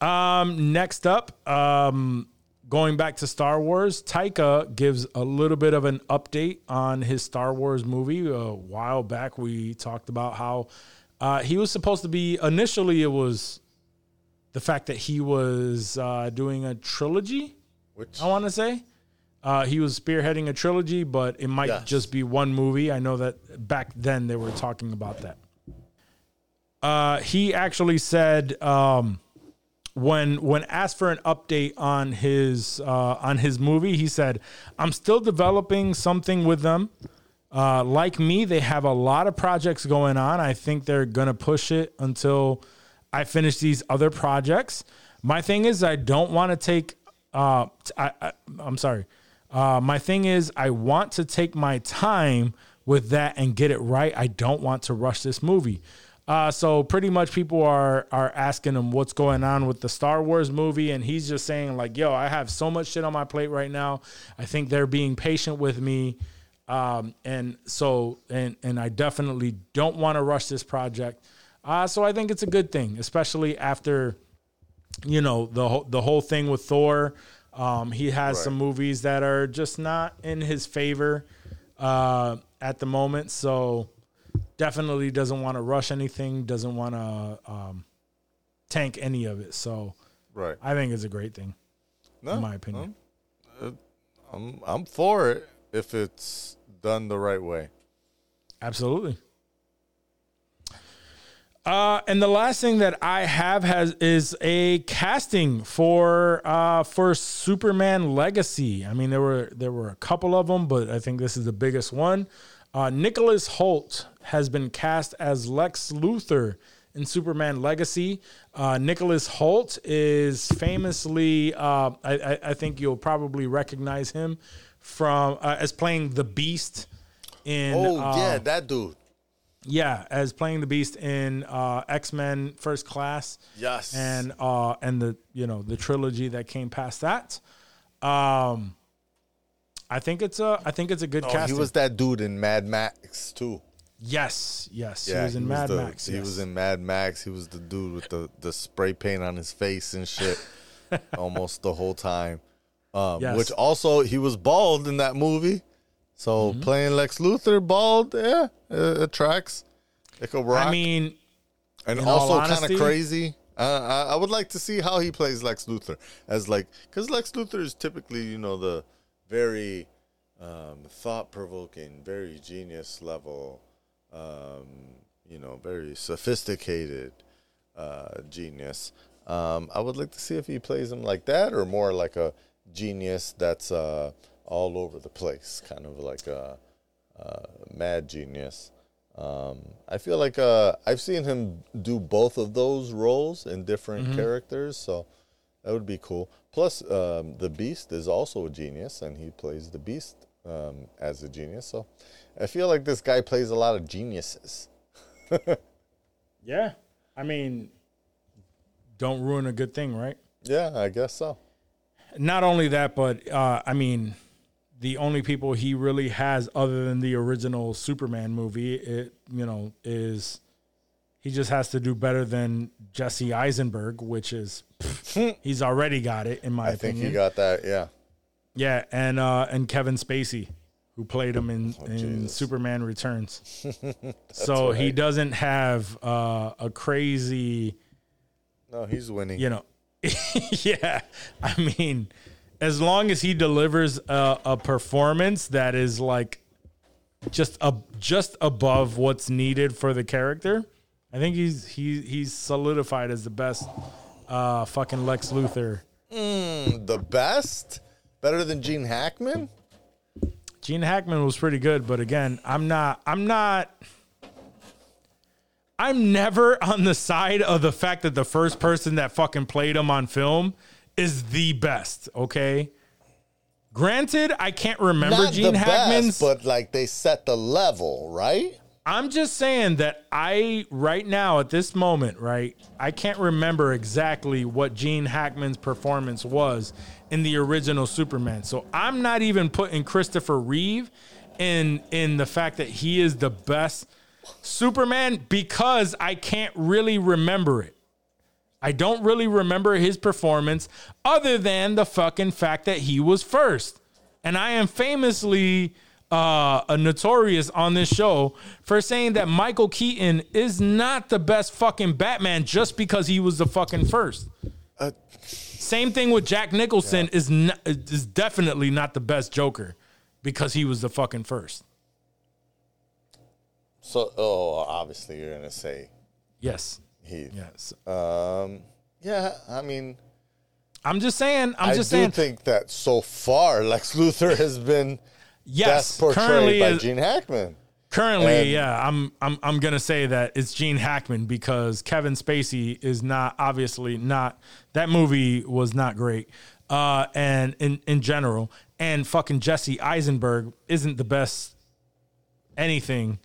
um, next up, um, going back to Star Wars, Taika gives a little bit of an update on his Star Wars movie. A while back, we talked about how uh, he was supposed to be initially. It was the fact that he was uh, doing a trilogy. Which I want to say. Uh, he was spearheading a trilogy, but it might Yes. just be one movie. I know that back then they were talking about that. Uh, he actually said um, when when asked for an update on his uh, on his movie, he said, "I'm still developing something with them. Uh, like me, they have a lot of projects going on. I think they're gonna push it until I finish these other projects. My thing is, I don't want to take. Uh, I, I, I'm sorry. Uh, my thing is, I want to take my time with that and get it right. I don't want to rush this movie. Uh, so pretty much people are are asking him what's going on with the Star Wars movie, and he's just saying like, "Yo, I have so much shit on my plate right now. I think they're being patient with me, um, and so and and I definitely don't want to rush this project. Uh, so I think it's a good thing, especially after you know the whole the whole thing with Thor. Um, he has Right. some movies that are just not in his favor uh, at the moment, so definitely doesn't want to rush anything. Doesn't want to um, tank any of it. So right. I think it's a great thing, No, in my opinion. I'm I'm for it if it's done the right way. Absolutely. Uh, and the last thing that I have has is a casting for uh, for Superman Legacy. I mean, there were there were a couple of them, but I think this is the biggest one. Uh, Nicholas Hoult has been cast as Lex Luthor in Superman Legacy. Uh, Nicholas Hoult is famously, uh, I, I, I think you'll probably recognize him from uh, as playing the Beast in Oh uh, yeah, that dude. Yeah, as playing the Beast in uh, X Men First Class. Yes. and uh, and the you know the trilogy that came past that. Um, I think it's a I think it's a good Oh, casting. he was that dude in Mad Max too. yes, yes, Yeah, he was in Mad the- Max. He yes. was in Mad Max. He was the dude with the, the spray paint on his face and shit, almost the whole time. Um, Yes. Which also he was bald in that movie, so Mm-hmm. playing Lex Luthor bald, yeah, it, it tracks. It could rock. I mean, and also kind of crazy. Uh, I, I would like to see how he plays Lex Luthor as like because Lex Luthor is typically you know the very um, thought provoking, very genius level, um, you know, very sophisticated. uh, genius. Um, I would like to see if he plays him like that or more like a genius that's uh, all over the place, kind of like a, uh mad genius. Um, I feel like uh, I've seen him do both of those roles in different characters, so that would be cool. Plus, um, the Beast is also a genius, and he plays the Beast um, as a genius. So, I feel like this guy plays a lot of geniuses. Yeah. I mean, don't ruin a good thing, right? Yeah, I guess so. Not only that, but uh, I mean, the only people he really has other than the original Superman movie, it you know, is he just has to do better than Jesse Eisenberg, which is he's already got it in my opinion. I think he got that. Yeah, yeah, and uh, and Kevin Spacey, who played him in, in Oh, Jesus. Superman Returns. so he doesn't have uh, a crazy no, he's winning. you know, yeah. I mean, as long as he delivers a, a performance that is like just a just above what's needed for the character, I think he's he he's solidified as the best uh fucking Lex Luthor. the best, better than Gene Hackman. Gene Hackman was pretty good, but again, I'm not I'm not I'm never on the side of the fact that the first person that fucking played him on film is the best, okay? Granted, I can't remember Not Gene the Hackman's best, but like they set the level, right? I'm just saying that I right now at this moment, right? I can't remember exactly what Gene Hackman's performance was in the original Superman. So I'm not even putting Christopher Reeve in in the fact that he is the best Superman because I can't really remember it. I don't really remember his performance other than the fucking fact that he was first. And I am famously uh, a notorious on this show for saying that Michael Keaton is not the best fucking Batman just because he was the fucking first. Uh, Same thing with Jack Nicholson is not, is definitely not the best Joker because he was the fucking first. So, oh, obviously you're gonna say Yes. Heath. Yes. Um, yeah, I mean, I'm just saying. I'm i just do saying. think that so far Lex Luthor has been yes. best portrayed Currently, by is- Gene Hackman. Currently, And- yeah, I'm I'm I'm gonna say that it's Gene Hackman because Kevin Spacey is not obviously not that movie was not great. Uh and in in general, and fucking Jesse Eisenberg isn't the best anything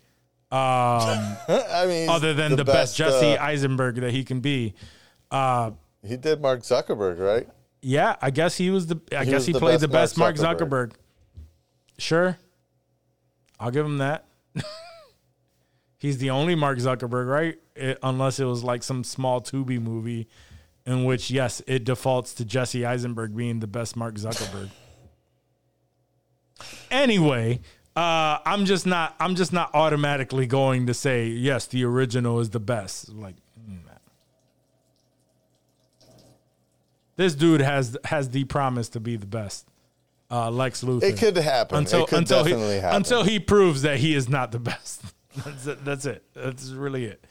I mean, other than the, best, uh, Jesse Eisenberg that he can be. he did Mark Zuckerberg, right? Yeah, I guess he was the I He guess he the played best the best Mark Mark Zuckerberg. Zuckerberg. Sure. I'll give him that. He's the only Mark Zuckerberg, right? It- unless it was like some small Tubi movie in which yes, it defaults to Jesse Eisenberg being the best Mark Zuckerberg. anyway, uh, I'm just not I'm just not automatically going to say yes, the original is the best. Like mm, this dude has has the promise to be the best. Uh, Lex Luthor. It could happen. until it could until he happen. until he proves that he is not the best. That's it. That's it. That's really it.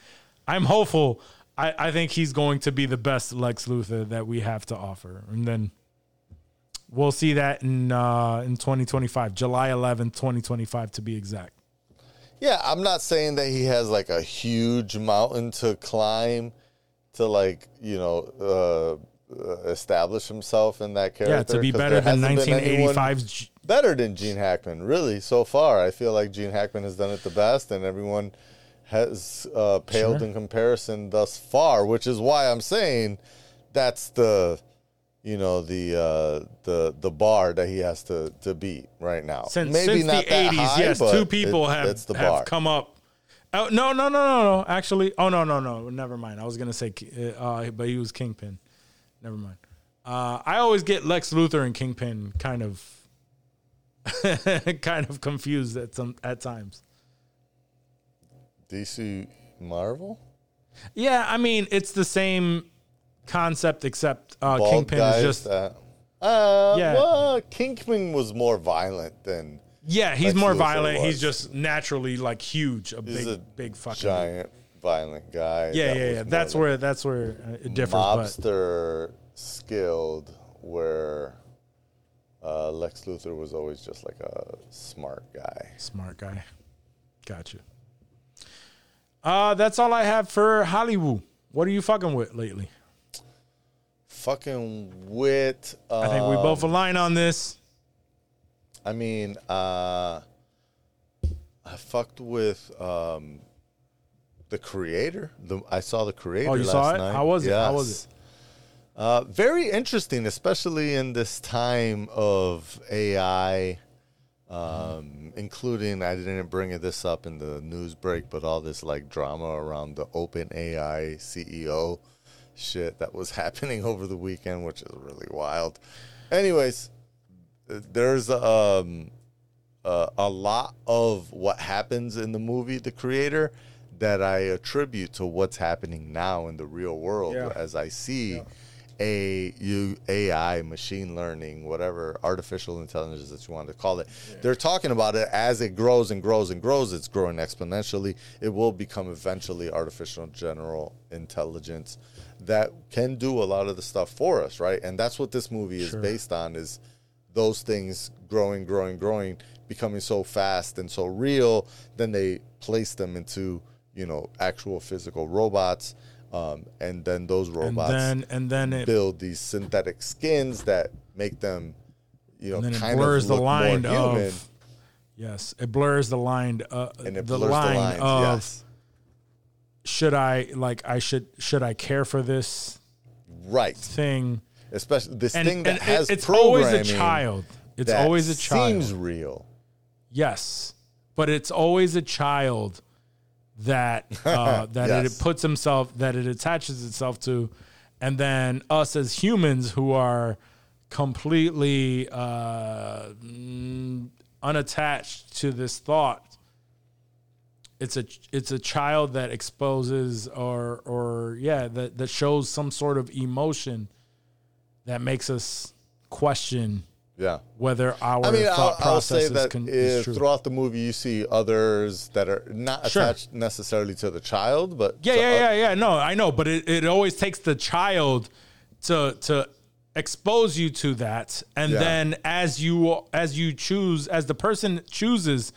I'm hopeful. I, I think he's going to be the best Lex Luthor that we have to offer, and then we'll see that in uh, in 2025, July 11th, 2025, to be exact. Yeah, I'm not saying that he has like a huge mountain to climb to like you know uh, uh, establish himself in that character. Yeah, to be 'cause better there than hasn't been anyone 1985's. J- Better than Gene Hackman, really. So far, I feel like Gene Hackman has done it the best, and everyone has uh, paled Sure. in comparison thus far. Which is why I'm saying that's the you know the uh, the the bar that he has to to beat right now. Since, Maybe since not the that 80s, high, yes, but two people it- have, it's the have bar. come up. Oh, no, no, no, no, no. Actually, oh, no, no, no. Never mind. I was going to say, uh, but he was Kingpin. Never mind. Uh, I always get Lex Luthor and Kingpin kind of kind of confused at some at times. DC Marvel. Yeah, I mean, it's the same concept except uh, Bald Kingpin is just that- uh, Yeah. Well, Kingpin was more violent than yeah, he's more violent. He's just naturally like huge, a he's big a big fucking giant violent guy. Yeah, yeah, yeah. That's where that's where it differs. But mobster skilled, where uh, Lex Luthor was always just like a smart guy. smart guy. Got you. Uh, that's all I have for Hollywood. What are you fucking with lately? Fucking with. Uh, I think we both align on this. I mean, uh, I fucked with um, the creator. The I saw the creator. Oh, you last saw it? Night. How was it? How was it? Uh, very interesting, especially in this time of AI, um, including I didn't bring this up in the news break, but all this like drama around the Open AI CEO shit that was happening over the weekend, which is really wild. Anyways, there's um, uh, a lot of what happens in the movie The Creator that I attribute to what's happening now in the real world Yeah. as I see a you AI machine learning whatever artificial intelligence that you want to call it. They're talking about it as it grows and grows and grows. It's growing exponentially. It will become eventually artificial general intelligence that can do a lot of the stuff for us right and that's what this movie is Sure. based on is those things growing, growing, growing, becoming so fast and so real, then they place them into you know actual physical robots, um, and then those And robots then and then it build these synthetic skins that make them, you know, and then it kind blurs of the look line more human, of yes, it blurs the line uh, and it the blurs line the lines. of yes, should I like I should should I care for this right. thing? Especially this And, thing that and has it's always a child. It's always a child. Seems real. Yes, but it's always a child that uh, that Yes. it puts himself that it attaches itself to, and then us as humans who are completely uh, mm, unattached to this thought. It's a it's a child that exposes or or yeah that that shows some sort of emotion that makes us question Yeah. whether our I mean, I'll, thought I'll say process is, that is true. throughout the movie you see others that are not Sure. attached necessarily to the child, but Yeah, yeah, yeah, yeah. No, I know, but it, it always takes the child to to expose you to that, and Yeah. then as you as you choose, as the person chooses,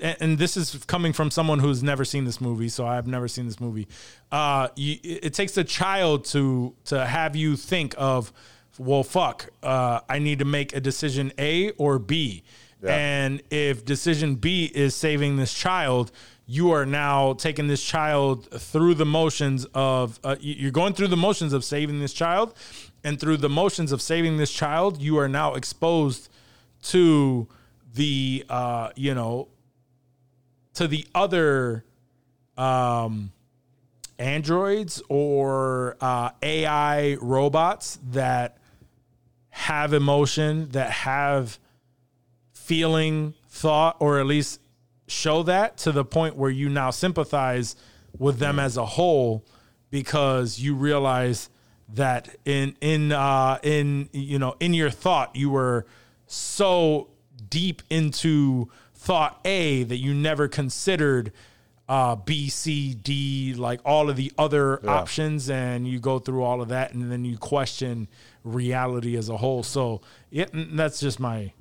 and, this is coming from someone who's never seen this movie, so I've never seen this movie. Uh, you, it takes a child to to have you think of, well, fuck, uh, I need to make a decision A or B. Yeah. And if decision B is saving this child, you are now taking this child through the motions of, uh, you're going through the motions of saving this child. And through the motions of saving this child, you are now exposed to the, uh, you know, to the other um, androids or uh, AI robots that have emotion, that have feeling, thought, or at least show that to the point where you now sympathize with them as a whole because you realize that in in uh in you know in your thought you were so deep into thought A that you never considered uh, B, C, D, like all of the other options, and you go through all of that, and then you question reality as a whole. So, yeah, n- that's just my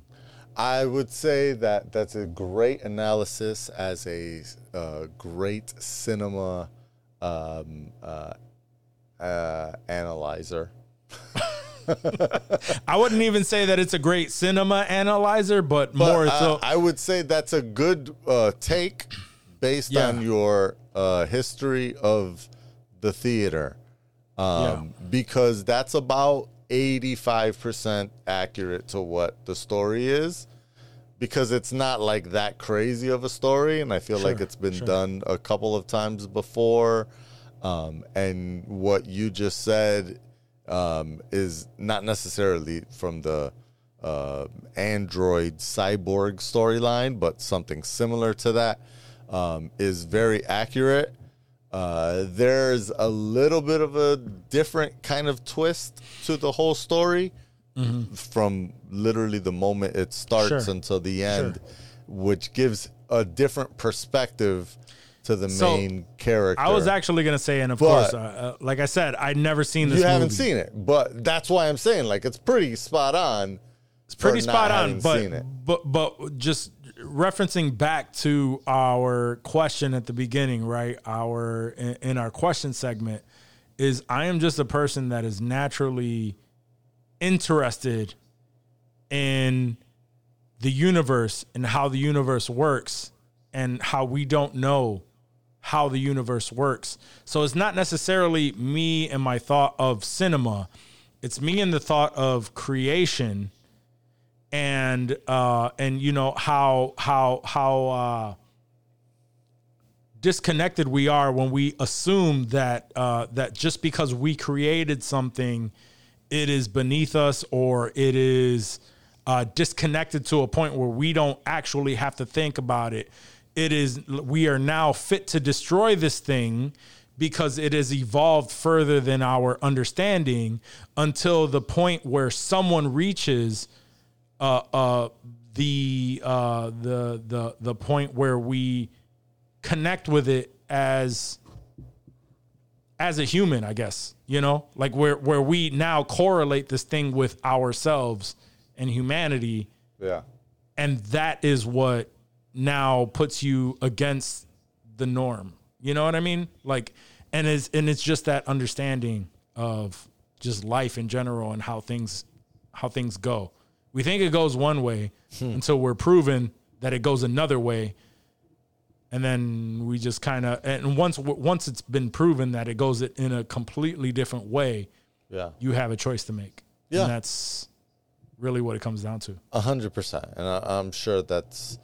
I would say that that's a great analysis as a uh, great cinema um, uh, uh, analyzer. I wouldn't even say that it's a great cinema analyzer, but, But more uh, so. I would say that's a good uh, take based Yeah. on your uh, history of the theater, um, because that's about eighty-five percent accurate to what the story is. Because it's not like that crazy of a story, and I feel like it's been sure. done a couple of times before. Um, and what you just said um, is not necessarily from the uh, Android cyborg storyline, but something similar to that um, is very accurate. Uh, there's a little bit of a different kind of twist to the whole story from literally the moment it starts Sure. until the end, Sure. which gives a different perspective to the So, main character. I was actually gonna say, and of But- course, uh, uh, like I said, I'd never seen this. you haven't movie. seen it, but that's why I'm saying like it's pretty spot on. It's pretty spot on, but but but just referencing back to our question at the beginning, right? Our in, in our question segment is I am just a person that is naturally interested in the universe and how the universe works and how we don't know how the universe works. So it's not necessarily me and my thought of cinema. It's me and the thought of creation and uh and you know how how how uh disconnected we are when we assume that uh that just because we created something it is beneath us or it is uh disconnected to a point where we don't actually have to think about it it is we are now fit to destroy this thing because it has evolved further than our understanding until the point where someone reaches uh, uh, the uh, the the the point where we connect with it as as a human, I guess. You know, like where where we now correlate this thing with ourselves and humanity, Yeah. and that is what now puts you against the norm. You know what I mean? Like, and it's and it's just that understanding of just life in general and how things how things go. We think it goes one way hmm. until we're proven that it goes another way, and then we just kind of and once once it's been proven that it goes in a completely different way, Yeah. you have a choice to make. Yeah. and that's really what it comes down to. A hundred percent, and I, I'm sure that's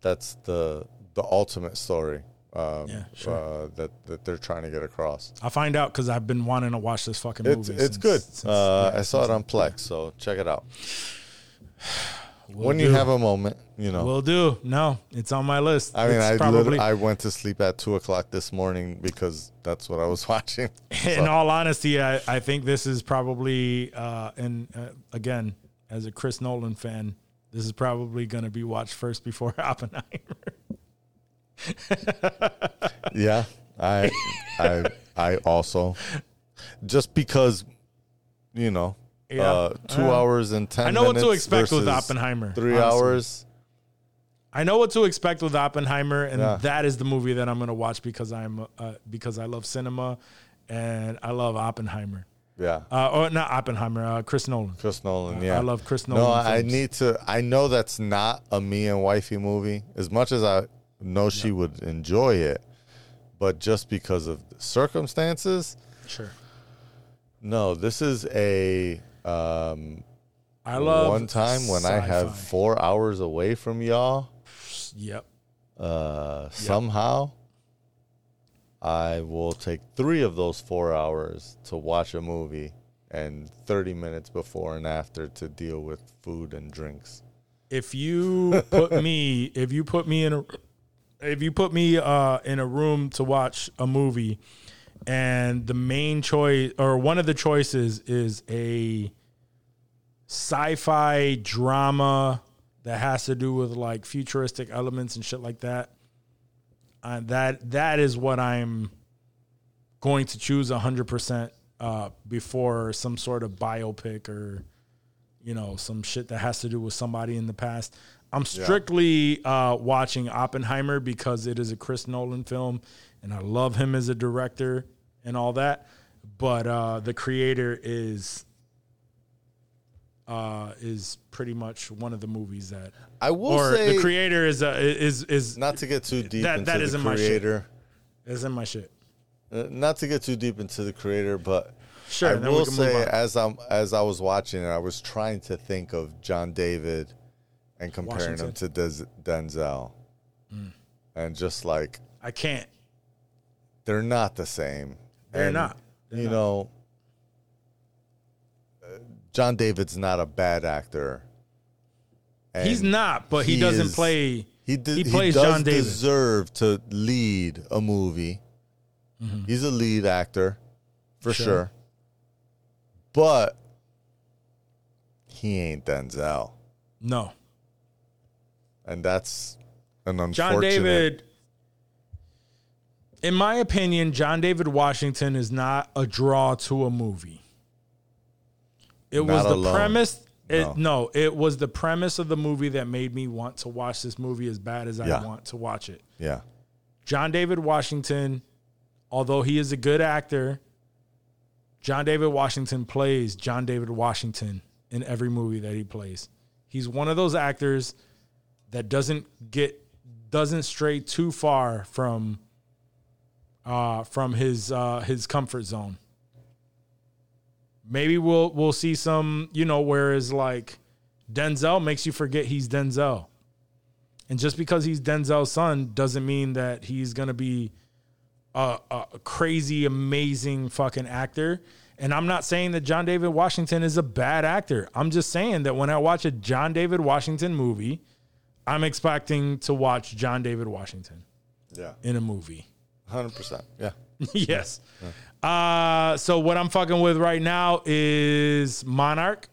that's the the ultimate story. Um, Yeah, sure. uh, that that they're trying to get across. I find out because I've been wanting to watch this fucking movie. it's since- good. since- uh, yeah, I saw it on Plex, so check it out Will when you have a moment. You know, Will do. No, it's on my list. I mean, It's I probably. I went to sleep at two o'clock this morning because that's what I was watching. in all honesty, I, I think this is probably, uh, and uh, again, as a Chris Nolan fan, this is probably going to be watched first before Oppenheimer. Yeah, I, I, I also, just because, you know, Yeah. uh, two Uh, hours and ten. I know what to expect with Oppenheimer, Three honestly. hours. I know what to expect with Oppenheimer, and Yeah. that is the movie that I'm going to watch because I'm uh, because I love cinema, and I love Oppenheimer. Yeah, Uh, or not Oppenheimer, uh, Chris Nolan. Chris Nolan. Yeah, I love Chris Nolan. No. I films. need to. I know that's not a me and wifey movie. As much as I know she would enjoy it, but just because of the circumstances, sure. no. This is a um, I love one time when I have four hours away from y'all. Yep. Uh, somehow, I will take three of those four hours to watch a movie, and thirty minutes before and after to deal with food and drinks. If you put me, if you put me in a, if you put me uh, in a room to watch a movie, and the main choice or one of the choices is a sci-fi drama that has to do with like futuristic elements and shit like that. Uh, that that is what I'm going to choose hundred percent uh, before some sort of biopic or you know some shit that has to do with somebody in the past. I'm strictly uh, watching Oppenheimer because it is a Chris Nolan film, and I love him as a director and all that. But uh, the creator is uh, is pretty much one of the movies that, I will or say, the creator is uh, is is not to get too deep That- into that the isn't my shit. creator, is in my shit. uh, not to get too deep into the creator, but Sure, I will say as I'm as I was watching it, I was trying to think of John David and comparing him to Des- Denzel, Mm. and just like I can't. they're not the same. They're And, not. They're you not. know, John David's not a bad actor. He's not, but he, he doesn't is- play. He, d- he he plays does John David. deserve to lead a movie. Mm-hmm. He's a lead actor, for Sure. sure. But he ain't Denzel, No, and that's an unfortunate. John David. in my opinion, John David Washington is not a draw to a movie. It was the alone. premise. It, No. no. it was the premise of the movie that made me want to watch this movie as bad as I want to watch it. Yeah. John David Washington, although he is a good actor, John David Washington plays John David Washington in every movie that he plays. He's one of those actors that doesn't get doesn't stray too far from uh from his uh his comfort zone. Maybe we'll we'll see some, you know, whereas like Denzel makes you forget he's Denzel. And just because he's Denzel's son doesn't mean that he's gonna be a, a crazy, amazing fucking actor. And I'm not saying that John David Washington is a bad actor. I'm just saying that when I watch a John David Washington movie, I'm expecting to watch John David Washington Yeah. in a movie. Hundred percent. Yeah. yes. Uh, so what I'm fucking with right now is Monarch.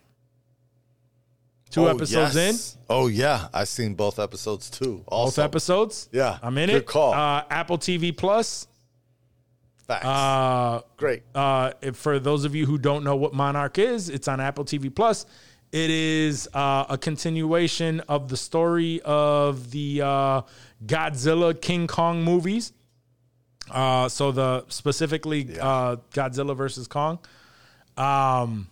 Two Oh, episodes yes. Oh yeah, I've seen both episodes too. in. Also, Both episodes. Yeah, I'm in good it. call. Uh, Apple TV Plus. Facts. Uh, Great. uh, if, for those of you who don't know what Monarch is, it's on Apple TV Plus. It is uh, a continuation of the story of the uh, Godzilla King Kong movies. Uh, so the specifically uh, Godzilla versus Kong. Um,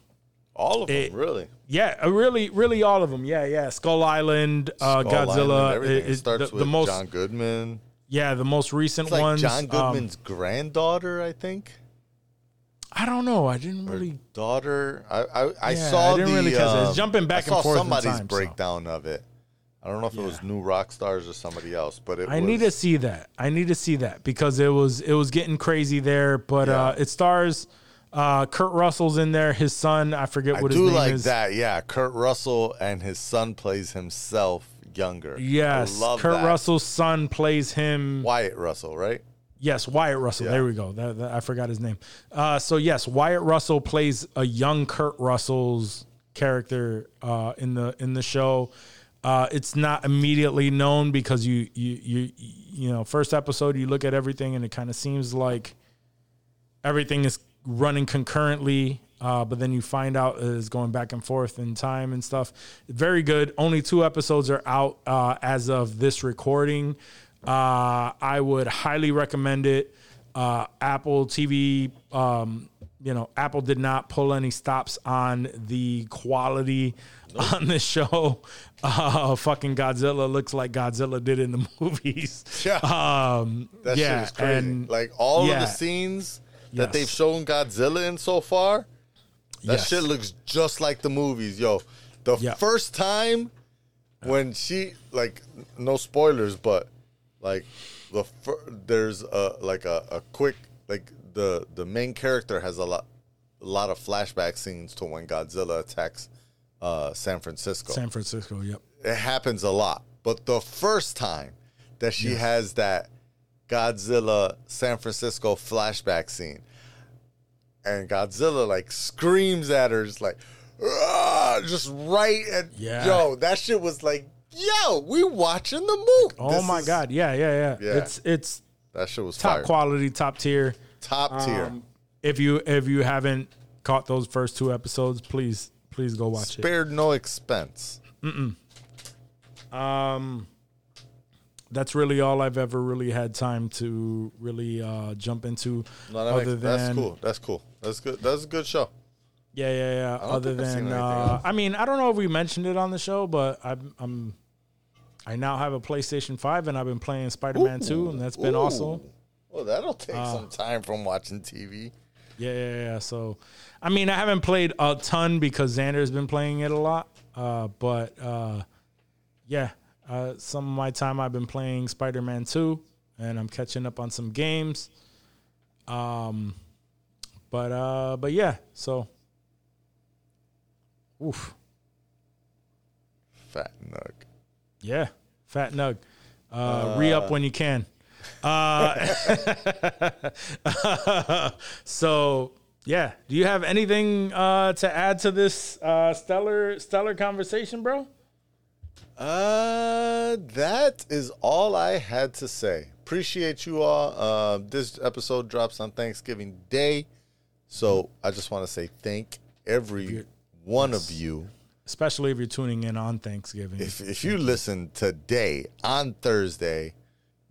All of them, really. yeah, uh, really, really all of them. Yeah, yeah. Skull Island, uh, Skull Godzilla. Island, everything. it- It, it- starts the, with the most, John Goodman. yeah, the most recent like ones. John um, Goodman's granddaughter, I think. I don't know. I didn't really. daughter. I I, I Yeah, saw I didn't the really it. It's um, jumping back I saw and forth somebody's time, so. breakdown of it. I don't know if it was New Rock Stars or somebody else, but it I was, need to see that. I need to see that because it was it was getting crazy there. But Yeah. uh, it stars uh, Kurt Russell's in there. His son, I forget I what his do name like is. that. Yeah, Kurt Russell and his son plays himself younger. Yes, I love Kurt that. Russell's son plays him. Wyatt Russell, right? Yes, Wyatt Russell. Yeah. There we go. That, that- I forgot his name. Uh, so yes, Wyatt Russell plays a young Kurt Russell's character uh, in the in the show. Uh, it's not immediately known because you you you you know first episode you look at everything and it kind of seems like everything is running concurrently. Uh, but then you find out is going back and forth in time and stuff. Very good. Only two episodes are out uh, as of this recording. Uh, I would highly recommend it. Uh, Apple TV, um, you know, Apple did not pull any stops on the quality on the show. Uh, fucking Godzilla looks like Godzilla did in the movies. Yeah. Um, That yeah, shit is crazy. and like all of the scenes that Yes. they've shown Godzilla in so far, that Yes. shit looks just like the movies, yo. The Yeah. first time when she like no spoilers, but like the fir- there's a like a, a quick like the the main character has a lot a lot of flashback scenes to when Godzilla attacks uh, San Francisco San Francisco. Yep. it happens a lot. But the first time that she has that Godzilla San Francisco flashback scene, and Godzilla like screams at her, just like, just right at Yeah. yo, that shit was like, yo, we watching the movie. Oh This my is- god. Yeah, yeah, yeah. Yeah. It's it's that shit was top quality, top tier. top tier. Um, if you if you haven't caught those first two episodes, please please go watch it. Spared no expense. Um, That's really all I've ever really had time to really uh, jump into. No, that other makes, that's cool. That's cool. That's good. That's a good show. yeah, yeah, yeah. Other think I've seen than uh. I mean, I don't know if we mentioned it on the show, but I'm I'm I now have a PlayStation Five and I've been playing Spider Man Two, and that's been Ooh. awesome. Well, that'll take Uh, some time from watching TV. Yeah, yeah, yeah. So, I mean, I haven't played a ton because Xander's been playing it a lot. Uh, but uh, yeah, uh, some of my time I've been playing Spider Man 2, and I'm catching up on some games. Um, but uh, but yeah, so. Oof. Fat nug. Yeah, fat nug. Uh, re up when you can. Uh, so yeah, do you have anything uh, to add to this uh, stellar stellar conversation, bro? Uh, that is all I had to say. appreciate you all. Uh, this episode drops on Thanksgiving Day, so I just want to say thank every one of you. Especially if you're tuning in on Thanksgiving. If if you listen today on Thursday,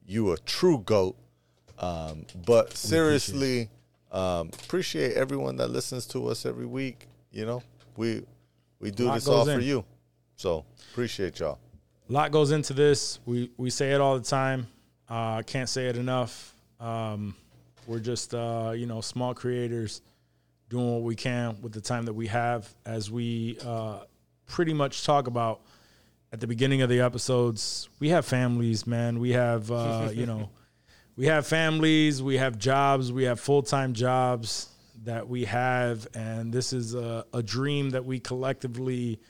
you a true goat. Um, but seriously, um, appreciate everyone that listens to us every week. You know, we we do this all goes for you. So appreciate y'all. a lot goes into this. We we say it all the time. Uh, can't say it enough. Um, we're just uh, you know small creators doing what we can with the time that we have. As we uh, pretty much talk about at the beginning of the episodes, we have families, man. We have uh, you know we have families, we have jobs, we have full time jobs that we have, and this is a, a dream that we collectively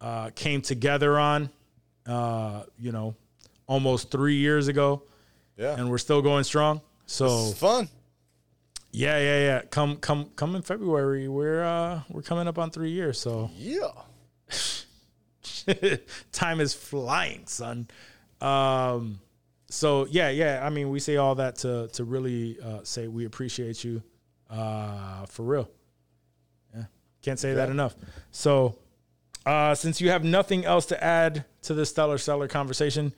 uh, came together on, uh, you know, almost three years ago, Yeah, and we're still going strong. So it's fun. yeah, yeah, yeah. Come, come, come in February. We're uh, we're coming up on three years. So Yeah. time is flying, son. Um, so yeah, yeah. I mean, we say all that to to really uh, say we appreciate you uh, for real. Yeah, can't say that enough. So, uh, since you have nothing else to add to the stellar stellar conversation,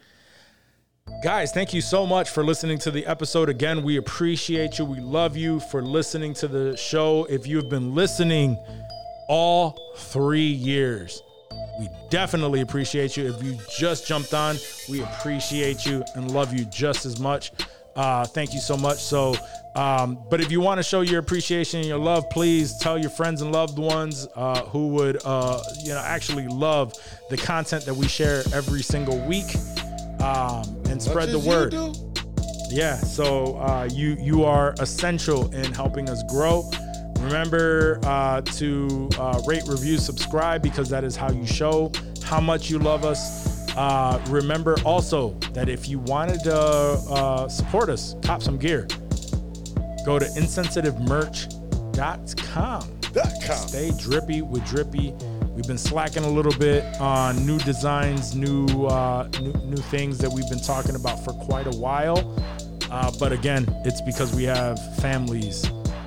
guys, thank you so much for listening to the episode. Again, we appreciate you. We love you for listening to the show. If you've been listening all three years. We definitely appreciate you. If you just jumped on, we appreciate you and love you just as much. Uh, thank you so much. So, um, but if you want to show your appreciation and your love, please tell your friends and loved ones uh, who would, uh, you know, actually love the content that we share every single week, um, and spread the Much as you word. Yeah, so uh, you you are essential in helping us grow. Remember uh, to uh, rate, review, subscribe because that is how you show how much you love us. Uh, remember also that if you wanted to uh, support us, cop some gear. Go to insensitivemerch.com. Com. Stay drippy with drippy. We've been slacking a little bit on new designs, new uh, new, new things that we've been talking about for quite a while. Uh, but again, it's because we have families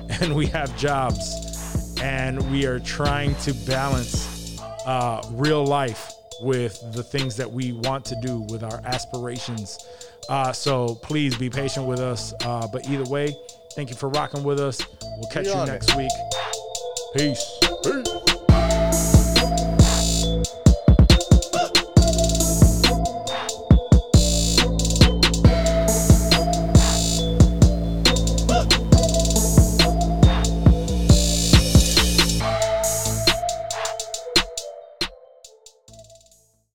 and we have jobs, and we are trying to balance uh, real life with the things that we want to do with our aspirations. Uh, so please be patient with us. Uh, but either way, thank you for rocking with us. We'll catch you on it. next week. Peace. Peace.